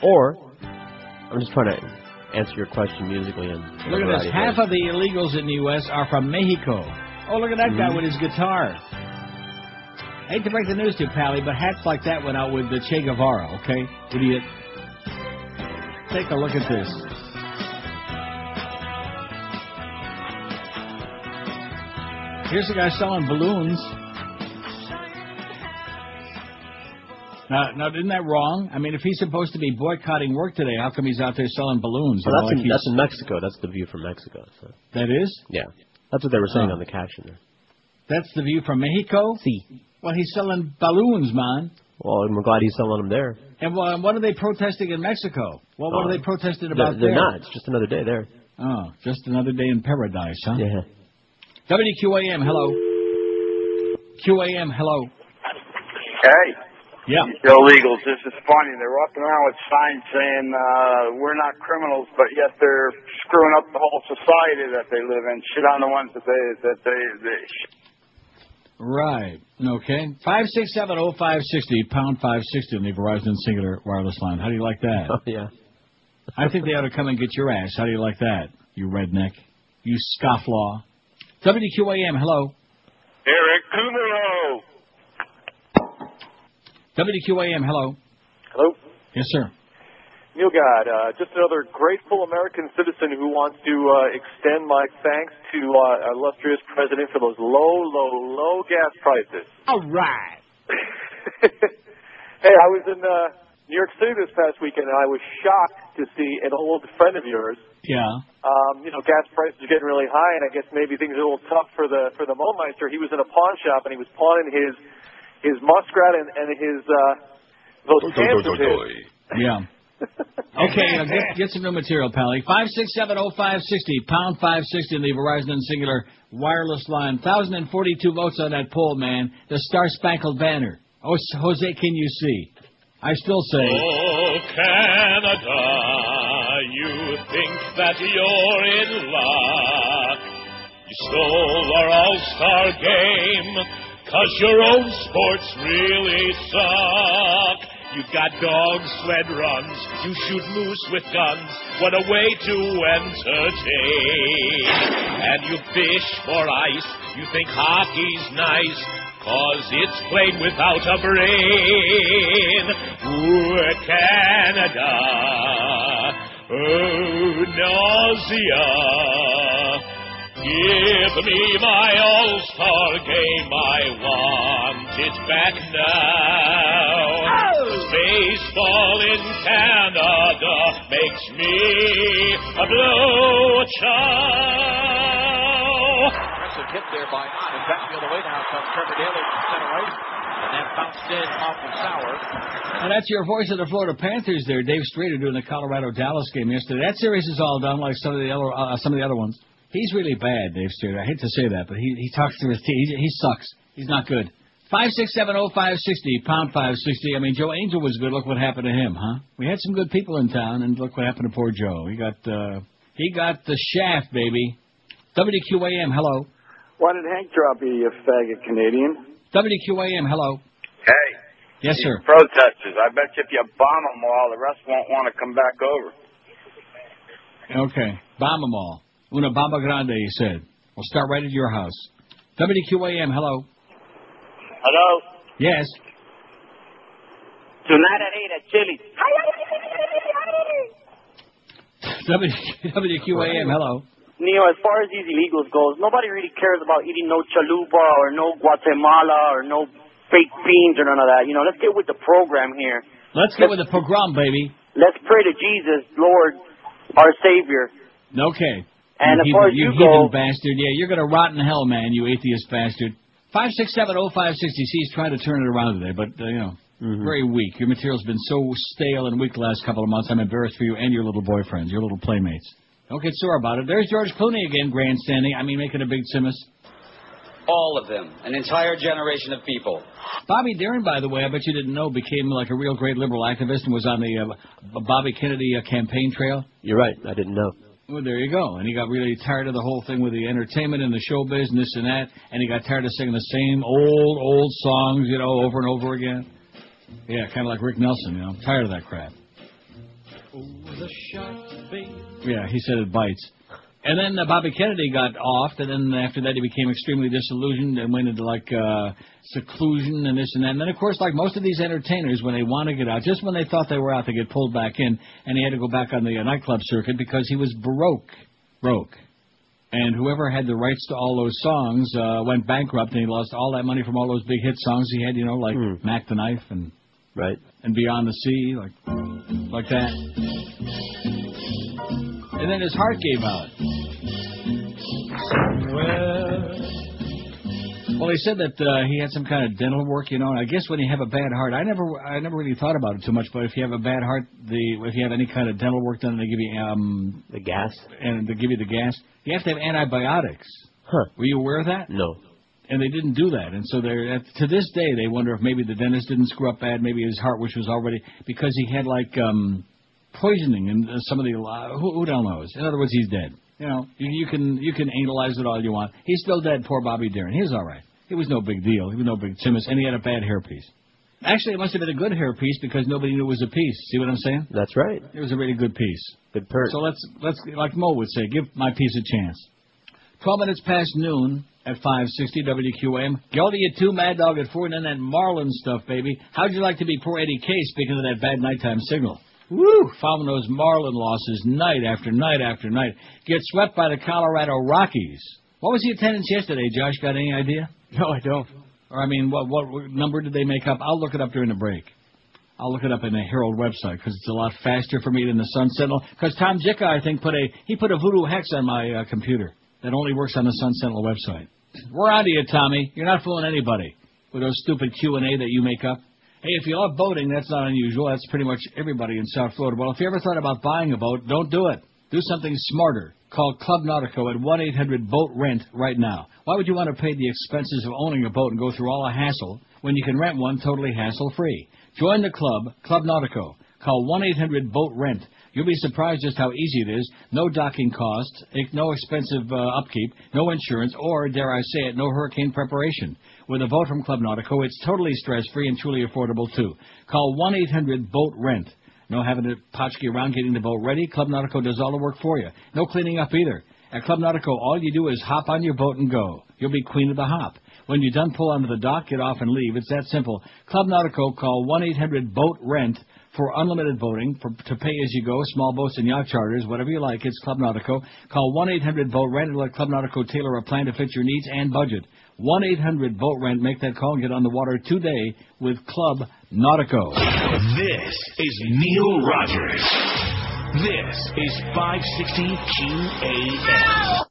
Or, I'm just trying to answer your question musically. And Look at this. Half of the illegals in the U.S. are from Mexico. Oh, look at that guy Mhm. with his guitar. Hate to break the news to you, Pally, but hats like that went out with the Che Guevara, okay? Idiot. Take a look at this. Here's a guy selling balloons. Now, now, isn't that wrong? I mean, if he's supposed to be boycotting work today, how come he's out there selling balloons? Well, know, that's, like in, that's in Mexico. That's the view from Mexico. So. That is? Yeah. That's what they were saying Oh. on the caption there. That's the view from Mexico? See. Well, he's selling balloons, man. Well, I'm glad he's selling them there. And what, what are they protesting in Mexico? Well, what Uh, are they protesting They're, about they're there? not. It's just another day there. Oh, just another day in paradise, huh? Yeah. WQAM, hello. QAM, hello. Hey. Yeah. Illegals. This is funny. They're walking around with signs saying uh, we're not criminals, but yet they're screwing up the whole society that they live in. Shit on the ones that they that they. they Right. Okay. Five six seven oh five sixty pound five sixty on the Verizon Cingular wireless line. How do you like that? Oh, yeah. I think they ought to come and get your ass. How do you like that? You redneck. You scofflaw. WQAM, hello. Eric Kumaro. WQAM, hello. Hello. Yes, sir. Neil God, uh, just another grateful American citizen who wants to uh, extend my thanks to uh, our illustrious president for those low, low, low gas prices. All right. hey, I was in uh, New York City this past weekend, and I was shocked to see an old friend of yours. Yeah. Um, you know, gas prices are getting really high, and I guess maybe things are a little tough for the for the Mollmeister. He was in a pawn shop, and he was pawning his his muskrat and, and his uh, those cans of his. Yeah. Okay, get, get some new material, Pally. Five six seven oh five sixty pound five sixty in the Verizon and Cingular wireless line. Thousand and forty two votes on that poll, man. The Star Spangled Banner. Oh, Jose, can you see? I still say. Oh, Canada, you think that you're in luck. You stole our all-star game, cause your own sports really suck. You got dogs, sled runs, you shoot moose with guns. What a way to entertain. And you fish for ice, you think hockey's nice. Cause it's played without a brain. Ooh, Canada. Oh, nausea. Give me my all-star game. I want it back now. 'Cause baseball in Canada makes me a blow chow. Aggressive hit there by Ott. And back the other way now comes Trevor Daley from center right. And that bounced in off of Sauer. And that's your voice of the Florida Panthers there, Dave Strader, doing the Colorado Dallas game yesterday. That series is all done like some of the other uh, some of the other ones. He's really bad, Dave Strader. I hate to say that, but he he talks through his teeth. He, he sucks. He's not good. Five six seven oh five sixty pound five sixty. I mean, Joe Angel was good. Look what happened to him, huh? We had some good people in town, and look what happened to poor Joe. He got uh he got the shaft, baby. WQAM, hello. Why did Hank drop you, you faggot Canadian? WQAM, hello. hey. Yes, sir. Protesters. I bet you if you bomb them all, the rest won't want to come back over. Okay. Bomb them all. Una bomba grande, he said. We'll start right at your house. WQAM, hello. Hello. Yes. Tonight at 8 at Chili's. W, WQAM, hello. Neo, as far as these illegals goes, nobody really cares about eating no chalupa or no Guatemala or no fake beans or none of that. You know, let's get with the program here. Let's get with the program, baby. Let's pray to Jesus, Lord, our Savior. Okay. And as you far as you heathen go- bastard. Yeah, you're gonna rot in hell, man. You atheist bastard. Five six seven oh five sixty. See, he's trying to turn it around today, but uh, you know, very weak. Your material's been so stale and weak the last couple of months. I'm embarrassed for you and your little boyfriends, your little playmates. Don't get sore about it. There's George Clooney again, grandstanding. I mean, making a big simus. All of them. An entire generation of people. Bobby Darin, by the way, I bet you didn't know, became like a real great liberal activist and was on the uh, Bobby Kennedy uh, campaign trail. You're right. I didn't know. Well, there you go. And he got really tired of the whole thing with the entertainment and the show business and that, and he got tired of singing the same old, old songs, you know, over and over again. Yeah, kind of like Rick Nelson, you know. I'm tired of that crap. Yeah, he said it bites. And then uh, Bobby Kennedy got off, and then after that he became extremely disillusioned and went into like uh, seclusion and this and that. And then of course, like most of these entertainers, when they want to get out, just when they thought they were out, they get pulled back in, and he had to go back on the uh, nightclub circuit because he was broke, broke. And whoever had the rights to all those songs uh, went bankrupt, and he lost all that money from all those big hit songs he had, you know, like Mac the Knife and right and Beyond the Sea, like like that. And then his heart gave out. Well, he said that uh, he had some kind of dental work, you know. And I guess when you have a bad heart, I never, I never really thought about it too much. But if you have a bad heart, the if you have any kind of dental work done, they give you um the gas, and they give you the gas. You have to have antibiotics. Huh? Were you aware of that? No. And they didn't do that, and so they're to this day they wonder if maybe the dentist didn't screw up bad, maybe his heart, which was already because he had like um poisoning and some of the uh, who, who the hell knows. In other words, he's dead. You know, you, you can you can analyze it all you want. He's still dead. Poor Bobby Darin. He was all right. It was no big deal. He was no big Timmons, and he had a bad hairpiece. Actually, it must have been a good hairpiece because nobody knew it was a piece. See what I'm saying? That's right. It was a really good piece. Good perk. So let's let's like Mo would say, give my piece a chance. Twelve minutes past noon at 560 WQAM. Guilty at two, Mad Dog at four, and then that Marlin stuff, baby. How'd you like to be poor Eddie K? Speaking of that bad nighttime signal. Woo! Following those Marlin losses night after night after night. Get swept by the Colorado Rockies. What was the attendance yesterday, Josh? Got any idea? No, I don't. Or I mean, what what number did they make up? I'll look it up during the break. I'll look it up in the Herald website because it's a lot faster for me than the Sun Sentinel. Because Tom Jicha, I think, put a he put a voodoo hex on my uh, computer that only works on the Sun Sentinel website. We're on to you, Tommy. You're not fooling anybody with those stupid Q and A that you make up. Hey, if you love boating, that's not unusual. That's pretty much everybody in South Florida. Well, if you ever thought about buying a boat, don't do it. Do something smarter. Call Club Nautico at 1-800-BOAT-RENT right now. Why would you want to pay the expenses of owning a boat and go through all the hassle when you can rent one totally hassle-free? Join the club, Club Nautico. Call 1-800-BOAT-RENT. You'll be surprised just how easy it is. No docking costs, no expensive uh, upkeep, no insurance, or, dare I say it, no hurricane preparation. With a boat from Club Nautico, it's totally stress-free and truly affordable, too. Call 1-800-BOAT-RENT. No having to potchkey around getting the boat ready. Club Nautico does all the work for you. No cleaning up either. At Club Nautico, all you do is hop on your boat and go. You'll be queen of the hop. When you're done, pull onto the dock, get off, and leave. It's that simple. Club Nautico, call 1-800-BOAT-RENT for unlimited voting for, to pay as you go, small boats and yacht charters, whatever you like. It's Club Nautico. Call 1-800-BOAT-RENT and let Club Nautico tailor a plan to fit your needs and budget. 1-800-BOAT-RENT. Make that call and get on the water today with Club Nautico. This is Neil Rogers. This is 560 QAM.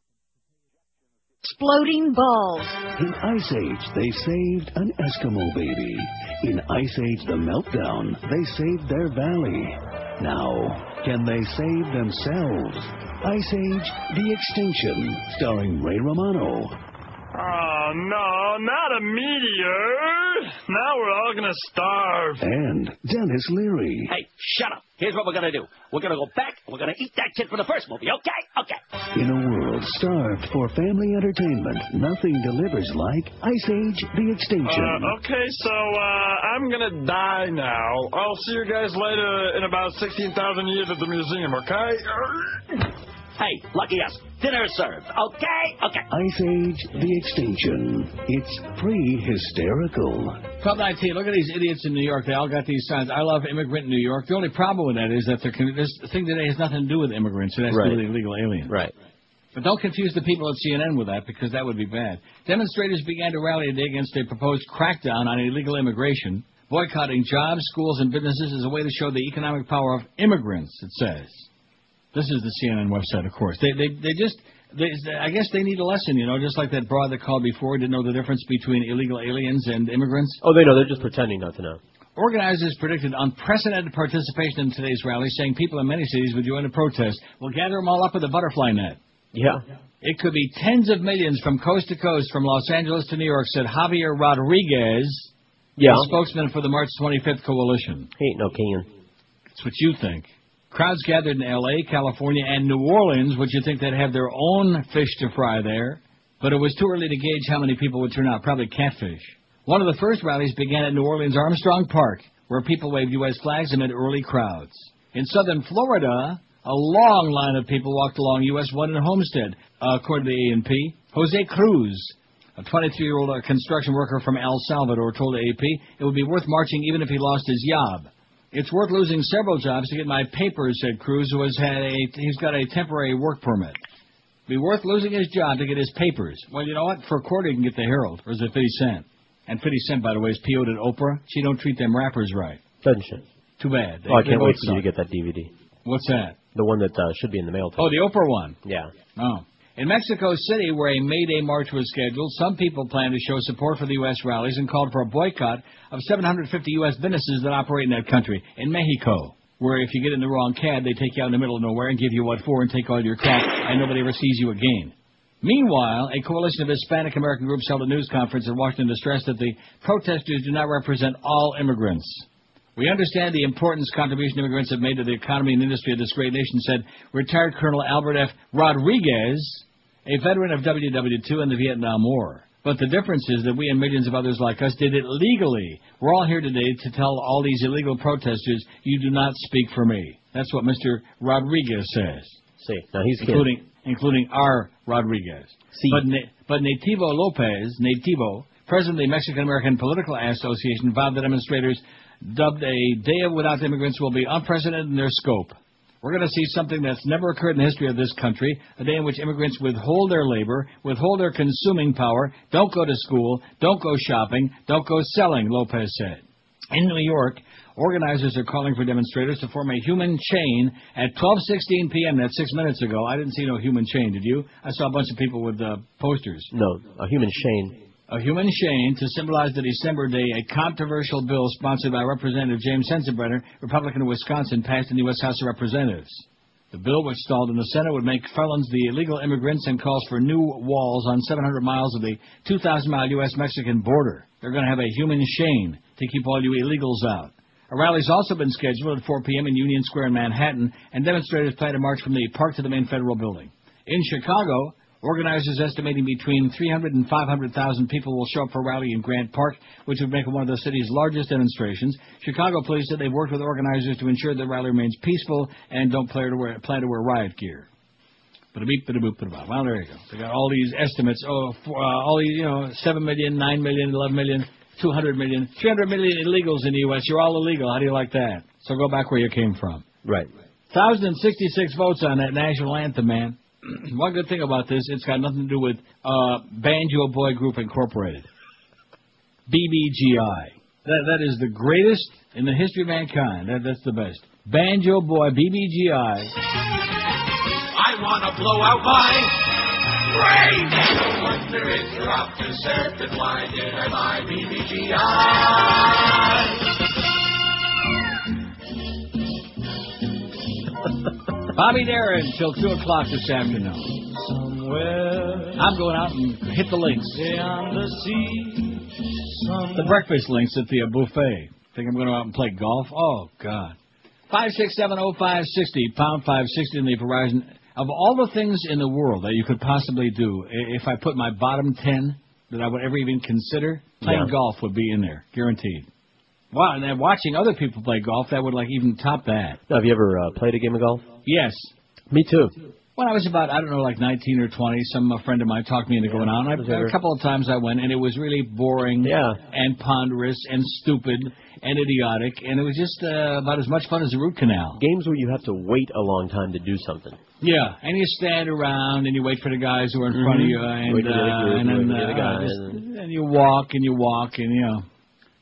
Exploding balls. In Ice Age, they saved an Eskimo baby. In Ice Age The Meltdown, they saved their valley. Now, can they save themselves? Ice Age The Extinction, starring Ray Romano. Oh, no, not a meteor. Now we're all gonna starve. And Denis Leary. Hey, shut up. Here's what we're gonna do. We're gonna go back and we're gonna eat that kid from the first movie, okay? Okay. In a world starved for family entertainment, nothing delivers like Ice Age The Extinction. Uh, okay, so uh, I'm gonna die now. I'll see you guys later in about 16,000 years at the museum, okay? Hey, lucky us. Dinner served, okay? Okay. Ice Age The Extinction. It's pre-hysterical. Club 19, look at these idiots in New York. They all got these signs. I love immigrant New York. The only problem with that is that they're con- this thing today has nothing to do with immigrants. It has Right. to do with illegal aliens. Right. But don't confuse the people at CNN with that because that would be bad. Demonstrators began to rally today against a proposed crackdown on illegal immigration, boycotting jobs, schools, and businesses as a way to show the economic power of immigrants, it says. This is the CNN website, of course. They, they, they just, they, I guess they need a lesson, you know, just like that broad that called before didn't know the difference between illegal aliens and immigrants. Oh, they know. They're just pretending not to know. Organizers predicted unprecedented participation in today's rally, saying people in many cities would join the protest. We'll gather them all up with a butterfly net. Yeah. It could be tens of millions from coast to coast, from Los Angeles to New York, said Javier Rodriguez, Yeah. the spokesman for the March 25th coalition. He ain't no king. That's what you think. Crowds gathered in L.A., California, and New Orleans. which you'd think they'd have their own fish to fry there? But it was too early to gauge how many people would turn out. Probably catfish. One of the first rallies began at New Orleans Armstrong Park, where people waved U.S. flags amid early crowds. In southern Florida, a long line of people walked along U.S. 1 in Homestead, according to the A&P. Jose Cruz, a 23-year-old uh, construction worker from El Salvador, told the AP it would be worth marching even if he lost his job. It's worth losing several jobs to get my papers, said Cruz, who has had a he's got a temporary work permit. Be worth losing his job to get his papers. Well, you know what? For a quarter, you can get the Herald, or is it 50 Cent? And 50 Cent, by the way, is PO'd at Oprah. She don't treat them rappers right. Doesn't she? Too bad. They- oh, I can't wait for you to get that DVD. What's that? The one that uh, should be in the mail. Oh, the Oprah one. Yeah. Oh. In Mexico City, where a May Day march was scheduled, some people planned to show support for the U.S. rallies and called for a boycott of 750 U.S. businesses that operate in that country. In Mexico, where if you get in the wrong cab, they take you out in the middle of nowhere and give you what for and take all your crap, and nobody ever sees you again. Meanwhile, a coalition of Hispanic American groups held a news conference in Washington to stress that the protesters do not represent all immigrants. We understand the importance contribution immigrants have made to the economy and industry of this great nation, said retired Colonel Albert F. Rodriguez, a veteran of WW2 and the Vietnam War. But the difference is that we and millions of others like us did it legally. We're all here today to tell all these illegal protesters, you do not speak for me. That's what Mr. Rodriguez says. See, now he's including including our Rodriguez. See. But Na- but Nativo Lopez, Nativo, president of the Mexican American Political Association, vowed the demonstrators dubbed a day without immigrants will be unprecedented in their scope. We're going to see something that's never occurred in the history of this country, a day in which immigrants withhold their labor, withhold their consuming power, don't go to school, don't go shopping, don't go selling, Lopez said. In New York, organizers are calling for demonstrators to form a human chain at 12:16 p.m. That's six minutes ago. I didn't see no human chain, did you? I saw a bunch of people with uh, posters. No, a human chain. A human chain to symbolize the December day, a controversial bill sponsored by Representative James Sensenbrenner, Republican of Wisconsin, passed in the U.S. House of Representatives. The bill, which stalled in the Senate, would make felons the illegal immigrants and calls for new walls on 700 miles of the 2,000-mile U.S.-Mexican border. They're going to have a human chain to keep all you illegals out. A rally's also been scheduled at 4 p.m. in Union Square in Manhattan, and demonstrators plan to march from the park to the main federal building. In Chicago, organizers estimating between 300 and 500,000 people will show up for a rally in Grant Park, which would make it one of the city's largest demonstrations. Chicago police said they've worked with organizers to ensure the rally remains peaceful and don't plan to wear, plan to wear riot gear. But a beep, but a boop, but a bop. Well, there you go. They got all these estimates. Oh, for, uh, all these, you know, seven million, nine million, eleven million, two hundred million, three hundred million illegals in the U.S. You're all illegal. How do you like that? So go back where you came from. Right. 1,066 votes on that national anthem, man. One good thing about this, it's got nothing to do with uh, Banjo Boy Group Incorporated. BBGI. That, that is the greatest in the history of mankind. That, that's the best. Banjo Boy, BBGI. I want to blow out my brain. No wonder in my BBGI. Bobby Darin till 2 o'clock this afternoon. I'm going out and hit the links. The sea. The breakfast links at the uh, buffet. Think I'm going to go out and play golf? Oh, God. 5670560, pound 560 in the Verizon. Of all the things in the world that you could possibly do, if I put my bottom 10 that I would ever even consider, playing Yeah. golf would be in there, guaranteed. Wow, and then watching other people play golf, that would like even top that. Now, have you ever uh, played a game of golf? Yes. Me too. When I was about, I don't know, like 19 or 20, some a friend of mine talked me into going out. And I, a couple of times I went, and it was really boring Yeah. and ponderous and stupid and idiotic, and it was just uh, about as much fun as a root canal. Games where you have to wait a long time to do something. Yeah, and you stand around and you wait for the guys who are in front of Mhm. you, and Wait for the other uh, and then the uh, just- and you walk and you walk and you know.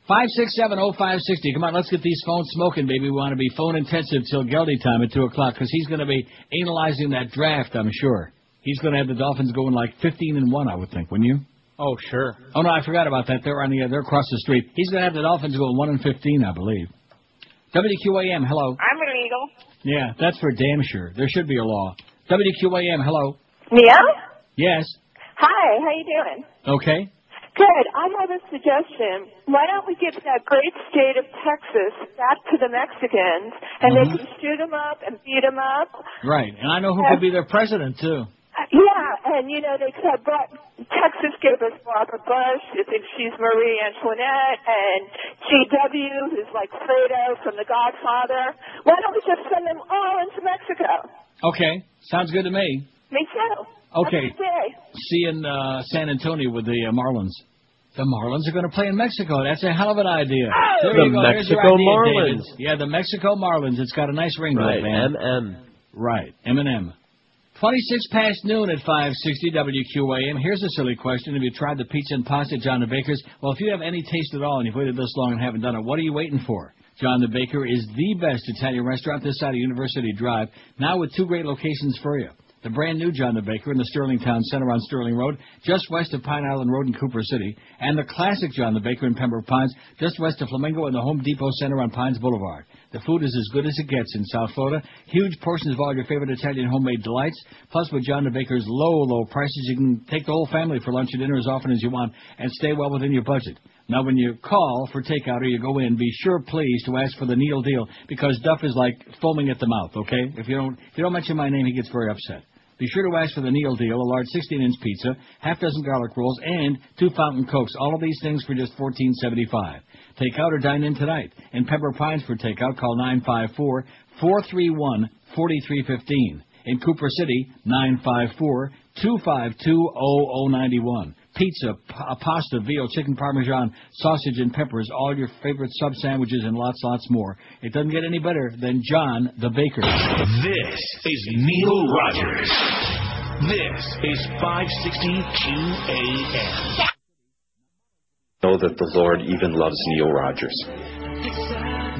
Five six seven oh five sixty. Come on, let's get these phones smoking, baby. We want to be phone intensive till Geldy time at two o'clock because he's going to be analyzing that draft. I'm sure he's going to have the Dolphins going like fifteen and one. I would think, wouldn't you? Oh, sure. Oh no, I forgot about that. They're on the they're across the street. He's going to have the Dolphins going one and fifteen, I believe. WQAM, hello. I'm illegal. Yeah, that's for damn sure. There should be a law. WQAM, hello. Yeah? Yes. Hi, how you doing? Okay. Good. I have a suggestion. Why don't we give that great state of Texas back to the Mexicans, and they mm-hmm. can shoot them up and beat them up? Right. And I know who could be their president too. Yeah, and you know they have brought Texas gave us Barbara Bush. I think she's Marie Antoinette, and G.W. who's like Fredo from The Godfather. Why don't we just send them all into Mexico? Okay. Sounds good to me. Me too. Okay. Have a good day. See in uh, San Antonio with the uh, Marlins. The Marlins are going to play in Mexico. That's a hell of an idea. There The you go. Mexico idea, Marlins. David. Yeah, the Mexico Marlins. It's got a nice ring to Right, it, man. MM. Right, M&M. 26 past noon at 560 WQAM. Here's a silly question. Have you tried the pizza and pasta John the Baker's? Well, if you have any taste at all and you've waited this long and haven't done it, what are you waiting for? John the Baker is the best Italian restaurant this side of University Drive, now with two great locations for you. The brand new John the Baker in the Sterling Town Center on Sterling Road, just west of Pine Island Road in Cooper City, and the classic John the Baker in Pembroke Pines, just west of Flamingo in the Home Depot Center on Pines Boulevard. The food is as good as it gets in South Florida. Huge portions of all your favorite Italian homemade delights. Plus, with John the Baker's low, low prices, you can take the whole family for lunch and dinner as often as you want and stay well within your budget. Now, when you call for takeout or you go in, be sure, please, to ask for the Neil deal because Duff is like foaming at the mouth. Okay, if you don't, if you don't mention my name, he gets very upset. Be sure to ask for the Neil deal, a large 16-inch pizza, half dozen garlic rolls, and two fountain cokes. All of these things for just $14.75. Take out or dine in tonight. In Pembroke Pines for takeout, call 954-431-4315. In Cooper City, 954-252-0091. Pizza, pa- uh, pasta, veal, chicken parmesan, sausage and peppers, all your favorite sub sandwiches and lots, lots more. It doesn't get any better than John the Baker. This is Neil Rogers. This is 560 QAM. Know that the Lord even loves Neil Rogers.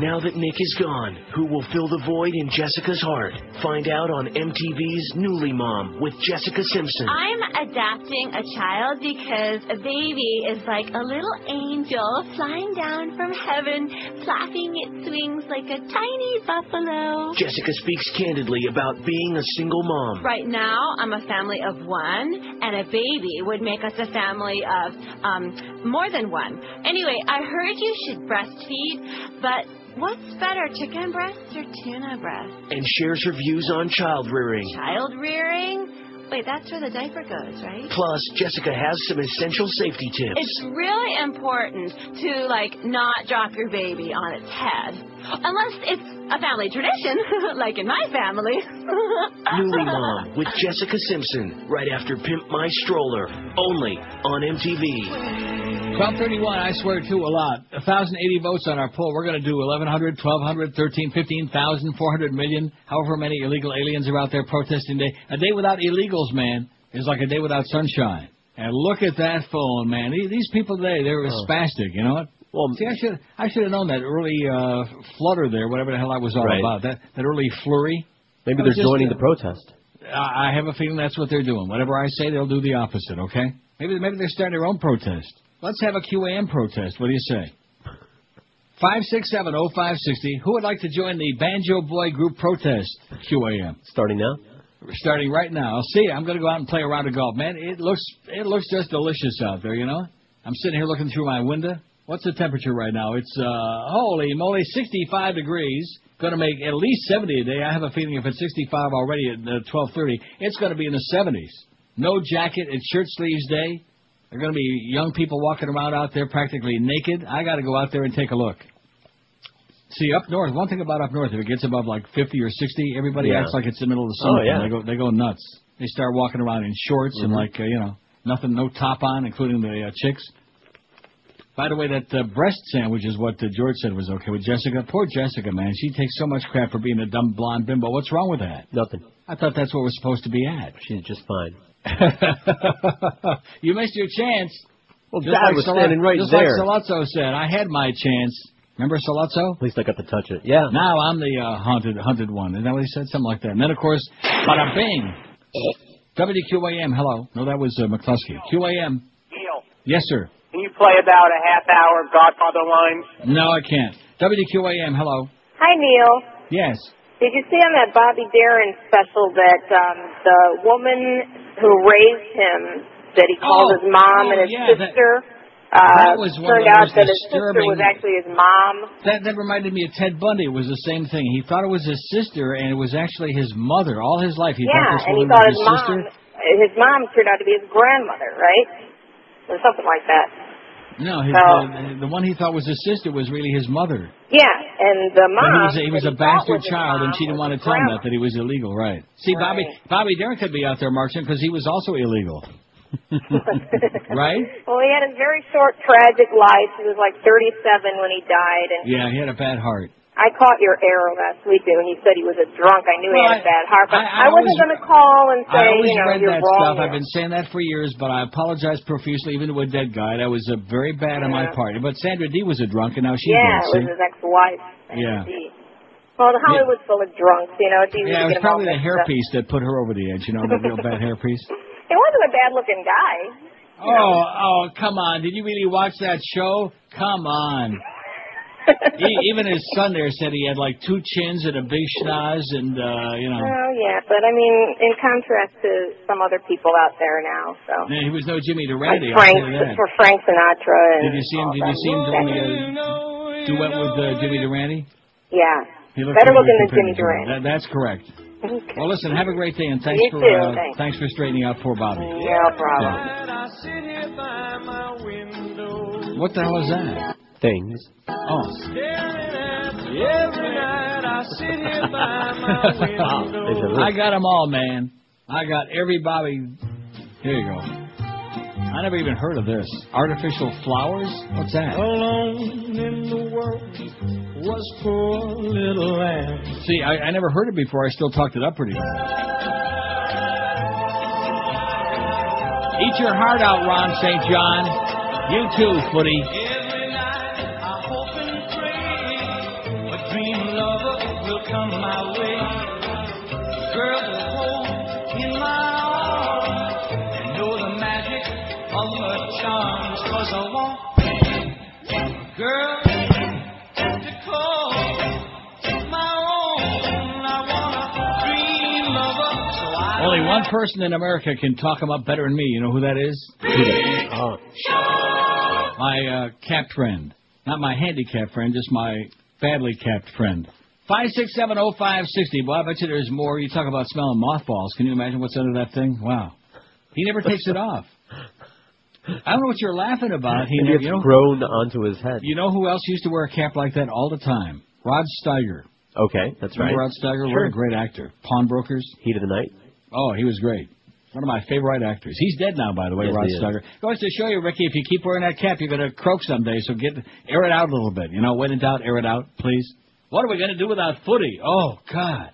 Now that Nick is gone, who will fill the void in Jessica's heart? Find out on MTV's Newly Mom with Jessica Simpson. I'm adopting a child because a baby is like a little angel flying down from heaven, flapping its wings like a tiny buffalo. Jessica speaks candidly about being a single mom. Right now, I'm a family of one, and a baby would make us a family of um, more than one. Anyway, I heard you should breastfeed, but what's better, chicken breast or tuna breast? And shares her views on child rearing. Child rearing? Wait, that's where the diaper goes, right? Plus, Jessica has some essential safety tips. It's really important to like not drop your baby on its head. Unless it's a family tradition, like in my family. Newly Mom with Jessica Simpson, right after Pimp My Stroller, only on MTV. 1231, I swear to a lot. 1,080 votes on our poll. We're going to do 1,100, 1,200, 13, 15,000, 400 million, however many illegal aliens are out there protesting day. A day without illegals, man, is like a day without sunshine. And look at that phone, man. These- people today, they're Oh. spastic, you know what? Well, see, I should I should have known that early uh, flutter there, whatever the hell I was all Right. about. That that early flurry. Maybe they're just, joining uh, the protest. I I have a feeling that's what they're doing. Whatever I say, they'll do the opposite. Okay? Maybe maybe they're starting their own protest. Let's have a QAM protest. What do you say? Five six seven oh five sixty. Who would like to join the Banjo Boy Group protest? QAM. Starting now. We're starting right now. I'll see. I'm going to go out and play a round of golf, man. It looks it looks just delicious out there. You know. I'm sitting here looking through my window. What's the temperature right now? It's uh holy moly, 65 degrees. Going to make at least 70 a day. I have a feeling if it's 65 already at uh, 12:30, it's going to be in the 70s. No jacket. It's shirt sleeves day. There are going to be young people walking around out there practically naked. I got to go out there and take a look. See, up north, one thing about up north, if it gets above like 50 or 60, everybody Yeah. acts like it's the middle of the Oh, summer. yeah. They go, they go nuts. They start walking around in shorts and Mhm. like, uh, you know, nothing, no top on, including the uh, chicks. By the way, that uh, breast sandwich is what uh, George said was okay with Jessica. Poor Jessica, man. She takes so much crap for being a dumb blonde bimbo. What's wrong with that? Nothing. I thought that's what we're supposed to be at. She's just fine. you missed your chance. Well, Just Dad like was Sol- standing right just there. like Sollozzo said, I had my chance. Remember Sollozzo? At least I got to touch it. Yeah. Now I'm the uh, haunted hunted one. Isn't that what he said? Something like that. And then, of course, bada bing. WQAM, hello. No, that was uh, McCluskey. QAM. Neil, Yes, sir. can you play about a half hour of Godfather line? No, I can't. WQAM, hello. Hi, Neil. Yes. Did you see on that Bobby Darin special that um, the woman who raised him, that he called Oh, his mom oh, and his yeah, sister, that uh, was one turned out that his sister disturbing- was actually his mom? That that reminded me of Ted Bundy. It was the same thing. He thought it was his sister, and it was actually his mother. All his life, he yeah, thought this and he thought was his his mom, sister. his mom turned out to be his grandmother, right? Or something like that. No, his, So- uh, the one he thought was his sister was really his mother. Yeah, and the But he was a, he was a bastard was child, and she didn't want to tell him that that he was illegal. Right? See, Bobby Bobby Darin could be out there marching because he was also illegal. right? Well, he had a very short, tragic life. He was like 37 when he died, and Yeah, he had a bad heart. I caught your arrow last week when you said he was a drunk. I knew he had a bad heart, but I- I I, wasn't going to call and I say, always you know, read you're that wrong. stuff. I've been saying that for years, but I apologize profusely, even to a dead guy. That was uh, very bad on my part. But Sandra Dee was a drunk, and now she's yeah, dead. it was his ex-wife. Yeah. Well, the Hollywood's full of drunks. You know, it's easy Yeah, to it was probably the hairpiece that put her over the edge. You know, the real bad hairpiece. He wasn't a bad-looking guy. Oh, oh, come on! Did you really watch that show? Come on. He, even his son there said he had like two chins and a big schnoz, and uh, you know, Oh yeah, but I mean, in contrast to some other people out there now, so yeah, he was no Jimmy like Durante. I'll Frank tell you that. for Frank Sinatra. And Did you see him? Did you see him doing the uh, duet with uh, Jimmy Durante? Yeah, He looked better looking than Jimmy compared Durante. That, that's correct. Okay. Well, listen. Have a great day, and thanks You for too, uh, thanks. thanks for straightening out poor Bobby. No problem. What the hell is that? Things. Oh. I got them all, man. I got every Bobby. Here you go. I never even heard of this. Artificial flowers? What's that? Alone in the world was poor little lamb. See, I, I never heard it before. I still talked it up pretty good. Eat your heart out, Ron St. John. You too, Footy. Only one person in America can talk him up better than me. You know who that is? Oh. My uh, capped friend. Not my handicapped friend, just my badly capped friend. 5670560. Boy, I bet you there's more. You talk about smelling mothballs. Can you imagine what's under that thing? Wow. He never takes it off. I don't know what you're laughing about. He It gets you know, grown onto his head. you know who else used to wear a cap like that all the time? Rod Steiger. Okay, that's right. Rod Steiger? What a great actor. Pawnbrokers. Heat of the night. Oh, he was great. One of my favorite actors. He's dead now, by the way, Yes, Rod. Steiger. Goes to show you, Ricky, if you keep wearing that cap, you're going to croak someday. So get air it out a little bit. You know, when in doubt, air it out, please. What are we going to do without footy? Oh God,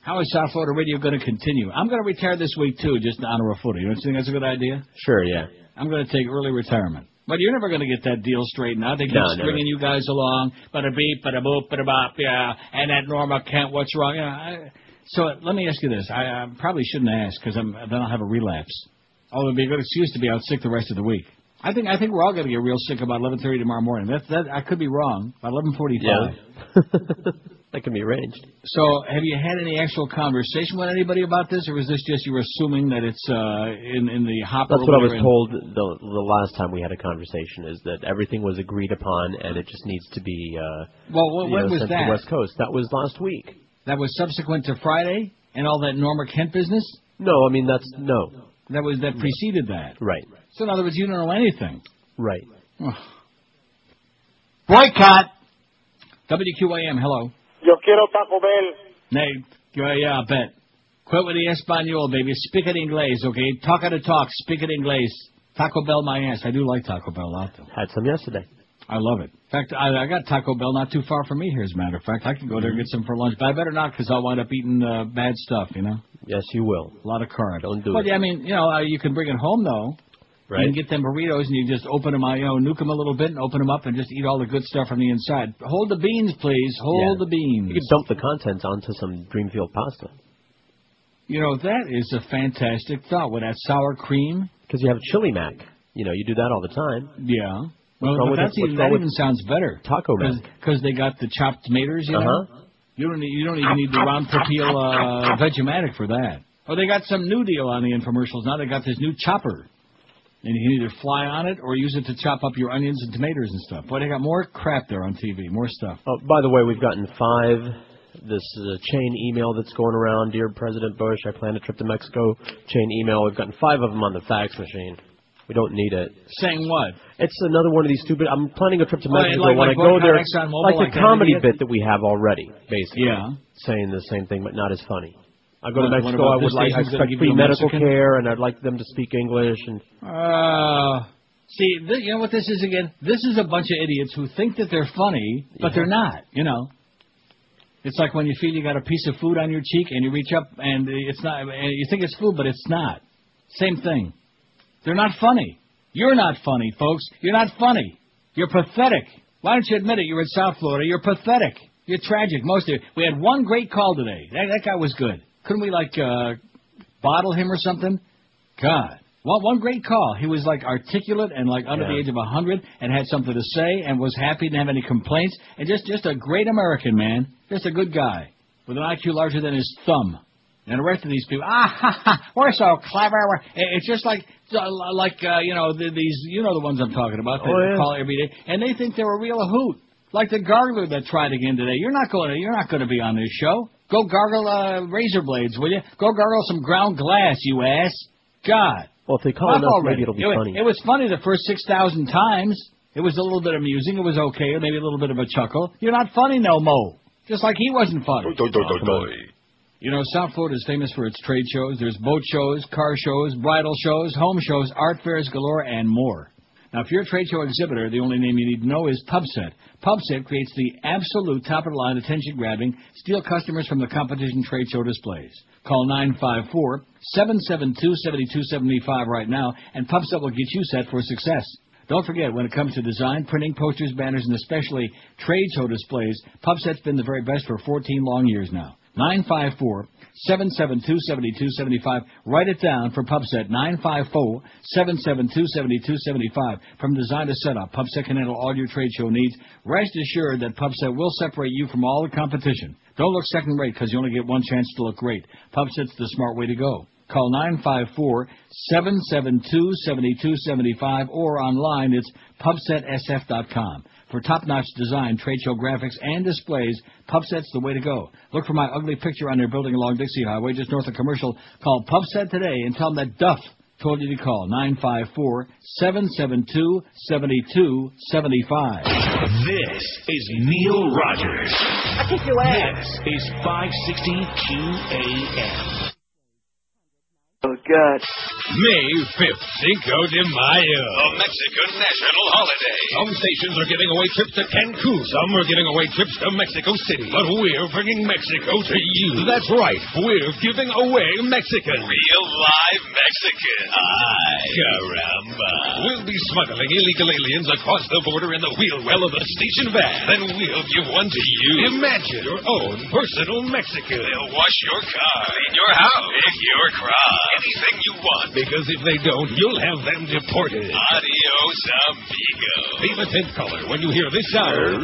how is South Florida Radio going to continue? I'm going to retire this week too, just in honor of footy. You don't think that's a good idea? Sure, yeah. I'm going to take early retirement. But you're never going to get that deal straightened out. They keep No, stringing you guys along. But Bada beep, bada boop, bada bop, yeah. And that Norma Kent, what's wrong? Yeah. I, so let me ask you this. I, I probably shouldn't ask because then I'll have a relapse. Oh, it'd be a good excuse to be out sick the rest of the week. I think I think we're all going to get real sick about 11:30 tomorrow morning. That that I could be wrong. About 11:45. Yeah. that can be arranged. So, have you had any actual conversation with anybody about this, or was this just you were assuming that it's uh, in in the hopper? That's what I was there told the the last time we had a conversation is that everything was agreed upon and it just needs to be uh Well, wh- you when know, was sent to that? the West Coast. That was last week. That was subsequent to Friday and all that Norma Kent business. No, I mean that's no. That was that preceded that. Right. So in other words, you don't know anything. Right. Boycott. WQAM. Hello. Yo quiero Taco Bell. Nay, yeah, yeah, I bet. Quit with the Espanol, baby. Speak it English, okay? Talk it to talk. Speak it English. Taco Bell, my ass. I do like Taco Bell a lot, though. Had some yesterday. I love it. In fact, I, I got Taco Bell not too far from me here, as a matter of fact. I can go there and get some for lunch, but I better not because I'll wind up eating uh, bad stuff, you know? Yes, you will. A lot of carbs. Don't do but, it. yeah, I mean, you know, uh, you can bring it home, though. Right. You can get them burritos and you just open them, up, you know, nuke them a little bit and open them up and just eat all the good stuff from the inside. Hold the beans, please. Hold Yeah. the beans. You could dump the contents onto some Dreamfield pasta. You know, that is a fantastic thought with that sour cream. Because you have a chili mac. You know, you do that all the time. Yeah. Well, wrong but with that's even, that even sounds better. Taco Mac? Because they got the chopped tomatoes, you know? Uh-huh. You don't need, you don't even need the Ron Popeil uh, Vegematic for that. Oh, they got some new deal on the infomercials now. They got this new chopper, and you can either fly on it or use it to chop up your onions and tomatoes and stuff. Boy, they got more crap there on TV, more stuff. Oh, by the way, we've gotten five. This uh, chain email that's going around, dear President Bush, I plan a trip to Mexico. Chain email. We've gotten five of them on the fax machine. We don't need it. Saying what? It's another one of these stupid. I'm planning a trip to Mexico. like- when like I go there, like like the comedy bit that we have already, basically. Yeah. Saying the same thing, but not as funny. I go to What- what Mexico. I would like I gonna expect free medical Mexican? care, and I'd like them to speak English. And Uh, see, th- you know what this is again? This is a bunch of idiots who think that they're funny, but they're not. You know, it's like when you feel you got a piece of food on your cheek and you reach up and it's not, and you think it's food, but it's not. Same thing. They're not funny. You're not funny, folks. You're not funny. You're pathetic. Why don't you admit it? You're in South Florida. You're pathetic. You're tragic. Most of you. We had one great call today. That, that guy was good. Couldn't we like uh, bottle him or something? God. Well, one great call. He was like articulate and like under Yeah. the age of a hundred and had something to say and was happy, didn't have any complaints, and just just a great American man, just a good guy with an IQ larger than his thumb. And the rest of these people, ah, ha, ha, we're so clever. We're, it's just like like uh, you know the, these you know the ones I'm talking about. They Oh, yeah. call every day, and they think they're a real hoot. Like the gargler that tried again today. You're not going to you're not going to be on this show. Go gargle uh, razor blades, will you? Go gargle some ground glass, you ass. God. well, if they call Enough enough, already. maybe it'll be it, was- funny. It was funny the first six thousand times. It was a little bit amusing. It was okay, or maybe a little bit of a chuckle. You're not funny no mo. Just like he wasn't funny. You know, South Florida is famous for its trade shows. There's boat shows, car shows, bridal shows, home shows, art fairs galore, and more. Now, if you're a trade show exhibitor, the only name you need to know is PubSet. PubSet creates the absolute top-of-the-line, attention-grabbing, steal customers from the competition trade show displays. Call 954-772-7275 right now, and PubSet will get you set for success. Don't forget, when it comes to design, printing, posters, banners, and especially trade show displays, PubSet's been the very best for 14 long years now. 954-772-7275. Write it down for PubSet. 954-772-7275. From design to setup, PubSet can handle all your trade show needs. Rest assured that PubSet will separate you from all the competition. Don't look second rate because you only get one chance to look great. PubSet's the smart way to go. Call 954-772-7275 or online it's pubsetsf.com. For top-notch design, trade show graphics, and displays, PubSet's the way to go. Look for my ugly picture on their building along Dixie Highway, just north of Commercial. Call PubSet today and tell them that Duff told you to call 954-772-7275. This is Neil Rogers. I kick your ass. This is 560 QAM. Oh God. May 5th, Cinco de Mayo. A Mexican national holiday. Some stations are giving away trips to Cancun. Some are giving away trips to Mexico City. But we're bringing Mexico to you. That's right. We're giving away Mexican. Real live Mexican. Ay, caramba. We'll be smuggling illegal aliens across the border in the wheel well of a station van. Then we'll give one to you. Imagine your own personal Mexican. They'll wash your car, clean your house, pick your crop, anything you want. Because if they don't, you'll have them deported. Adios, amigo. Be the tenth caller when you hear this sound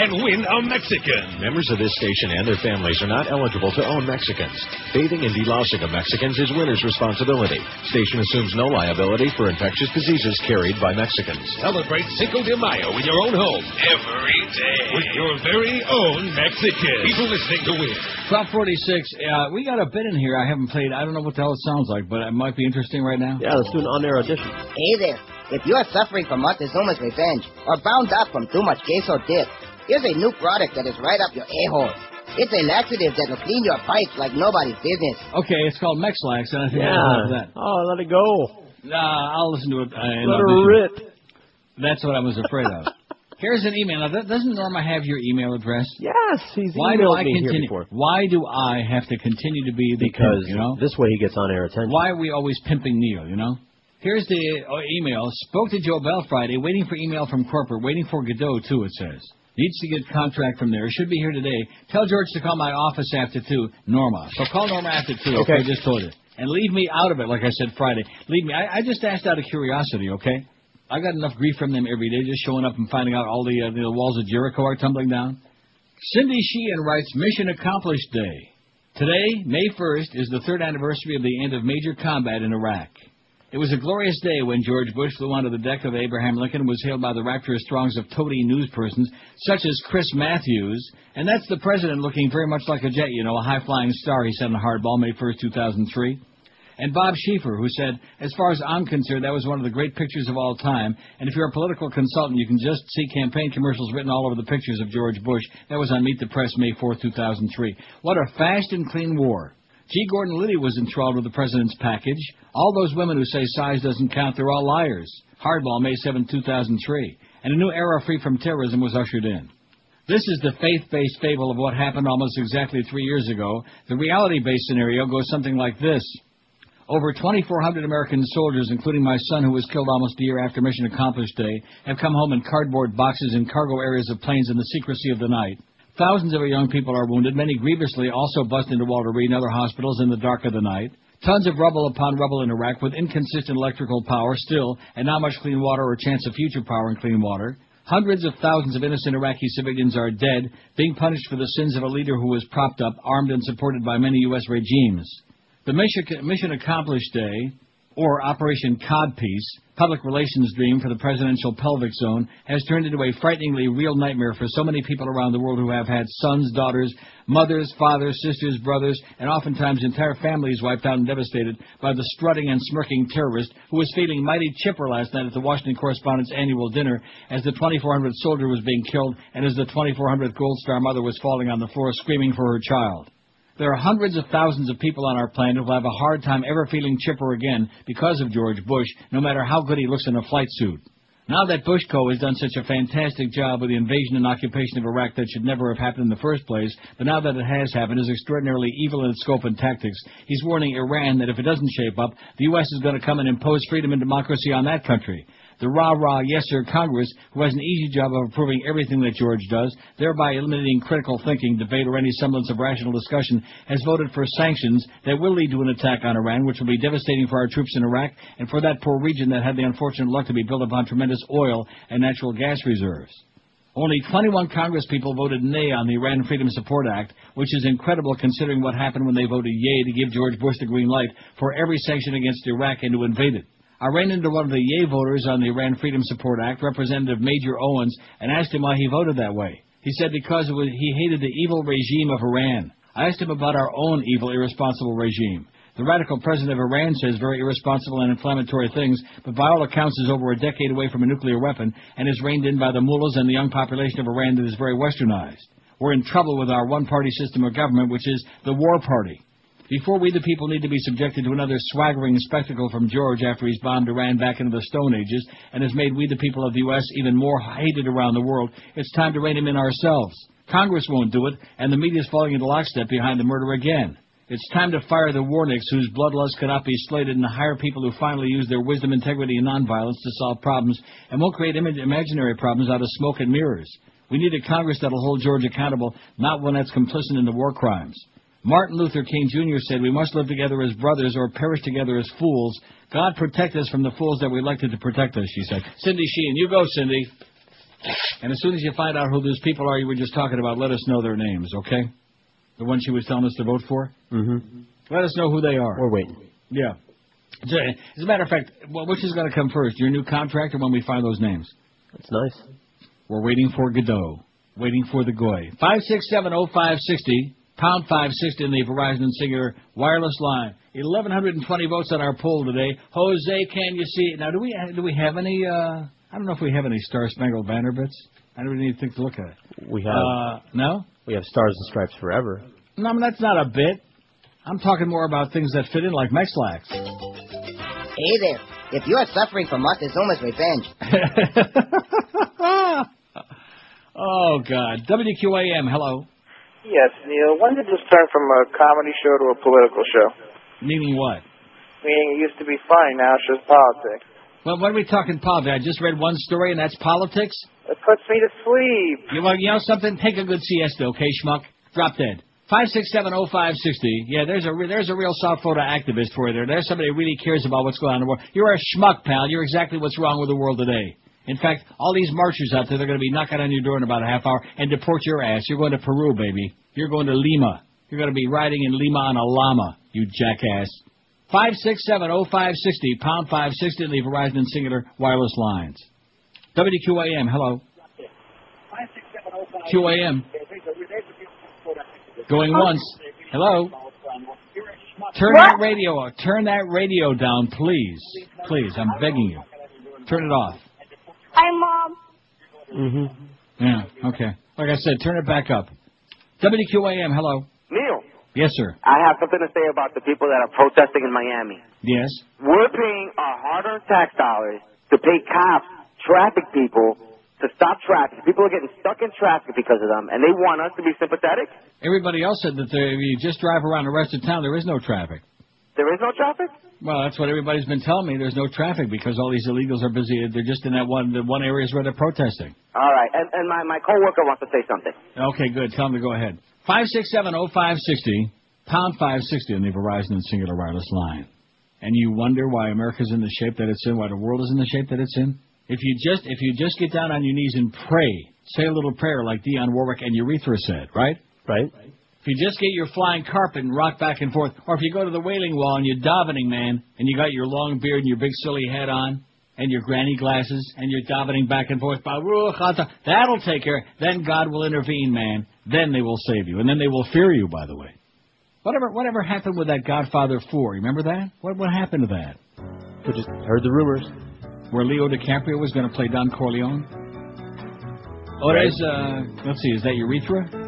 and win a Mexican. Members of this station and their families are not eligible to own Mexicans. Bathing and delousing of Mexicans is winner's responsibility. Station assumes no liability for infectious diseases carried by Mexicans. Celebrate Cinco de Mayo in your own home every day with your very own Mexican. People listening to win. 1246, uh, we got a bit in here I haven't played. I don't know what the hell it sounds like, but it might be interesting right now. Yeah, let's do an on-air audition. Hey there. If you're suffering from Montezuma's revenge or bound up from too much queso dip, here's a new product that is right up your a-hole. It's a laxative that will clean your pipes like nobody's business. Okay, it's called Mexlax, and I think Yeah. I'll that. Oh, let it go. Nah, I'll listen to it. Uh, Let her audition. rip. That's what I was afraid of. Here's an email. Now, doesn't Norma have your email address? Yes, he's Why do I me here continue? Why do I have to continue to be the Because pimp, you know? this way he gets on-air attention. Why are we always pimping Neil? You know. Here's the uh, email. Spoke to Joe Bell Friday. Waiting for email from corporate. Waiting for Godot too. It says needs to get contract from there. Should be here today. Tell George to call my office after two. Norma. So call Norma after two. Okay. I just told you. And leave me out of it, like I said Friday. Leave me. I, I just asked out of curiosity. Okay. I got enough grief from them every day, just showing up and finding out all the uh, the walls of Jericho are tumbling down. Cindy Sheehan writes Mission Accomplished Day. Today, May 1st, is the third anniversary of the end of major combat in Iraq. It was a glorious day when George Bush flew onto the deck of Abraham Lincoln and was hailed by the rapturous throngs of toady newspersons such as Chris Matthews. And that's the president looking very much like a jet, you know, a high-flying star, he said a Hardball, May 1st, 2003. And Bob Schieffer, who said, as far as I'm concerned, that was one of the great pictures of all time. And if you're a political consultant, you can just see campaign commercials written all over the pictures of George Bush. That was on Meet the Press, May 4, 2003. What a fast and clean war. G. Gordon Liddy was enthralled with the president's package. All those women who say size doesn't count, they're all liars. Hardball, May 7, 2003. And a new era free from terrorism was ushered in. This is the faith-based fable of what happened almost exactly three years ago. The reality-based scenario goes something like this. Over 2,400 American soldiers, including my son who was killed almost a year after Mission Accomplished Day, have come home in cardboard boxes in cargo areas of planes in the secrecy of the night. Thousands of our young people are wounded, many grievously, also bust into Walter Reed and other hospitals in the dark of the night. Tons of rubble upon rubble in Iraq with inconsistent electrical power still, and not much clean water or chance of future power and clean water. Hundreds of thousands of innocent Iraqi civilians are dead, being punished for the sins of a leader who was propped up, armed, and supported by many U.S. regimes. The mission, Accomplished Day, or Operation Codpiece, public relations dream for the presidential pelvic zone, has turned into a frighteningly real nightmare for so many people around the world who have had sons, daughters, mothers, fathers, sisters, brothers, and oftentimes entire families wiped out and devastated by the strutting and smirking terrorist who was feeling mighty chipper last night at the Washington Correspondent's annual dinner as the 2400th soldier was being killed and as the 2400th Gold Star mother was falling on the floor screaming for her child. There are hundreds of thousands of people on our planet who will have a hard time ever feeling chipper again because of George Bush, no matter how good he looks in a flight suit. Now that Bushko has done such a fantastic job with the invasion and occupation of Iraq that should never have happened in the first place, but now that it has happened is extraordinarily evil in its scope and tactics, he's warning Iran that if it doesn't shape up, the U.S. is going to come and impose freedom and democracy on that country. The rah-rah yes sir Congress, who has an easy job of approving everything that George does, thereby eliminating critical thinking, debate, or any semblance of rational discussion, has voted for sanctions that will lead to an attack on Iran, which will be devastating for our troops in Iraq and for that poor region that had the unfortunate luck to be built upon tremendous oil and natural gas reserves. Only 21 Congress people voted nay on the Iran Freedom Support Act, which is incredible considering what happened when they voted yay to give George Bush the green light for every sanction against Iraq and to invade it. I ran into one of the yay voters on the Iran Freedom Support Act, Representative Major Owens, and asked him why he voted that way. He said because was, he hated the evil regime of Iran. I asked him about our own evil, irresponsible regime. The radical president of Iran says very irresponsible and inflammatory things, but by all accounts is over a decade away from a nuclear weapon and is reined in by the mullahs and the young population of Iran that is very westernized. We're in trouble with our one-party system of government, which is the war party. Before we the people need to be subjected to another swaggering spectacle from George after he's bombed Iran back into the Stone Ages and has made we the people of the U.S. even more hated around the world, it's time to rein him in ourselves. Congress won't do it, and the media's falling into lockstep behind the murder again. It's time to fire the warnicks whose bloodlust cannot be slated and hire people who finally use their wisdom, integrity, and nonviolence to solve problems and won't create Im- imaginary problems out of smoke and mirrors. We need a Congress that'll hold George accountable, not one that's complicit in the war crimes. Martin Luther King Jr. said, We must live together as brothers or perish together as fools. God protect us from the fools that we elected to protect us, she said. Cindy Sheehan, you go, Cindy. And as soon as you find out who those people are you were just talking about, let us know their names, okay? The one she was telling us to vote for? Mm-hmm. Let us know who they are. We're waiting. Yeah. As a matter of fact, which is going to come first, your new contract or when we find those names? That's nice. We're waiting for Godot. Waiting for the Goy. 5670560, pound 560 in the Verizon Cingular wireless line. 1,120 votes on our poll today. Jose, can you see it? Now, do we do we have any, uh, I don't know if we have any Star Spangled Banner bits. I don't really need to think to look at it. We have. Uh, no? We have Stars and Stripes Forever. No, I mean, that's not a bit. I'm talking more about things that fit in like Mexlax. Hey there. If you are suffering from Montezuma's revenge, oh, God. WQAM, hello. Yes, Neil. When did this turn from a comedy show to a political show? Meaning what? Meaning it used to be funny, now it's just politics. Well, what are we talking politics? I just read one story, and that's politics? It puts me to sleep. You, want, you know something? Take a good siesta, okay, schmuck? Drop dead. Five six seven oh five sixty. Yeah, there's a re- there's a real soft photo activist for you there. There's somebody who really cares about what's going on in the world. You're a schmuck, pal. You're exactly what's wrong with the world today. In fact, all these marchers out there, they're going to be knocking on your door in about a half hour and deport your ass. You're going to Peru, baby. You're going to Lima. You're going to be riding in Lima on a llama, you jackass. 5670560, pound 560, leave Verizon and Cingular wireless lines. WQAM, hello. QAM. Going once. Hello. Turn that radio off. turn that radio down, please. Please, I'm begging you. Turn it off. Hi, Mom. Mm-hmm. Yeah, okay. Like I said, turn it back up. WQAM, hello. Neil, Yes, sir. I have something to say about the people that are protesting in Miami. Yes. We're paying our hard-earned tax dollars to pay cops, traffic people, to stop traffic. People are getting stuck in traffic because of them, and they want us to be sympathetic. Everybody else said that there, if you just drive around the rest of town, there is no traffic. There is no traffic. Well, that's what everybody's been telling me. There's no traffic because all these illegals are busy. They're just in that one the one areas where they're protesting. All right, and, and my, my coworker wants to say something. Okay, good. Tell him to go ahead. Five six seven oh five sixty pound five sixty on the Verizon and Cingular wireless line. And you wonder why America's in the shape that it's in, why the world is in the shape that it's in. If you just if you just get down on your knees and pray, say a little prayer like Dionne Warwick and Urethra said, right? Right. If you just get your flying carpet and rock back and forth, or if you go to the wailing wall and you're davening, man, and you got your long beard and your big silly hat on, and your granny glasses, and you're davening back and forth, that'll take care. Then God will intervene, man. Then they will save you, and then they will fear you. By the way, whatever whatever happened with that Godfather Four? Remember that? What what happened to that? We just heard the rumors. Where Leo DiCaprio was going to play Don Corleone. Oh, there's uh, let's see, is that Urethra?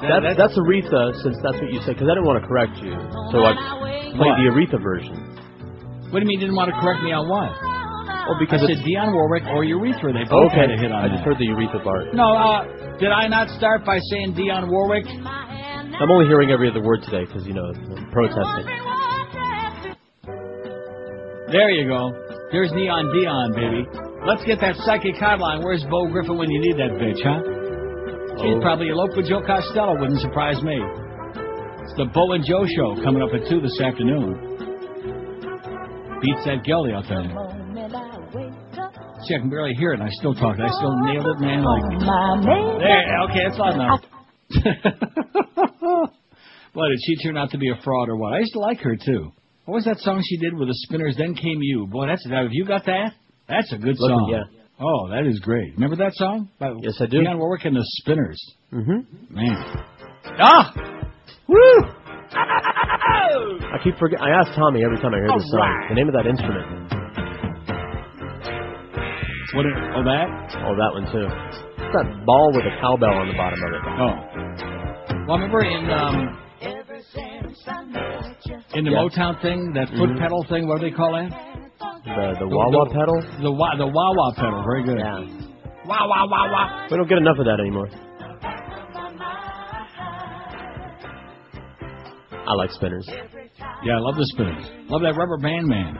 That, that's Aretha, since that's what you said, because I didn't want to correct you. So I played the Aretha version. What do you mean you didn't want to correct me on what? Well, because I said it's- Dionne Warwick or Urethra. They both okay, had a hit on I just that. heard the Aretha part. No, uh, did I not start by saying Dionne Warwick? I'm only hearing every other word today because you know I'm protesting. There you go. There's Neon Dion, baby. Let's get that psychic hotline. Where's Bo Griffin when you need that bitch, huh? She's Oh. probably eloped with Joe Costello. Wouldn't surprise me. It's the Bo and Joe show coming up at 2 this afternoon. Beats that I'll tell you. See, I can barely hear it, and I still talk. I still nailed it, man. Like, there, okay, it's loud enough. Boy, did she turn out to be a fraud or what? I used to like her, too. What was that song she did with the Spinners? Then Came You. Boy, that's have you got that? That's a good song. yeah. Oh, that is great. Remember that song? Yes, I do. Dionne Warwick and the Spinners. Mm-hmm. Man. Ah! Woo! I keep forgetting. I ask Tommy every time I hear this song. Alright. The name of that instrument. What? It, oh, that? Oh, that one too. It's that ball with a cowbell on the bottom of it. Oh. Well, I remember in um, in the Yeah. Motown thing, that foot Mhm. pedal thing. What do they call that? The the wah wah pedal. The wah the wah wah pedal. Very good. Yeah. Wah wah wah wah. We don't get enough of that anymore. I like spinners. Yeah, I love the Spinners. Love that Rubber Band Man.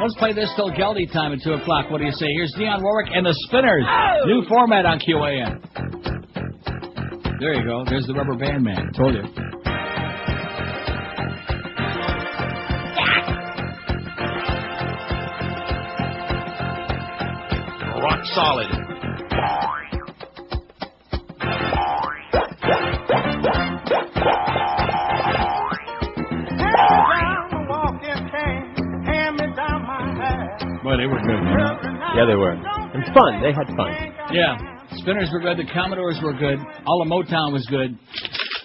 Let's play this till Geldy time at 2 o'clock. What do you say? Here's Dionne Warwick and the Spinners. New format on QAM. There you go. There's the Rubber Band Man. Told you. Solid. Boy, they were good, man. Yeah, they were. And fun. They had fun. Yeah. Spinners were good. The Commodores were good. All of Motown was good.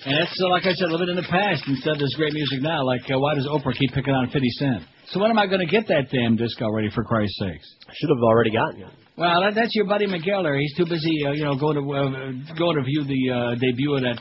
And that's, uh, like I said, living in the past instead of this great music now. Like, uh, why does Oprah keep picking on 50 Cent? So when am I going to get that damn disc already, for Christ's sakes? I should have already gotten it. Well, that, that's your buddy Miguel there. He's too busy, uh, you know, going to uh, going to view the uh, debut of that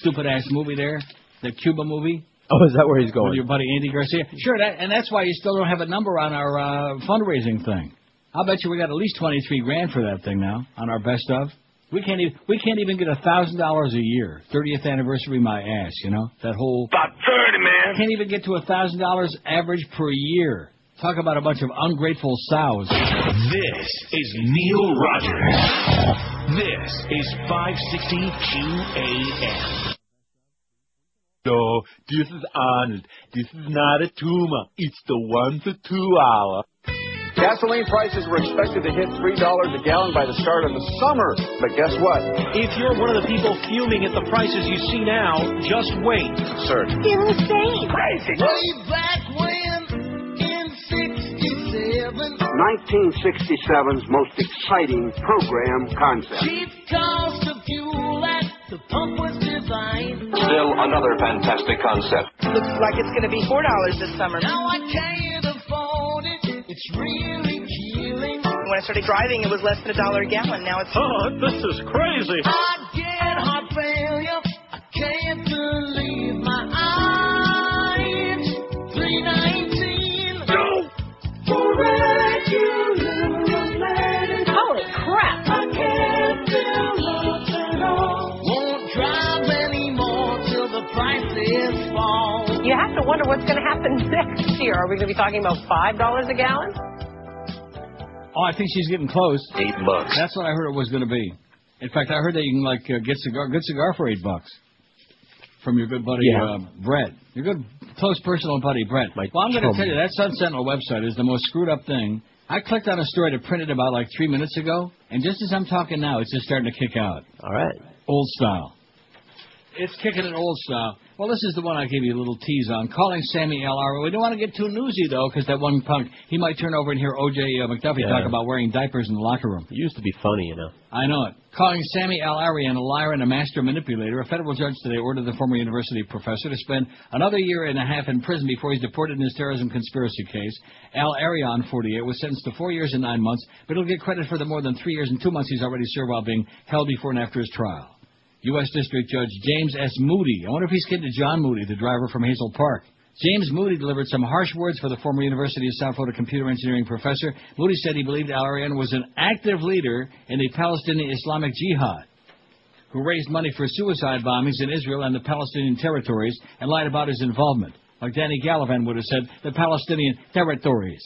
stupid ass movie there, the Cuba movie. Oh, is that where he's going? With your buddy Andy Garcia. Sure, that, and that's why you still don't have a number on our uh, fundraising thing. I'll bet you we got at least twenty three grand for that thing now on our best of. We can't even we can't even get a thousand dollars a year. Thirtieth anniversary, my ass. You know that whole About 30, man. can't even get to a thousand dollars average per year. Talk about a bunch of ungrateful sows. This is Neil Rogers. This is 560 QAM. No, this is honest. This is not a tumor. It's the one to two hour. Gasoline prices were expected to hit $3 a gallon by the start of the summer. But guess what? If you're one of the people fuming at the prices you see now, just wait. Sir. Insane. Crazy. Way back when, in 67, 1967's most exciting program concept. cheap cost of fuel at the pump was divine. Still another fantastic concept. Looks like it's going to be $4 this summer. Now I can't afford it. It's really killing. When I started driving, it was less than a dollar a gallon. Now it's. Oh, this is crazy. I get heart failure. I can't believe my eyes. 319. No. Holy crap. I can't feel love all. Won't drive anymore till the prices fall. You have to wonder what's going to happen next year. Are we going to be talking about five dollars a gallon? Oh, I think she's getting close. Eight bucks. That's what I heard it was going to be. In fact, I heard that you can like uh, get cigar, good cigar for eight bucks from your good buddy Yeah. uh, Brett. Your good close personal buddy Brent. Brett. well, I'm going to tell you that Sun Sentinel website is the most screwed up thing. I clicked on a story to print it about like three minutes ago, and just as I'm talking now, it's just starting to kick out. All right. Old style. It's kicking it old style. Well, this is the one I gave you a little tease on. Calling Sammy L. R. We don't want to get too newsy, though, because that one punk, he might turn over and hear O.J. Uh, McDuffie Yeah. talk about wearing diapers in the locker room. It used to be funny, you know. I know it. Calling Sami Al Arian a liar and a master manipulator, a federal judge today ordered the former university professor to spend another year and a half in prison before he's deported in his terrorism conspiracy case. Al Arian, 48, was sentenced to four years and nine months, but he'll get credit for the more than three years and two months he's already served while being held before and after his trial. U.S. District Judge James S. Moody. I wonder if he's kidding to John Moody, the driver from Hazel Park. James Moody delivered some harsh words for the former University of South Florida computer engineering professor. Moody said he believed Al was an active leader in the Palestinian Islamic Jihad, who raised money for suicide bombings in Israel and the Palestinian territories and lied about his involvement. Like Danny Gallivan would have said, the Palestinian territories.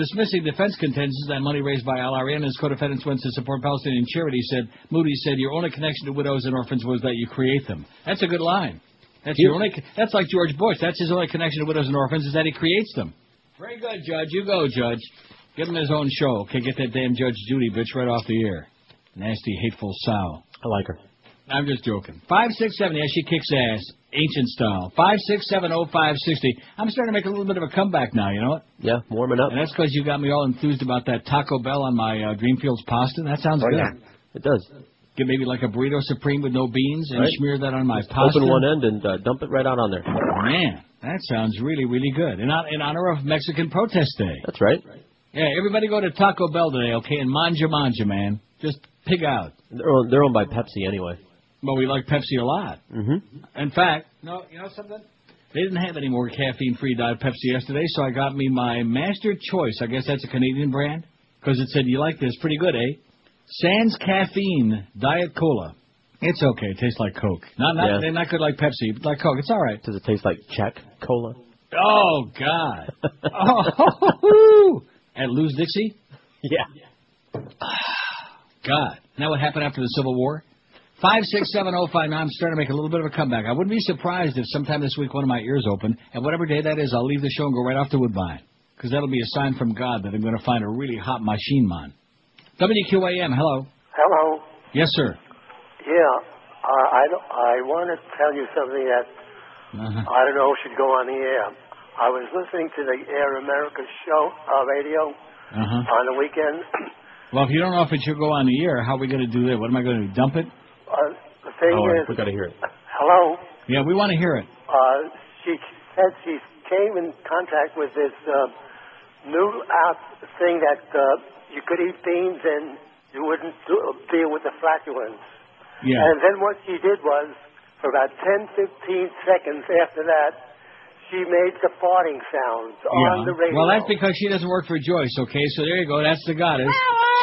Dismissing defense contentions that money raised by Al Arian and his co-defendants went to support Palestinian charity, said Moody said your only connection to widows and orphans was that you create them. That's a good line. That's your only. That's like George Bush. That's his only connection to widows and orphans is that he creates them. Very good, Judge. You go, Judge. Give him his own show. Okay, get that damn Judge Judy bitch right off the air. Nasty, hateful sow. I like her. I'm just joking. Five six seven. Yeah, she kicks ass. Ancient style. Five six seven oh five sixty. I'm starting to make a little bit of a comeback now. You know what? Yeah, warming up. And that's because you got me all enthused about that Taco Bell on my uh, Dreamfields pasta. That sounds Oh, good. yeah. It does. Get maybe like a burrito supreme with no beans and Right. smear that on my pasta. Open one end and uh, dump it right out on there. Man, that sounds really, really good. In, in honor of Mexican Protest Day. That's right. Yeah, everybody go to Taco Bell today, okay? And manja manja, man. Just pig out. They're owned, they're owned by Pepsi anyway. Well, we like Pepsi a lot. Mm-hmm. In fact, no, you know something? They didn't have any more caffeine-free Diet Pepsi yesterday, so I got me my Master Choice. I guess that's a Canadian brand because it said you like this, pretty good, eh? Sans caffeine Diet Cola. It's okay. It tastes like Coke. Not not Yeah. not good like Pepsi, but like Coke. It's all right. Does it taste like Czech cola? Oh God. oh, at Lou's Dixie. Yeah. God. Now what happened after the Civil War? Five six seven oh five nine. I'm starting to make a little bit of a comeback. I wouldn't be surprised if sometime this week one of my ears open, and whatever day that is, I'll leave the show and go right off to Woodbine, because that'll be a sign from God that I'm going to find a really hot machine man. WQAM. Hello. Hello. Yes, sir. Yeah, uh, I don't, I want to tell you something that Uh-huh. I don't know should go on the air. I was listening to the Air America show uh, radio Uh-huh. on the weekend. Well, if you don't know if it should go on the air, how are we going to do that? What am I going to do? Dump it? Uh, the thing Oh, is, we got to hear it. hello. Yeah, we want to hear it. Uh, she said she came in contact with this uh, new app thing that uh, you could eat beans and you wouldn't deal with the flatulence. Yeah. And then what she did was, for about 10, 15 seconds after that, she made the farting sounds on the radio. Well, that's because she doesn't work for Joyce, okay? So there you go. That's the goddess.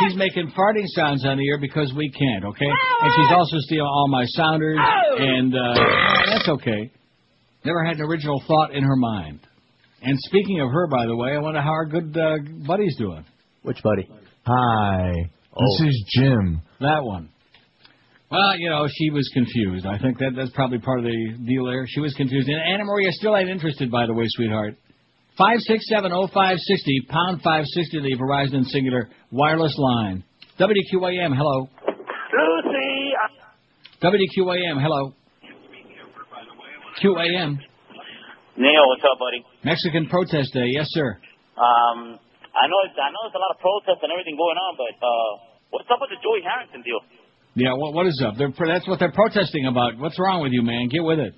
She's making farting sounds on the air because we can't, okay? And she's also stealing all my sounders, and uh, that's okay. Never had an original thought in her mind. And speaking of her, by the way, I wonder how our good uh, buddy's doing. Which buddy? Hi. This Oh. is Jim. That one. Well, you know, she was confused. I think that that's probably part of the deal there. She was confused. And Anna Maria still ain't interested, by the way, sweetheart. Five six seven oh five sixty pound five sixty the Verizon Cingular wireless line. WQAM, hello. Lucy. WQAM, hello. QAM. Neil, what's up, buddy? Mexican protest day, yes sir. Um, I know it's, I know there's a lot of protests and everything going on, but uh, what's up with the Joey Harrington deal? Yeah, what what is up? They're, that's what they're protesting about. What's wrong with you, man? Get with it.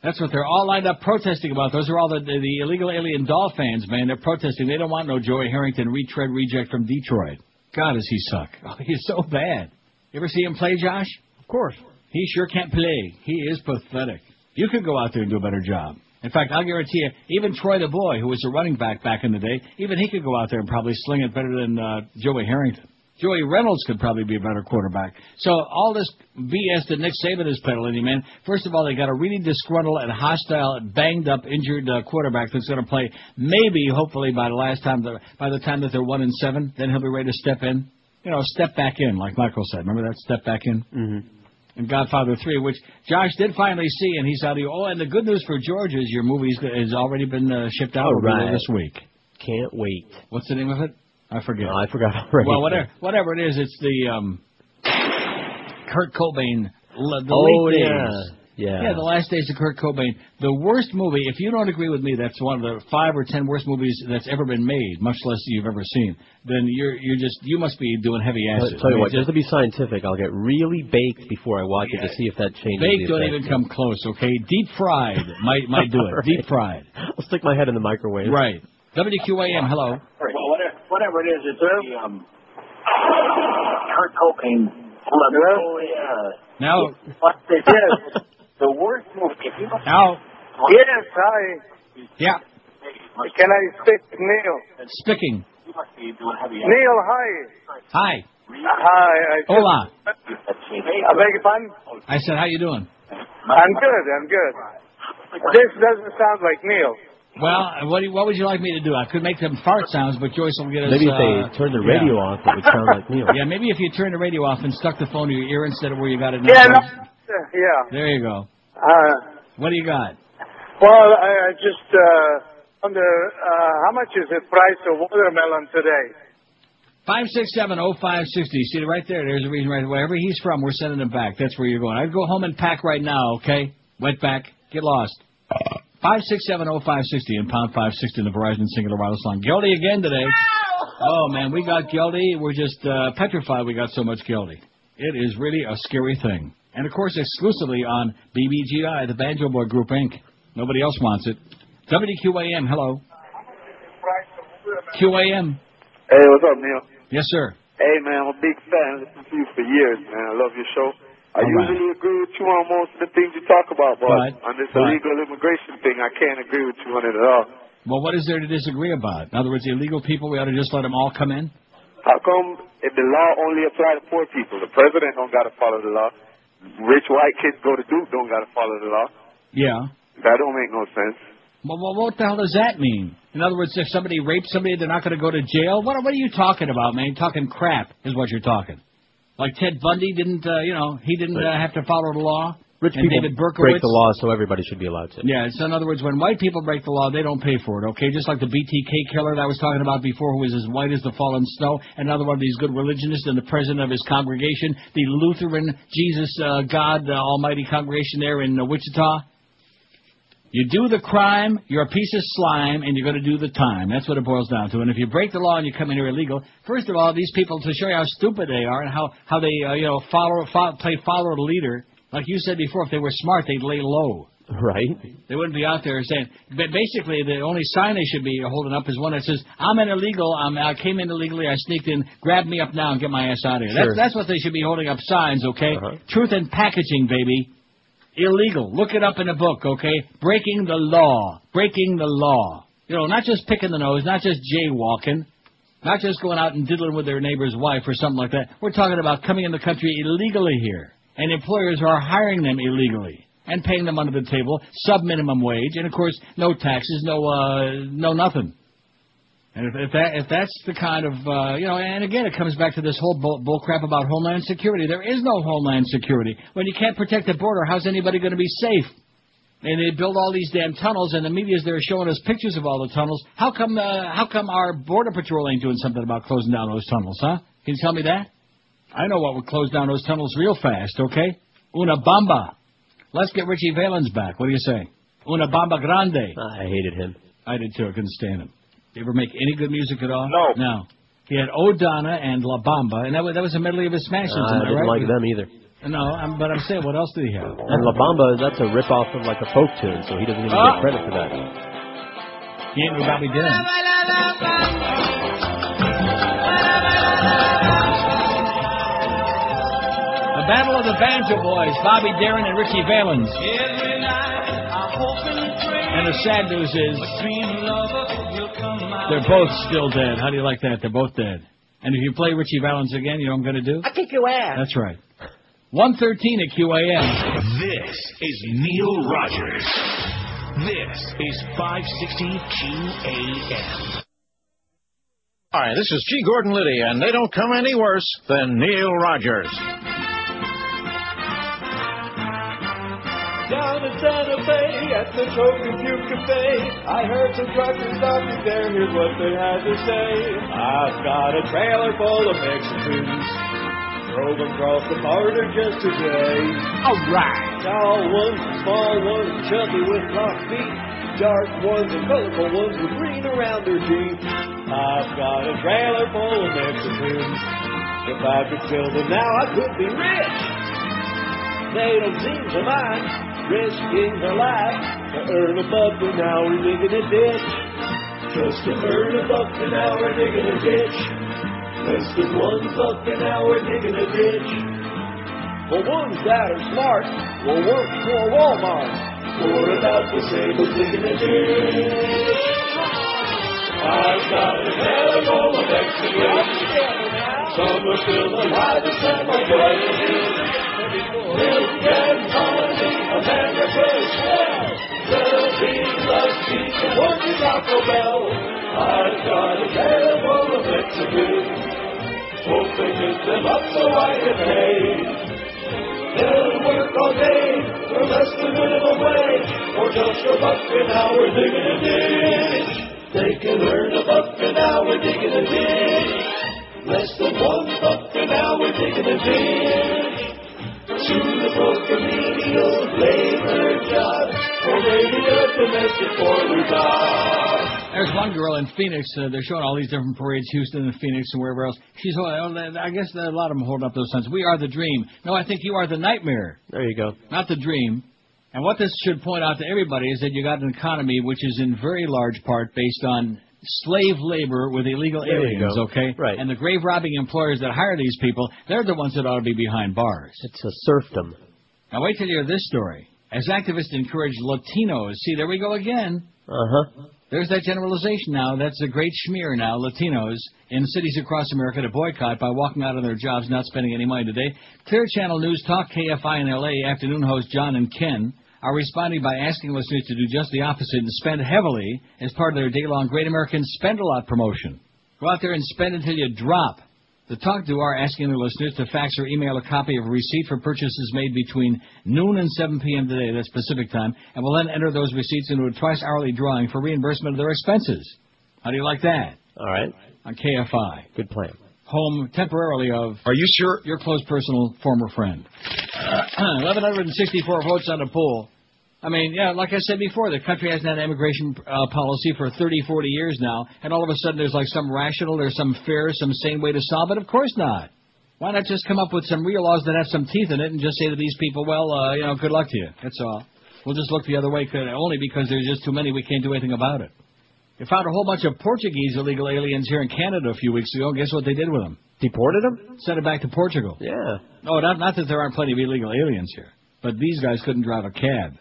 That's what they're all lined up protesting about. Those are all the, the, the illegal alien doll fans, man. They're protesting. They don't want no Joey Harrington retread reject from Detroit. God, does he suck? Oh, he's so bad. You ever see him play, Josh? Of course. He sure can't play. He is pathetic. You could go out there and do a better job. In fact, I'll guarantee you, even Troy the Boy, who was a running back back in the day, even he could go out there and probably sling it better than uh, Joey Harrington. Joey Reynolds could probably be a better quarterback. So all this BS that Nick Saban is peddling, man. First of all, they got a really disgruntled and hostile, banged up, injured uh, quarterback that's going to play. Maybe, hopefully, by the last time, the, by the time that they're one and seven, then he'll be ready to step in. You know, step back in, like Michael said. Remember that step back in? Mm-hmm. And Godfather 3, which Josh did finally see, and he saw the. Oh, and the good news for George is your movie has already been uh, shipped out All It'll be there right. this week. Can't wait. What's the name of it? I forget. I forgot already. Well, whatever, whatever it is, it's the um, Kurt Cobain. The Oh, late yeah. days. Yeah. Yeah, the last days of Kurt Cobain. The worst movie. If you don't agree with me, that's one of the five or ten worst movies that's ever been made, much less you've ever seen. Then you're you're just you must be doing heavy I'll acid. tell you I mean, what, just to be scientific, I'll get really baked before I watch it to see if that changes. Baked the don't even come close, okay? Deep fried might might do it. All right. Deep fried. I'll stick my head in the microwave. Right. WQAM, hello. Well, whatever, it is, it's the um, Kurt Cobain. Oh yeah. Now, What they did, the worst movie. Now, Yes, hi. yeah, Can I speak to Neil? speaking. You must be doing heavy. Neil, hi. Hi. Hi. I just, Hola. I beg your pardon? I said, how you doing? I'm good. I'm good. This doesn't sound like Neil. Well, what, do you, what would you like me to do? I could make them fart sounds, but Joyce will get us. Maybe if uh, they turn the radio yeah. off, it would sound like Neil. Yeah, maybe if you turn the radio off and stuck the phone to your ear instead of where you got it. Yeah, now. no, yeah. There you go. Uh, What do you got? well, I, I just uh, wonder uh, how much is the price of watermelon today? Five six seven oh five sixty. See it right there. There's a reason. Right, wherever he's from, we're sending him back. That's where you're going. I'd go home and pack right now. Okay, wet back. Get lost. Five six seven oh five sixty and pound five sixty in the Verizon Cingular wireless line. Guilty again today. Oh man, we got guilty. We're just uh, petrified. We got so much guilty. It is really a scary thing. And of course, exclusively on BBGI, the Banjo Boy Group Inc. Nobody else wants it. WQAM. Hello. QAM. Hey, what's up, Neil? Yes, sir. Hey, man, I'm a big fan. Listened to you for years, man. I love your show. I All right. usually agree with you on most of the things you talk about, but, on this illegal immigration thing, I can't agree with you on it at all. Well, what is there to disagree about? In other words, illegal people, we ought to just let them all come in? How come if the law only apply to poor people? The president don't got to follow the law. Rich white kids go to Duke don't got to follow the law. Yeah. That don't make no sense. Well, well, what the hell does that mean? In other words, if somebody rapes somebody, they're not going to go to jail? What, what are you talking about, man? You're talking crap is what you're talking. Like Ted Bundy didn't, uh, you know, he didn't uh, have to follow the law. Rich and people David Berkowitz. break the law, so everybody should be allowed to. Yeah, so in other words, when white people break the law, they don't pay for it, okay? Just like the BTK killer that I was talking about before, who was as white as the fallen snow, another one of these good religionists and the president of his congregation, the Lutheran Jesus uh, God uh, Almighty congregation there in uh, Wichita. You do the crime, you're a piece of slime, and you're going to do the time. That's what it boils down to. And if you break the law and you come in here illegal, first of all, these people, to show you how stupid they are and how, how they, uh, you know, follow, follow, play follow the leader, like you said before, if they were smart, they'd lay low. Right. They wouldn't be out there saying. But basically, the only sign they should be holding up is one that says, "I'm an illegal. I'm, I came in illegally. I sneaked in. Grab me up now and get my ass out of here." Sure. That's that's what they should be holding up signs. Okay. Uh-huh. Truth in packaging, baby. Illegal. Look it up in a book. Okay. Breaking the law. Breaking the law. You know, not just picking the nose, not just jaywalking. Not just going out and diddling with their neighbor's wife or something like that. We're talking about coming in the country illegally here. And employers are hiring them illegally and paying them under the table, sub minimum wage, and of course no taxes, no uh no nothing. And if, if that if that's the kind of uh you know, and again it comes back to this whole bull, bull crap about homeland security. There is no homeland security. When you can't protect the border, how's anybody going to be safe? And they build all these damn tunnels, and the media's there showing us pictures of all the tunnels. How come? Uh, how come our border patrol ain't doing something about closing down those tunnels, huh? Can you tell me that? I know what would close down those tunnels real fast. Okay, una bamba. Let's get Ritchie Valens back. What do you say? Una bamba grande. I hated him. I did too. I couldn't stand him. Did he ever make any good music at all? No. No. He had O'Donna and La Bamba, and that was, that was a medley of his smashes. I am I didn't right? like them either. No, I'm, but I'm saying, what else did he have? And La Bamba, that's a rip-off of like a folk tune, so he doesn't even Ah. get credit for that. He ain't what Bobby Dylan. The Battle of the Banjo Boys, Bobby Darin and Ricky Valens. And the sad news is, they're both still dead. How do you like that? They're both dead. And if you play Ritchie Valens again, you know what I'm going to do? I kick your ass. That's right. 113 at QAM. This is Neil Rogers. This is 560 QAM. Hi, this is G. Gordon Liddy, and they don't come any worse than Neil Rogers. Down in Santa Fe at the Trojan View Cafe, I heard some truckers talking there. Here's what they had to say. I've got a trailer full of Mexicans. Drove across the border just today. All right. Tall ones, small ones, chubby with long feet. Dark ones and colorful ones with green around their teeth. I've got a trailer full of Mexicans. If I could fill them now, I could be rich. They don't seem to mind risking their life to earn a buck an hour digging a ditch. Just to earn a buck an hour digging a ditch. Less than one buck an hour digging a ditch. The ones that are smart will work for Walmart for about the same as digging a ditch. I've got a full of Mexicans. Some are still alive and some are dead. Less than we're we're one buck hour digging a ditch. They can earn a buck an hour digging a ditch. Less than one buck an hour digging a ditch. Suitable for menial labor jobs, or maybe a domestic boiler job. There's one girl in Phoenix. Uh, they're showing all these different parades, Houston and Phoenix and wherever else. She's, oh, I guess a lot of them holding up those signs. We are the dream. No, I think you are the nightmare. There you go. not the dream. And what this should point out to everybody is that you got an economy which is in very large part based on slave labor with illegal There aliens, okay? Right. And the grave robbing employers that hire these people, they're the ones that ought to be behind bars. It's a serfdom. Now wait till you hear this story. As activists encourage Latinos, see there we go again. Uh huh. There's that generalization now. That's a great smear now. Latinos in cities across America to boycott by walking out on their jobs, not spending any money today. Clear Channel News Talk KFI in LA afternoon host John and Ken are responding by asking listeners to do just the opposite and spend heavily as part of their day-long Great American Spend a Lot promotion. Go out there and spend until you drop. The Talk Duo are asking their listeners to fax or email a copy of a receipt for purchases made between noon and 7 p.m. today, that's Pacific time, and will then enter those receipts into a twice-hourly drawing for reimbursement of their expenses. How do you like that? All right. On KFI. Good plan. Home temporarily of. Are you sure? Your close personal former friend. 1,164 votes on the poll. I mean, yeah, like I said before, the country hasn't had an immigration uh, policy for 30, 40 years now, and all of a sudden there's like some rational, there's some fair, some sane way to solve it? Of course not. Why not just come up with some real laws that have some teeth in it and just say to these people, well, uh, you know, good luck to you. That's all. We'll just look the other way, only because there's just too many. We can't do anything about it. They found a whole bunch of Portuguese illegal aliens here in Canada a few weeks ago. Guess what they did with them? Deported them? Sent it back to Portugal. Yeah. No, not, not that there aren't plenty of illegal aliens here, but these guys couldn't drive a cab.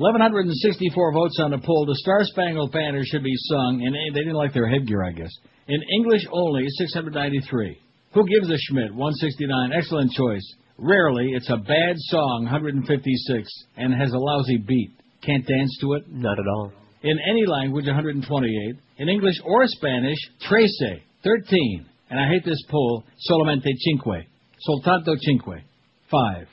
Oh. 1,164 votes on the poll. The Star Spangled Banner should be sung, and they didn't like their headgear, I guess. In English only, 693. Who gives a Schmidt? 169. Excellent choice. Rarely, it's a bad song, 156, and has a lousy beat. Can't dance to it? Not at all. In any language, 128. In English or Spanish, trece, 13. And I hate this poll, solamente cinque. Soltanto cinque. Five.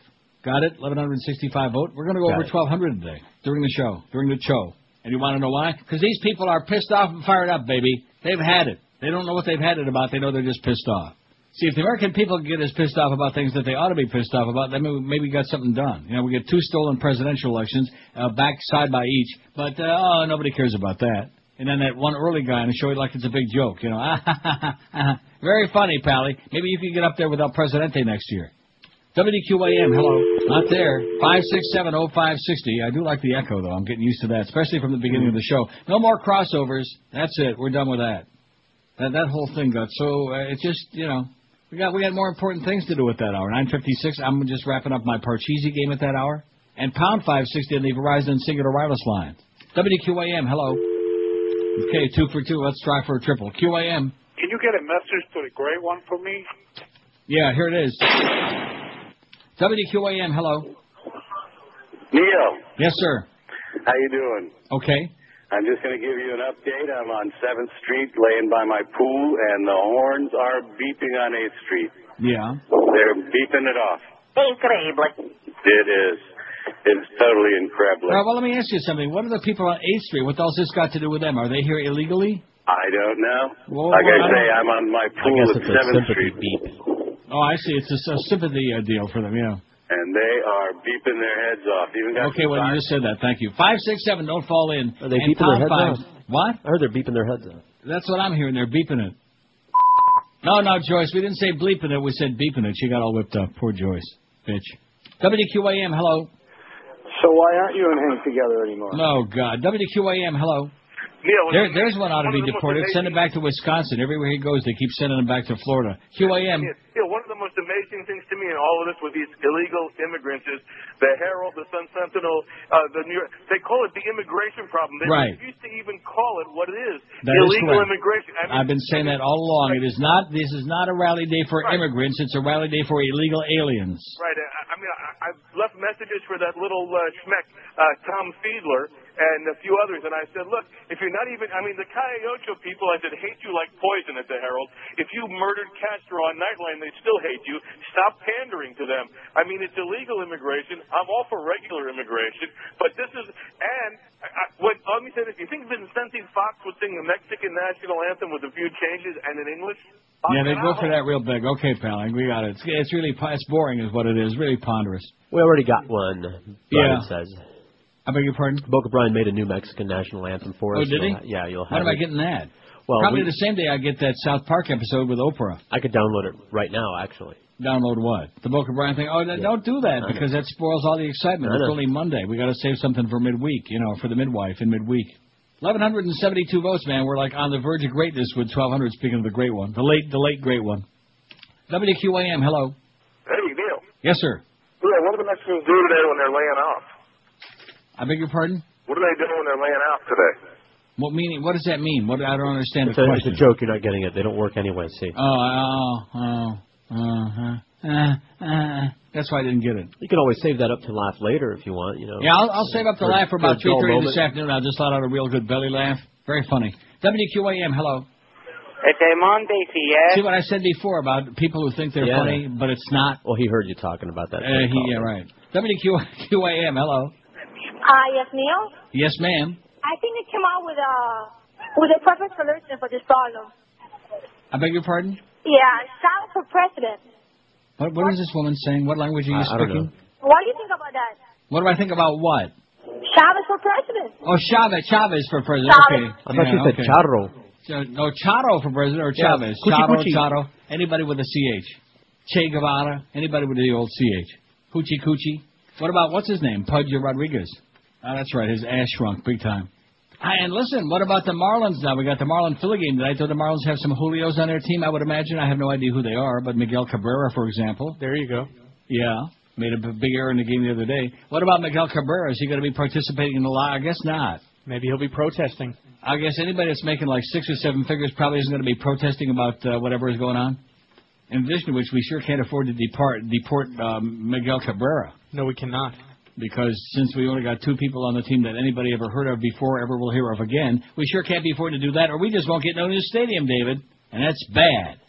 Got it? 1165 vote. We're going to go Got over it. 1200 today during the show, during the show. And you want to know why? Because these people are pissed off and fired up, baby. They've had it. They don't know what they've had it about. They know they're just pissed off. See, if the American people get as pissed off about things that they ought to be pissed off about, then maybe maybe we got something done. You know, we get two stolen presidential elections, uh, back side by each, but uh, oh, nobody cares about that. And then that one early guy on the show, he like it's a big joke, you know. Very funny, Pally. Maybe you can get up there without Presidente next year. WQAM, hello. Not there. 5670560. I do like the echo, though. I'm getting used to that, especially from the beginning of the show. No more crossovers. That's it. We're done with that. That that whole thing got so uh, it just you know we got we got more important things to do at that hour. 9:56. I'm just wrapping up my Parcheesi game at that hour. And pound 560 on the Verizon Cingular wireless line. WQAM, hello. Okay, two for two. Let's try for a triple. QAM. Can you get a message to the gray one for me? Yeah, here it is. WQAM, hello. Neil, Yes, sir. how you doing? Okay. I'm just going to give you an update. I'm on 7th Street, laying by my pool, and the horns are beeping on 8th Street. Yeah. They're beeping it off. Incredible. It is. It's totally incredible. All right, well, let me ask you something. What are the people on 8th Street? What else this got to do with them? Are they here illegally? I don't know. Well, like well, I I say, don't- I'm on my pool at 7th sympathy Street, Oh, I see. It's a, a sympathy uh, deal for them, yeah. and they are beeping their heads off. Even got Okay, well, you just said that. Thank you. 567, don't fall in. Are they And beeping their pound heads five- out? What? I heard they're beeping their heads off. That's what I'm hearing. They're beeping it. No, no, Joyce. We didn't say bleeping it. We said beeping it. She got all whipped up. Poor Joyce. Bitch. WQAM, hello. So why aren't you and Hank together anymore? Oh, God. WQAM, hello. Neil, There, there's one ought to be deported. Send it back to Wisconsin. Everywhere he goes, they keep sending him back to Florida. QAM. Yeah, yeah, one of the most amazing things to me in all of this with these illegal immigrants is the Herald, the Sun Sentinel, uh, the New York. They call it the immigration problem. They Right. refuse to even call it what it is. That is illegal correct. immigration. I mean, I've been saying that all along. It is not. This is not a rally day for immigrants. It's a rally day for illegal aliens. Right. I, I mean, I, I've left messages for that little uh, schmeck, uh, Tom Fiedler, and a few others, and I said, look, if you're not even, I mean, the Calle Ocho people, I said, hate you like poison at the Herald. If you murdered Castro on Nightline, they still hate you. Stop pandering to them. I mean, it's illegal immigration. I'm all for regular immigration, but this is, and I, I, what, let me say this, you think Vincente Fox would sing the Mexican national anthem with a few changes and in English? Yeah, they go for that real big. Okay, pal, we got it. It's, it's really it's boring, is what it is. Really ponderous. We already got one. Brian Yeah. says. I beg your pardon? Boca Brian made a new Mexican national anthem for Oh, us. did he? You'll ha- yeah, you'll have When am I it. getting that? Well, Probably we- the same day I get that South Park episode with Oprah. I could download it right now, actually. Download what? The Boca Brian thing? Oh, then don't do that I know. because that spoils all the excitement. I It's know. only Monday. We got to save something for midweek, you know, for the midwife in midweek. 1,172 votes, man. We're like on the verge of greatness with 1,200. Speaking of the great one, the late, the late great one. WQAM, hello. Hey, Neil. Yes, sir. Yeah, what do the Mexicans do today when they're laying off? I beg your pardon. What are they doing? when they're laying out today? What meaning? What does that mean? What I don't understand It's the a, question. it's a joke. You're not getting it. They don't work anyway. See. Oh, oh, oh, uh-huh. uh, uh, that's why I didn't get it. You can always save that up to laugh later if you want. You know. Yeah, I'll, I'll save up the For- laugh for for about a dull 3.30 this afternoon. I'll just let out a real good belly laugh. Very funny. WQAM, hello. It's a Monday, yes. See what I said before about people who think they're Yeah. funny, but it's not? Well, he heard you talking about that. Uh, he, yeah, right. WQAM, hello. Uh, yes, Neil. Yes, ma'am. I think they came out with a with a perfect solution for this problem. I beg your pardon? Yeah, Chavez for president. What, what is this woman saying? What language are you I- I don't speaking? What do you think about that? What do I think about what? Chavez for president. Oh, Chavez. Chavez for president. Chavez. Okay. I thought Yeah, you said okay. charro. So, no, Charo for president or Yeah, Chavez. Cuchi Charo, Cuchi. Charo. Anybody with a CH. Che Guevara. Anybody with the old CH. Hoochie Coochie. What about, what's his name? Pudge Rodriguez. Oh, that's right. His ass shrunk big time. Ah, And listen, what about the Marlins now? We got the Marlin Philly game tonight. Do the Marlins have some Julios on their team? I would imagine. I have no idea who they are, but Miguel Cabrera, for example. There you go. Yeah. Made a big error in the game the other day. What about Miguel Cabrera? Is he going to be participating in the law? I guess not. Maybe he'll be protesting. I guess anybody that's making like six or seven figures probably isn't going to be protesting about uh, whatever is going on. In addition to which, we sure can't afford to depart, deport um, Miguel Cabrera No, we cannot. Because since we only got two people on the team that anybody ever heard of before, ever will hear of again, we sure can't be afforded to do that, or we just won't get no new stadium, David, and that's bad.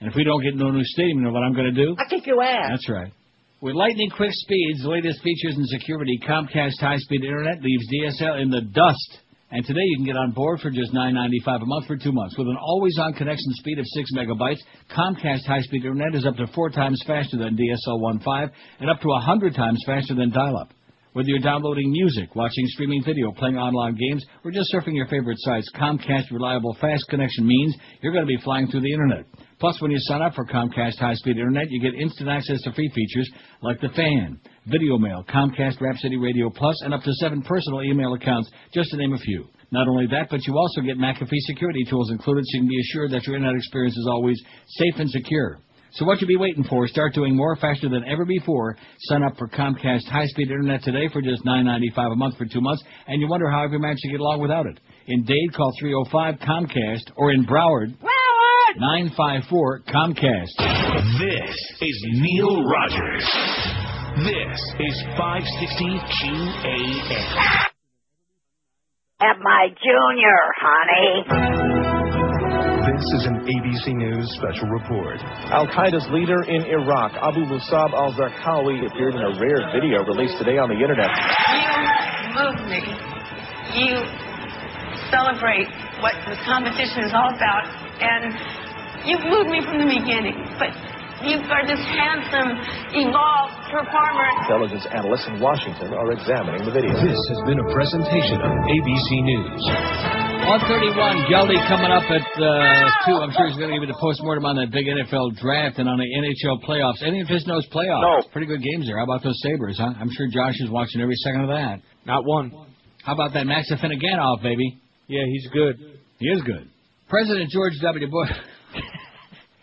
And if we don't get no new stadium, you know what I'm going to do? I kick your ass. That's right. With lightning quick speeds, the latest features and security, Comcast high-speed internet leaves DSL in the dust. And today you can get on board for just $9.95 a month for two months. With an always-on connection speed of 6 megabytes, Comcast high-speed internet is up to four times faster than DSL 1.5 and up to 100 times faster than dial-up. Whether you're downloading music, watching streaming video, playing online games, or just surfing your favorite sites, Comcast reliable fast connection means you're going to be flying through the internet. Plus, when you sign up for Comcast high-speed internet, you get instant access to free features like the fan, video mail, Comcast Rhapsody Radio Plus, and up to seven personal email accounts, just to name a few. Not only that, but you also get McAfee security tools included so you can be assured that your internet experience is always safe and secure. So what you be waiting for? Start doing more faster than ever before. Sign up for Comcast high-speed internet today for just $9.95 a month for two months, and you wonder how every man should get along without it. In Dade, call 305-COMCAST, or in Broward, 954 Comcast. This is Neil Rogers. This is 560 QAM. At my junior, honey. This is an ABC News special report. Al Qaeda's leader in Iraq, Abu Musab al Zarqawi, appeared in a rare video released today on the internet. You move me. You celebrate what the competition is all about, and you've moved me from the beginning. But you are this handsome, evolved performer. Intelligence analysts in Washington are examining the video. This has been a presentation of ABC News. 131, Geldy coming up at uh, 2. I'm sure he's going to give you the postmortem on that big NFL draft and on the NHL playoffs. Any of his knows playoffs? No. Pretty good games there. How about those Sabres, huh? I'm sure Josh is watching every second of that. Not one. How about that Max Afinogenov, baby? Yeah, he's good. He is good. President George W. Bush.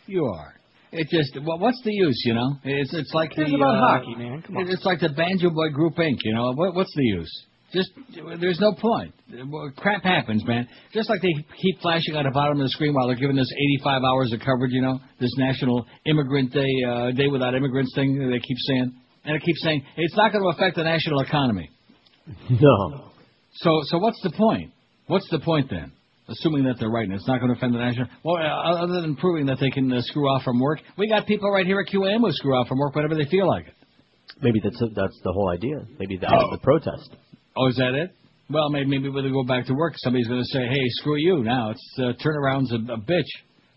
you are. It just, well, what's the use, you know? It's it's like It's the about uh, hockey, man. Come on. It's like the Banjo Boy Group Inc. You know, what, what's the use? Just there's no point. Well, Crap happens, man. Just like they keep flashing on the bottom of the screen while they're giving us 85 hours of coverage. You know, this National Immigrant Day, uh, Day Without Immigrants thing that they keep saying, and it keeps saying it's not going to affect the national economy. No. So, so what's the point? What's the point then? Assuming that they're right and it's not going to offend the national. Well, uh, other than proving that they can uh, screw off from work, we got people right here at QAM who screw off from work whenever they feel like it. Maybe that's that's the whole idea. Maybe that's Oh. the protest. Oh, is that it? Well, maybe, maybe when they go back to work, somebody's going to say, hey, screw you now. It's uh, turnaround's a, a bitch.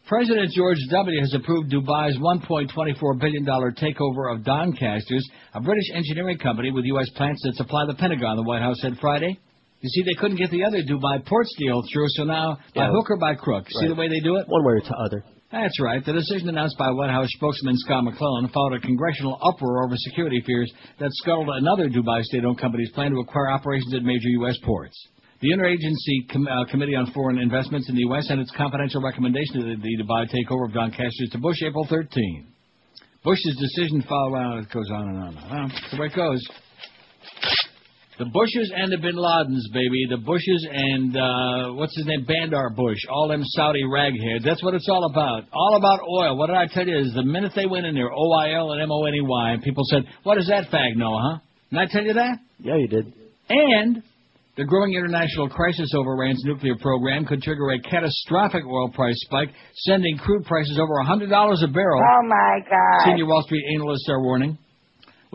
President George W. has approved Dubai's $1.24 billion takeover of Doncasters, a British engineering company with U.S. plants that supply the Pentagon, the White House said Friday. You see, they couldn't get the other Dubai ports deal through, so now, by Yeah. hook or by crook, see the way they do it? One way or the other. That's right. The decision announced by White House spokesman Scott McClellan followed a congressional uproar over security fears that scuttled another Dubai state-owned company's plan to acquire operations at major U.S. ports. The Interagency Com- uh, Committee on Foreign Investments in the U.S. sent its confidential recommendation to the, the Dubai takeover of Doncaster to Bush April 13. Bush's decision followed. Well, it goes on and on. Well, that's the way it goes. The Bushes and the Bin Ladens, baby. The Bushes and uh, what's his name, Bandar Bush. All them Saudi ragheads. That's what it's all about. All about oil. What did I tell you? Is the minute they went in there, O I L and M O N E Y, and people said, "What is that fag, Noah?" Huh? Didn't I tell you that? Yeah, you did. And the growing international crisis over Iran's nuclear program could trigger a catastrophic oil price spike, sending crude prices over $100 a barrel. Oh my God. Senior Wall Street analysts are warning.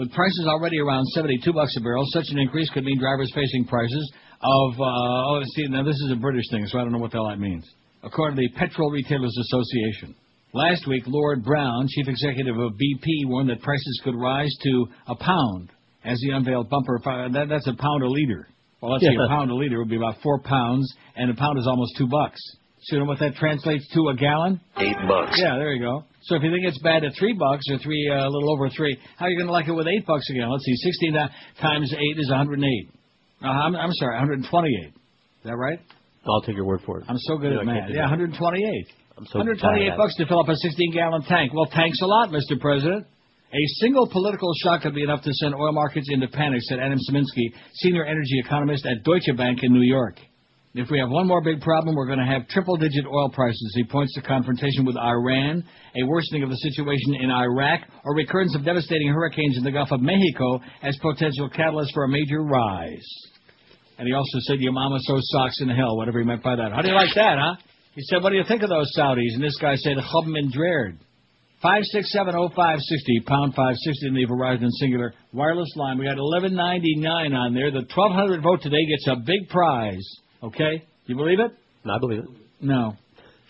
With prices already around 72 bucks a barrel, such an increase could mean drivers facing prices of, uh, oh, see, now this is a British thing, so I don't know what the hell that means. According to the Petrol Retailers Association. Last week, Lord Browne, chief executive of BP, warned that prices could rise to a pound as he unveiled bumper. That, that's a pound a liter. Well, let's see, Yeah. a pound a liter would be about four pounds, and a pound is almost two bucks. So you know what that translates to a gallon? Eight bucks. Yeah, there you go. So if you think it's bad at three bucks or three, uh, a little over three, how are you going to like it with eight bucks again? Let's see, sixteen times eight is 108. Uh, I'm, I'm sorry, 128. Is that right? I'll take your word for it. I'm so good at math. Yeah, that. 128. I'm so 128 bucks to fill up a 16 gallon tank. Well, thanks a lot, Mr. President. A single political shock could be enough to send oil markets into panic, said Adam Sieminski, senior energy economist at Deutsche Bank in New York. If we have one more big problem, we're going to have triple digit oil prices. He points to confrontation with Iran, a worsening of the situation in Iraq, or recurrence of devastating hurricanes in the Gulf of Mexico as potential catalysts for a major rise. And he also said, Your mama sews socks in hell, whatever he meant by that. How do you like that, huh? He said, What do you think of those Saudis? And this guy said, Chub and Dreard. Five six seven oh five sixty pound five sixty in the Verizon Cingular wireless line. We got eleven ninety nine on there. The twelve hundred vote today gets a big prize. Okay, you believe it? I believe it. No.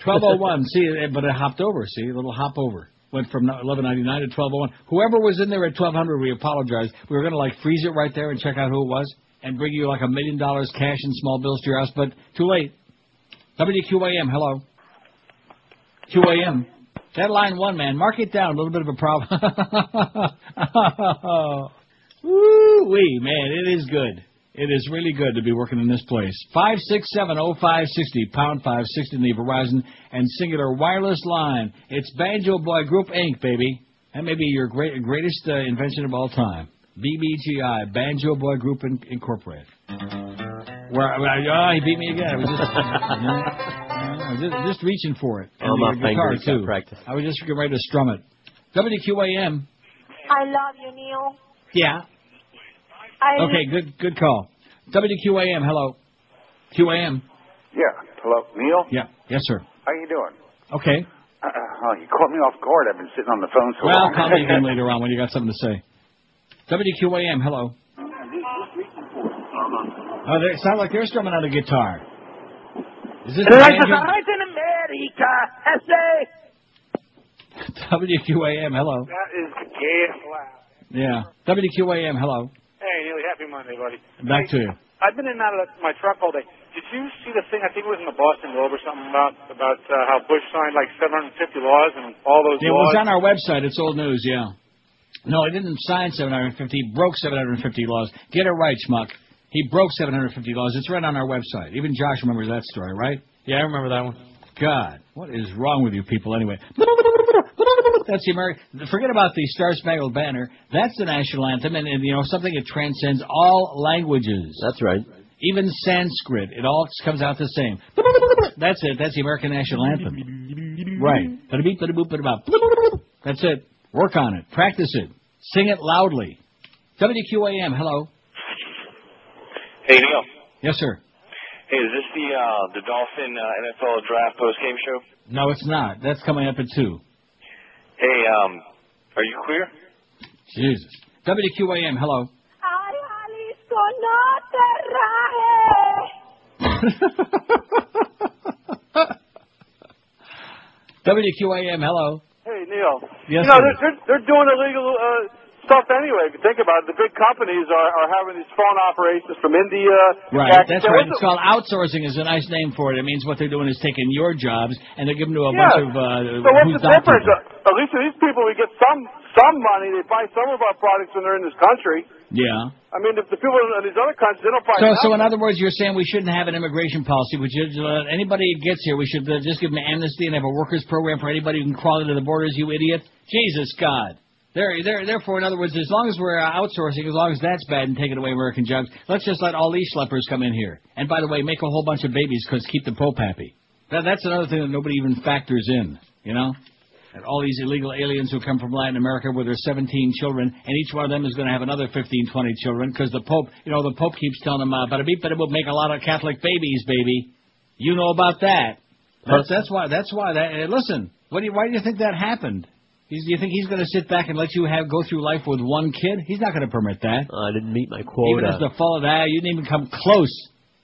Twelve oh one. See, but it hopped over. See, a little hop over. Went from eleven ninety nine to twelve oh one. Whoever was in there at twelve hundred, we apologize. We were gonna like freeze it right there and check out who it was and bring you like a million dollars cash and small bills to your house, but too late. WQAM, hello. QAM. That line one, man. Mark it down. A little bit of a problem. Woo wee, man. It is good. It is really good to be working in this place. Five six seven oh five sixty pound five sixty in the Verizon and Cingular wireless line. It's Banjo Boy Group Inc. Baby. That may be your great, greatest uh, invention of all time. BBGI Banjo Boy Group in, Incorporated. Where oh, he beat me again. I was just, you know, I was just, just reaching for it. Oh, And my the guitar too. practice. I was just getting ready to strum it. WQAM. I love you, Neil. Yeah. I Okay, good good call. WQAM, hello. QAM. Yeah. Hello, Neil. Yeah. Yes, sir. How you doing? Okay. Uh, oh, you caught me off guard. I've been sitting on the phone so Well, long. call me again later on when you got something to say. WQAM, hello. Oh, they sound like they're strumming out a guitar. Is this the banjo? in America, SA. WQAM, hello. That is gas loud. Yeah. WQAM, hello. Hey, Neely, happy Monday, buddy. Back to you. I've been in and out of my truck all day. Did you see the thing? I think it was in the Boston Globe or something about about uh, how Bush signed like 750 laws and all those Yeah, it laws. was on our website. It's old news, yeah. No, he didn't sign 750. He broke 750 laws. Get it right, schmuck. He broke 750 laws. It's right on our website. Even Josh remembers that story, right? Yeah, I remember that one. God, what is wrong with you people anyway? That's the American. Forget about the Star Spangled Banner. That's the national anthem, and, and you know something. that transcends all languages. That's right. Even Sanskrit. It all comes out the same. That's it. That's the American national anthem. Right. Ba-da-beep, ba-da-boop, ba-da-bop. That's it. Work on it. Practice it. Sing it loudly. WQAM. Hello. Hey Neil. Yes, sir. Hey, is this the uh, the Dolphin uh, NFL Draft Post Game Show? No, it's not. That's coming up at two. Hey, um, are you clear? Jesus. WQAM. Hello. Ay, Jalisco, no te rajes. WQAM. Hello. Hey, Neil. Yes, you know, sir. they're, they're, they're doing illegal uh, stuff anyway. If you think about it, the big companies are, are having these phone operations from India. Right, that's right. It's called outsourcing. is a nice name for it. It means what they're doing is taking your jobs and they're giving to a Yeah. bunch of uh, So what's the difference? Uh, At least these people, we get some some money. They buy some of our products when they're in this country. Yeah. I mean, if the people in these other countries, they don't buy So, so in other words, you're saying we shouldn't have an immigration policy. We should let anybody who gets here, we should uh, just give them amnesty and have a workers program for anybody who can crawl into the borders. You idiot! Jesus God. There, there, therefore, in other words, as long as we're outsourcing, as long as that's bad and taking away American jobs, let's just let all these schleppers come in here. And by the way, make a whole bunch of babies because keep the Pope happy. That, that's another thing that nobody even factors in. You know. And all these illegal aliens who come from Latin America with their 17 children, and each one of them is going to have another 15, 20 children, because the Pope, you know, the Pope keeps telling them, uh, "Bada beep, bada boop, make a lot of Catholic babies, baby." You know about that. That's, that's why. That's why. That. Listen, what do you, why do you think that happened? He's, do you think he's going to sit back and let you have go through life with one kid? He's not going to permit that. Oh, I didn't meet my Even quota. as the fall of that, ah, you didn't even come close.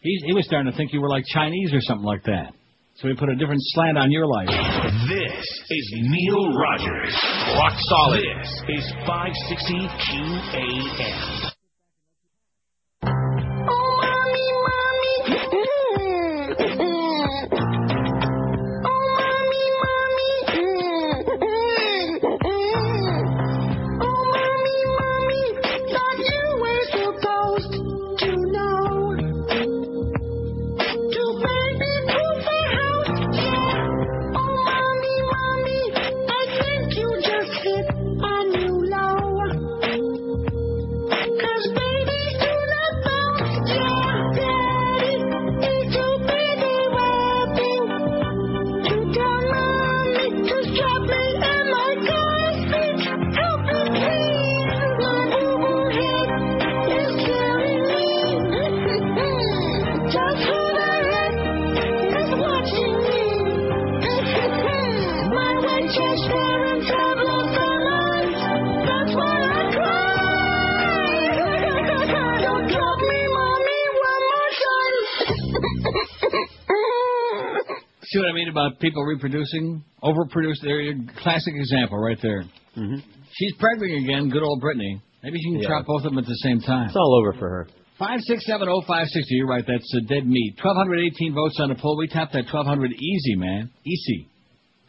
He, he was starting to think you were like Chinese or something like that. So he put a different slant on your life. This is Neil Rogers. Rock solid. This is 560 QAM. People reproducing, overproduced? There, your classic example right there. Mm-hmm. She's pregnant again. Good old Brittany. Maybe she can Yeah. chop both of them at the same time. It's all over for her. Five six seven oh five sixty. You're right. That's uh, dead meat. Twelve hundred eighteen votes on the poll. We tapped that twelve hundred easy, man. Easy.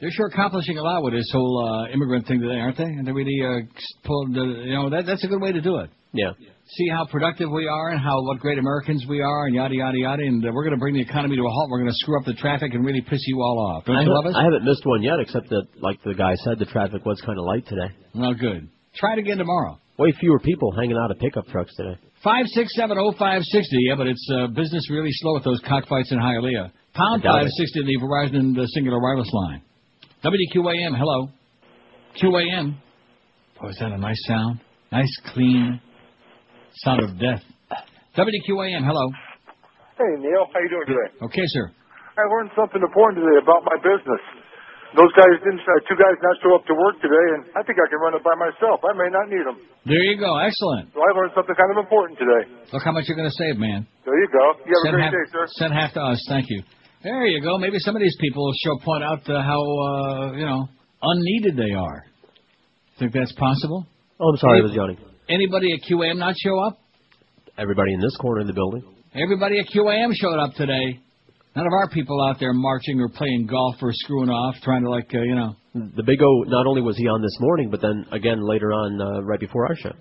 They're sure accomplishing a lot with this whole uh, immigrant thing today, aren't they? And they really uh, pulled. Uh, you know, that, that's a good way to do it. Yeah. See how productive we are and how what great Americans we are, and yada yada yada. And uh, we're going to bring the economy to a halt. We're going to screw up the traffic and really piss you all off. Don't I, you love us? I haven't missed one yet, except that, like the guy said, the traffic was kind of light today. Well, good. Try it again tomorrow. Way fewer people hanging out of pickup trucks today. Five six seven oh five sixty. Yeah, but it's uh, business really slow with those cockfights in Hialeah. Pound five it. in the Verizon and the Cingular wireless line. WQAM. Hello. QAM. Oh, is that a nice sound? Nice, clean sound of death. WQAM. Hello. Hey, Neil. How you doing today? Okay, sir. I learned something important today about my business. Those guys didn't. Uh, two guys not show up to work today, and I think I can run it by myself. I may not need them. There you go. Excellent. So I learned something kind of important today. Look how much you're going to save, man. There you go. You have Send a great half, day, sir. Send half to us. Thank you. There you go. Maybe some of these people shall point out uh, how uh, you know unneeded they are. Think that's possible? Oh, I'm sorry, I was yawning. Anybody at QAM not show up? Everybody in this corner of the building. Everybody at QAM showed up today. None of our people out there marching or playing golf or screwing off, trying to like uh, you know. The Big O, not only was he on this morning, but then again later on, uh, right before our show.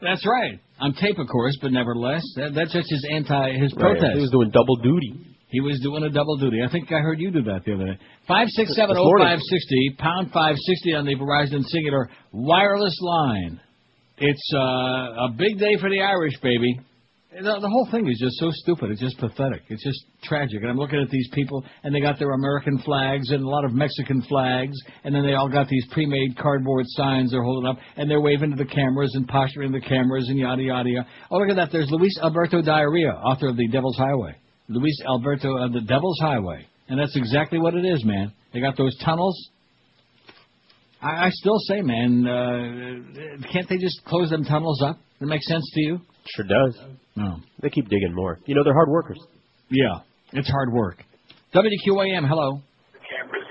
That's right. On tape, of course, but nevertheless, that, that's just his anti his Right, protest. He was doing double duty. He was doing a double duty. I think I heard you do that the other day. Five six seven oh five sixty pound five sixty on the Verizon Cingular wireless line. It's uh, a big day for the Irish, baby. The, the whole thing is just so stupid. It's just pathetic. It's just tragic. And I'm looking at these people, and they got their American flags and a lot of Mexican flags, and then they all got these pre-made cardboard signs they're holding up, and they're waving to the cameras and posturing to the cameras and yada yada yada. Oh, look at that. There's Luis Alberto Diarrhea, author of The Devil's Highway. Luis Alberto of The Devil's Highway. And that's exactly what it is, man. They got those tunnels. I, I still say, man, uh, can't they just close them tunnels up? That makes sense to you? Sure does. No. They keep digging more. You know, they're hard workers. Yeah, it's hard work. WQAM, hello.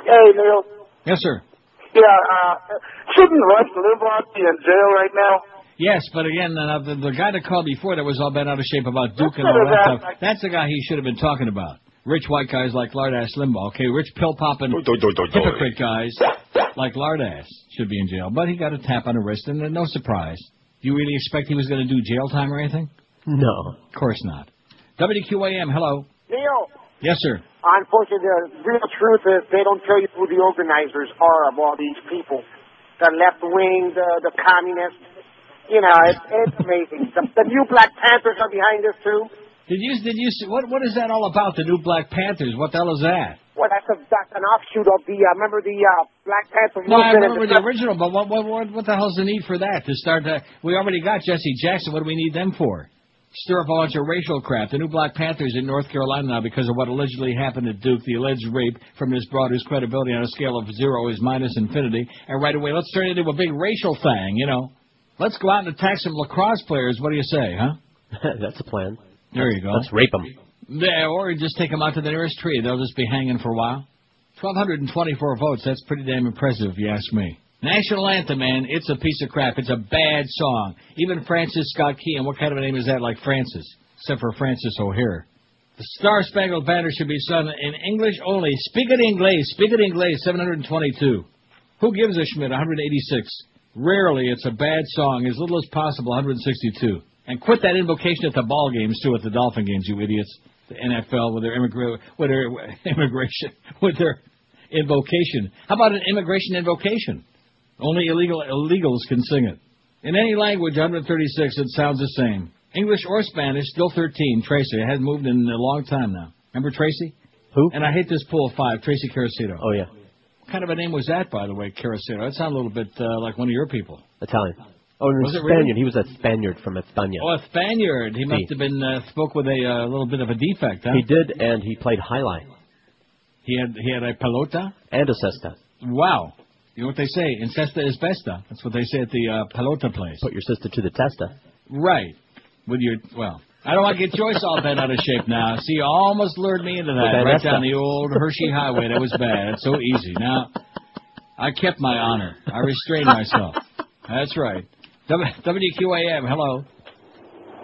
Hey, Neil. Yes, sir. Yeah, uh, shouldn't Rush Limbaugh be in jail right now? Yes, but again, uh, the, the guy that called before that was all bent out of shape about Duke and What all that that? stuff. That's the guy he should have been talking about. Rich white guys like Lardass Limbaugh. Okay, rich pill popping hypocrite guys like Lardass should be in jail. But he got a tap on the wrist, and uh, no surprise. Do you really expect he was going to do jail time or anything? No. Of course not. WQAM, hello. Neil, Yes, sir. unfortunately, the real truth is they don't tell you who the organizers are of all these people. The left wing, the, the communists. You know, it's, it's amazing. The, new Black Panthers are behind this too. Did you did you see, what what is that all about? The new Black Panthers? What the hell is that? Well, that's a that's an offshoot of the uh, remember the uh, Black Panther No, I remember the original, but what what what, what the hell's the need for that? To start that, we already got Jesse Jackson. What do we need them for? Stir up a bunch of racial crap. The new Black Panthers in North Carolina now because of what allegedly happened at Duke, the alleged rape from this broad whose credibility on a scale of zero is minus infinity. And right away, let's turn it into a big racial thing, you know. Let's go out and attack some lacrosse players. What do you say, huh? That's a plan. There you go. Let's rape them. Yeah, or just take them out to the nearest tree. They'll just be hanging for a while. 1,224 votes. That's pretty damn impressive, if you ask me. National anthem, man. It's a piece of crap. It's a bad song. Even Francis Scott Key, and what kind of a name is that like Francis? Except for Francis O'Hare. The Star Spangled Banner should be sung in English only. Speak it in English. Speak it in English. 722. Who gives a Schmidt? 186. Rarely, it's a bad song. As little as possible, 162. And quit that invocation at the ball games too, at the Dolphin games, you idiots. The NFL with their immigra- with their immigration, with their invocation. How about an immigration invocation? Only illegal illegals can sing it. In any language, 136, it sounds the same. English or Spanish, still 13. Tracy, it hasn't moved in a long time now. Remember Tracy? Who? And I hate this pool of five, Tracy Caracito. Oh yeah, kind of a name was that, by the way, Caracero? That sounded a little bit uh, like one of your people. Italian. Oh, no, Was Spaniard. really? He was a Spaniard from España. Oh, a Spaniard. He must have been uh, spoke with a uh, little bit of a defect, huh? He did, and he played jai alai He had he had a pelota. and a cesta. Wow. You know what they say? Incesta is besta. That's what they say at the uh, pelota place. Put your sister to the testa. Right. With your well, I don't want to get Joyce all bent out of shape now. See, you almost lured me into that. That Right Esther. down the old Hershey Highway. That was bad. It's so easy. Now, I kept my honor. I restrained myself. That's right. W- WQAM, hello.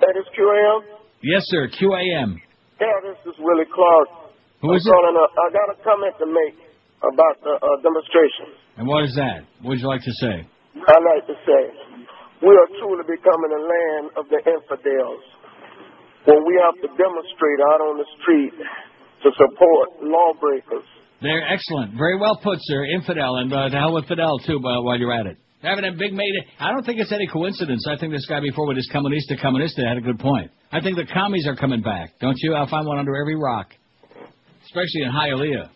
That is QAM? Yes, sir. QAM. Yeah, this is Willie Clark. Who is I'm it? calling up. I got a comment to make about the uh, demonstration. And what is that? What would you like to say? I like to say, we are truly becoming a land of the infidels. When we have to demonstrate out on the street to support lawbreakers. They're excellent. Very well put, sir. Infidel, and uh, to hell with Fidel, too, uh, while you're at it. Having a big made I don't think it's any coincidence. I think this guy before with his Comunista Comunista had a good point. I think the commies are coming back, don't you? I'll find one under every rock, especially in Hialeah.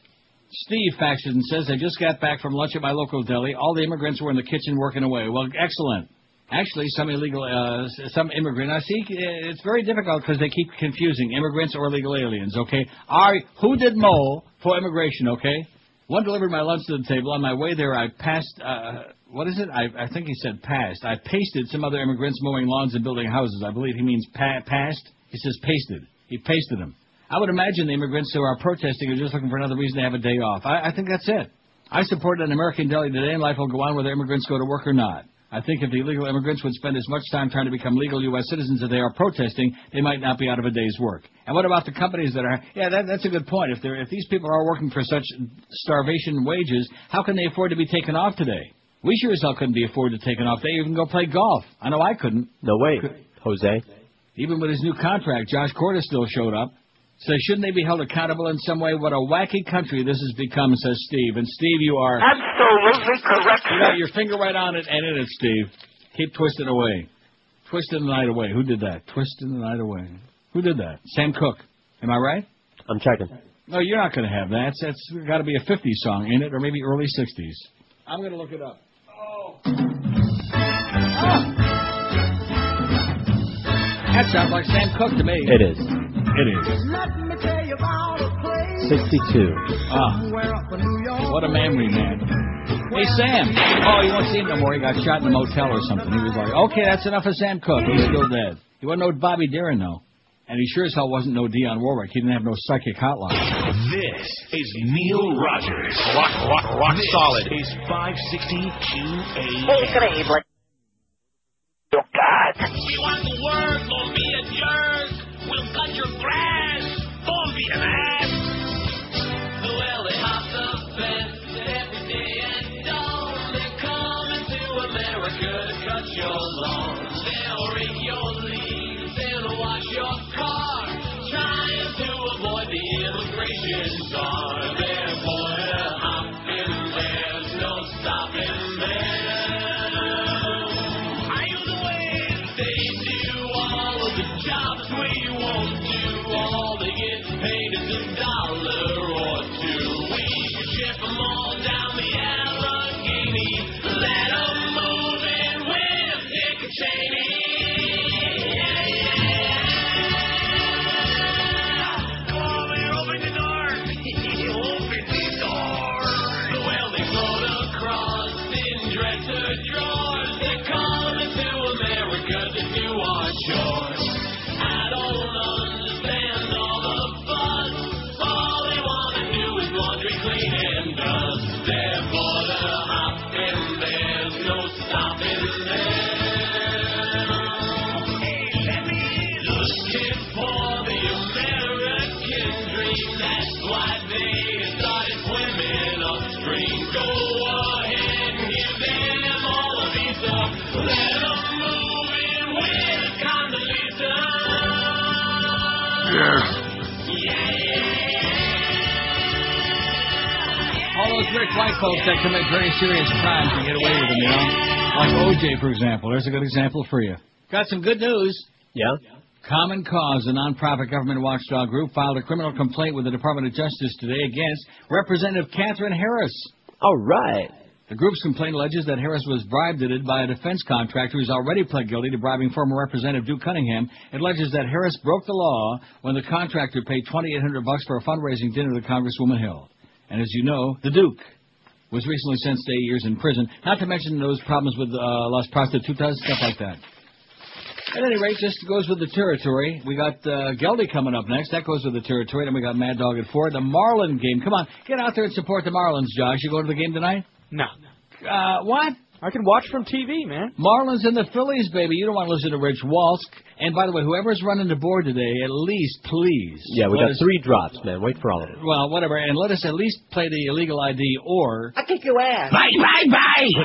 Steve faxes says, I just got back from lunch at my local deli. All the immigrants were in the kitchen working away. Well, excellent. Actually, some illegal, uh, some immigrant. I see uh, it's very difficult because they keep confusing immigrants or illegal aliens. Okay, are who did mole for immigration? Okay, one delivered my lunch to the table. On my way there, I passed. Uh, what is it? I, I think he said passed. I pasted some other immigrants mowing lawns and building houses. I believe he means pa- passed. He says pasted. He pasted them. I would imagine the immigrants who are protesting are just looking for another reason to have a day off. I, I think that's it. I support an American deli today, and life will go on whether immigrants go to work or not. I think if the illegal immigrants would spend as much time trying to become legal U.S. citizens as they are protesting, they might not be out of a day's work. And what about the companies that are? Yeah, that, that's a good point. If they're, if these people are working for such starvation wages, how can they afford to be taken off today? We sure as hell couldn't be afforded to taken off. They even go play golf. I know I couldn't. No way, Jose. Even with his new contract, Josh Cordes still showed up. So shouldn't they be held accountable in some way? What a wacky country this has become, says Steve. And Steve, you are Absolutely correct. you got your finger right on it and in it, Steve. Keep twisting away. Twisting the night away. Who did that? Twisting the night away. Who did that? Sam Cooke. Am I right? I'm checking. No, you're not going to have that. That's got to be a 50s song, ain't it? Or maybe early 60s. I'm going to look it up. Oh That sounds like Sam Cooke to me. It is. It is. 62. Ah, what a memory, man. Hey, Sam. Oh, you won't see him no more. He got shot in a motel or something. He was like, okay, that's enough of Sam Cooke. He's still dead. He wasn't no Bobby Darin, though. And he sure as hell wasn't no Dionne Warwick. He didn't have no psychic hotline. This is Neil Rogers. Rock, rock, rock This solid. Is 560 QA. Increíble. God. White folks that commit very serious crimes and get away with them, you know? Like OJ, for example. There's a good example for you. Got some good news. Yeah? Common Cause, a nonprofit government watchdog group, filed a criminal complaint with the Department of Justice today against Representative Katherine Harris. All right. The group's complaint alleges that Harris was bribed by a defense contractor who's already pled guilty to bribing former Representative Duke Cunningham. It alleges that Harris broke the law when the contractor paid 2800 bucks for a fundraising dinner the Congresswoman held. And as you know, the Duke was recently sentenced to eight years in prison, not to mention those problems with uh, Las Prostitutas, stuff like that. At any rate, just goes with the territory. We got uh, Geldy coming up next. That goes with the territory. Then we got Mad Dog at four. The Marlin game. Come on, get out there and support the Marlins, Josh. You going to the game tonight? No. Uh, what? I can watch from TV, man. Marlins and the Phillies, baby. You don't want to listen to Rich Waltz. And by the way, whoever's running the board today, at least please. Yeah, we let got us- three drops, man. Wait for all of them. Well, whatever, and let us at least play the illegal ID or I kick your ass. Bye, bye, bye.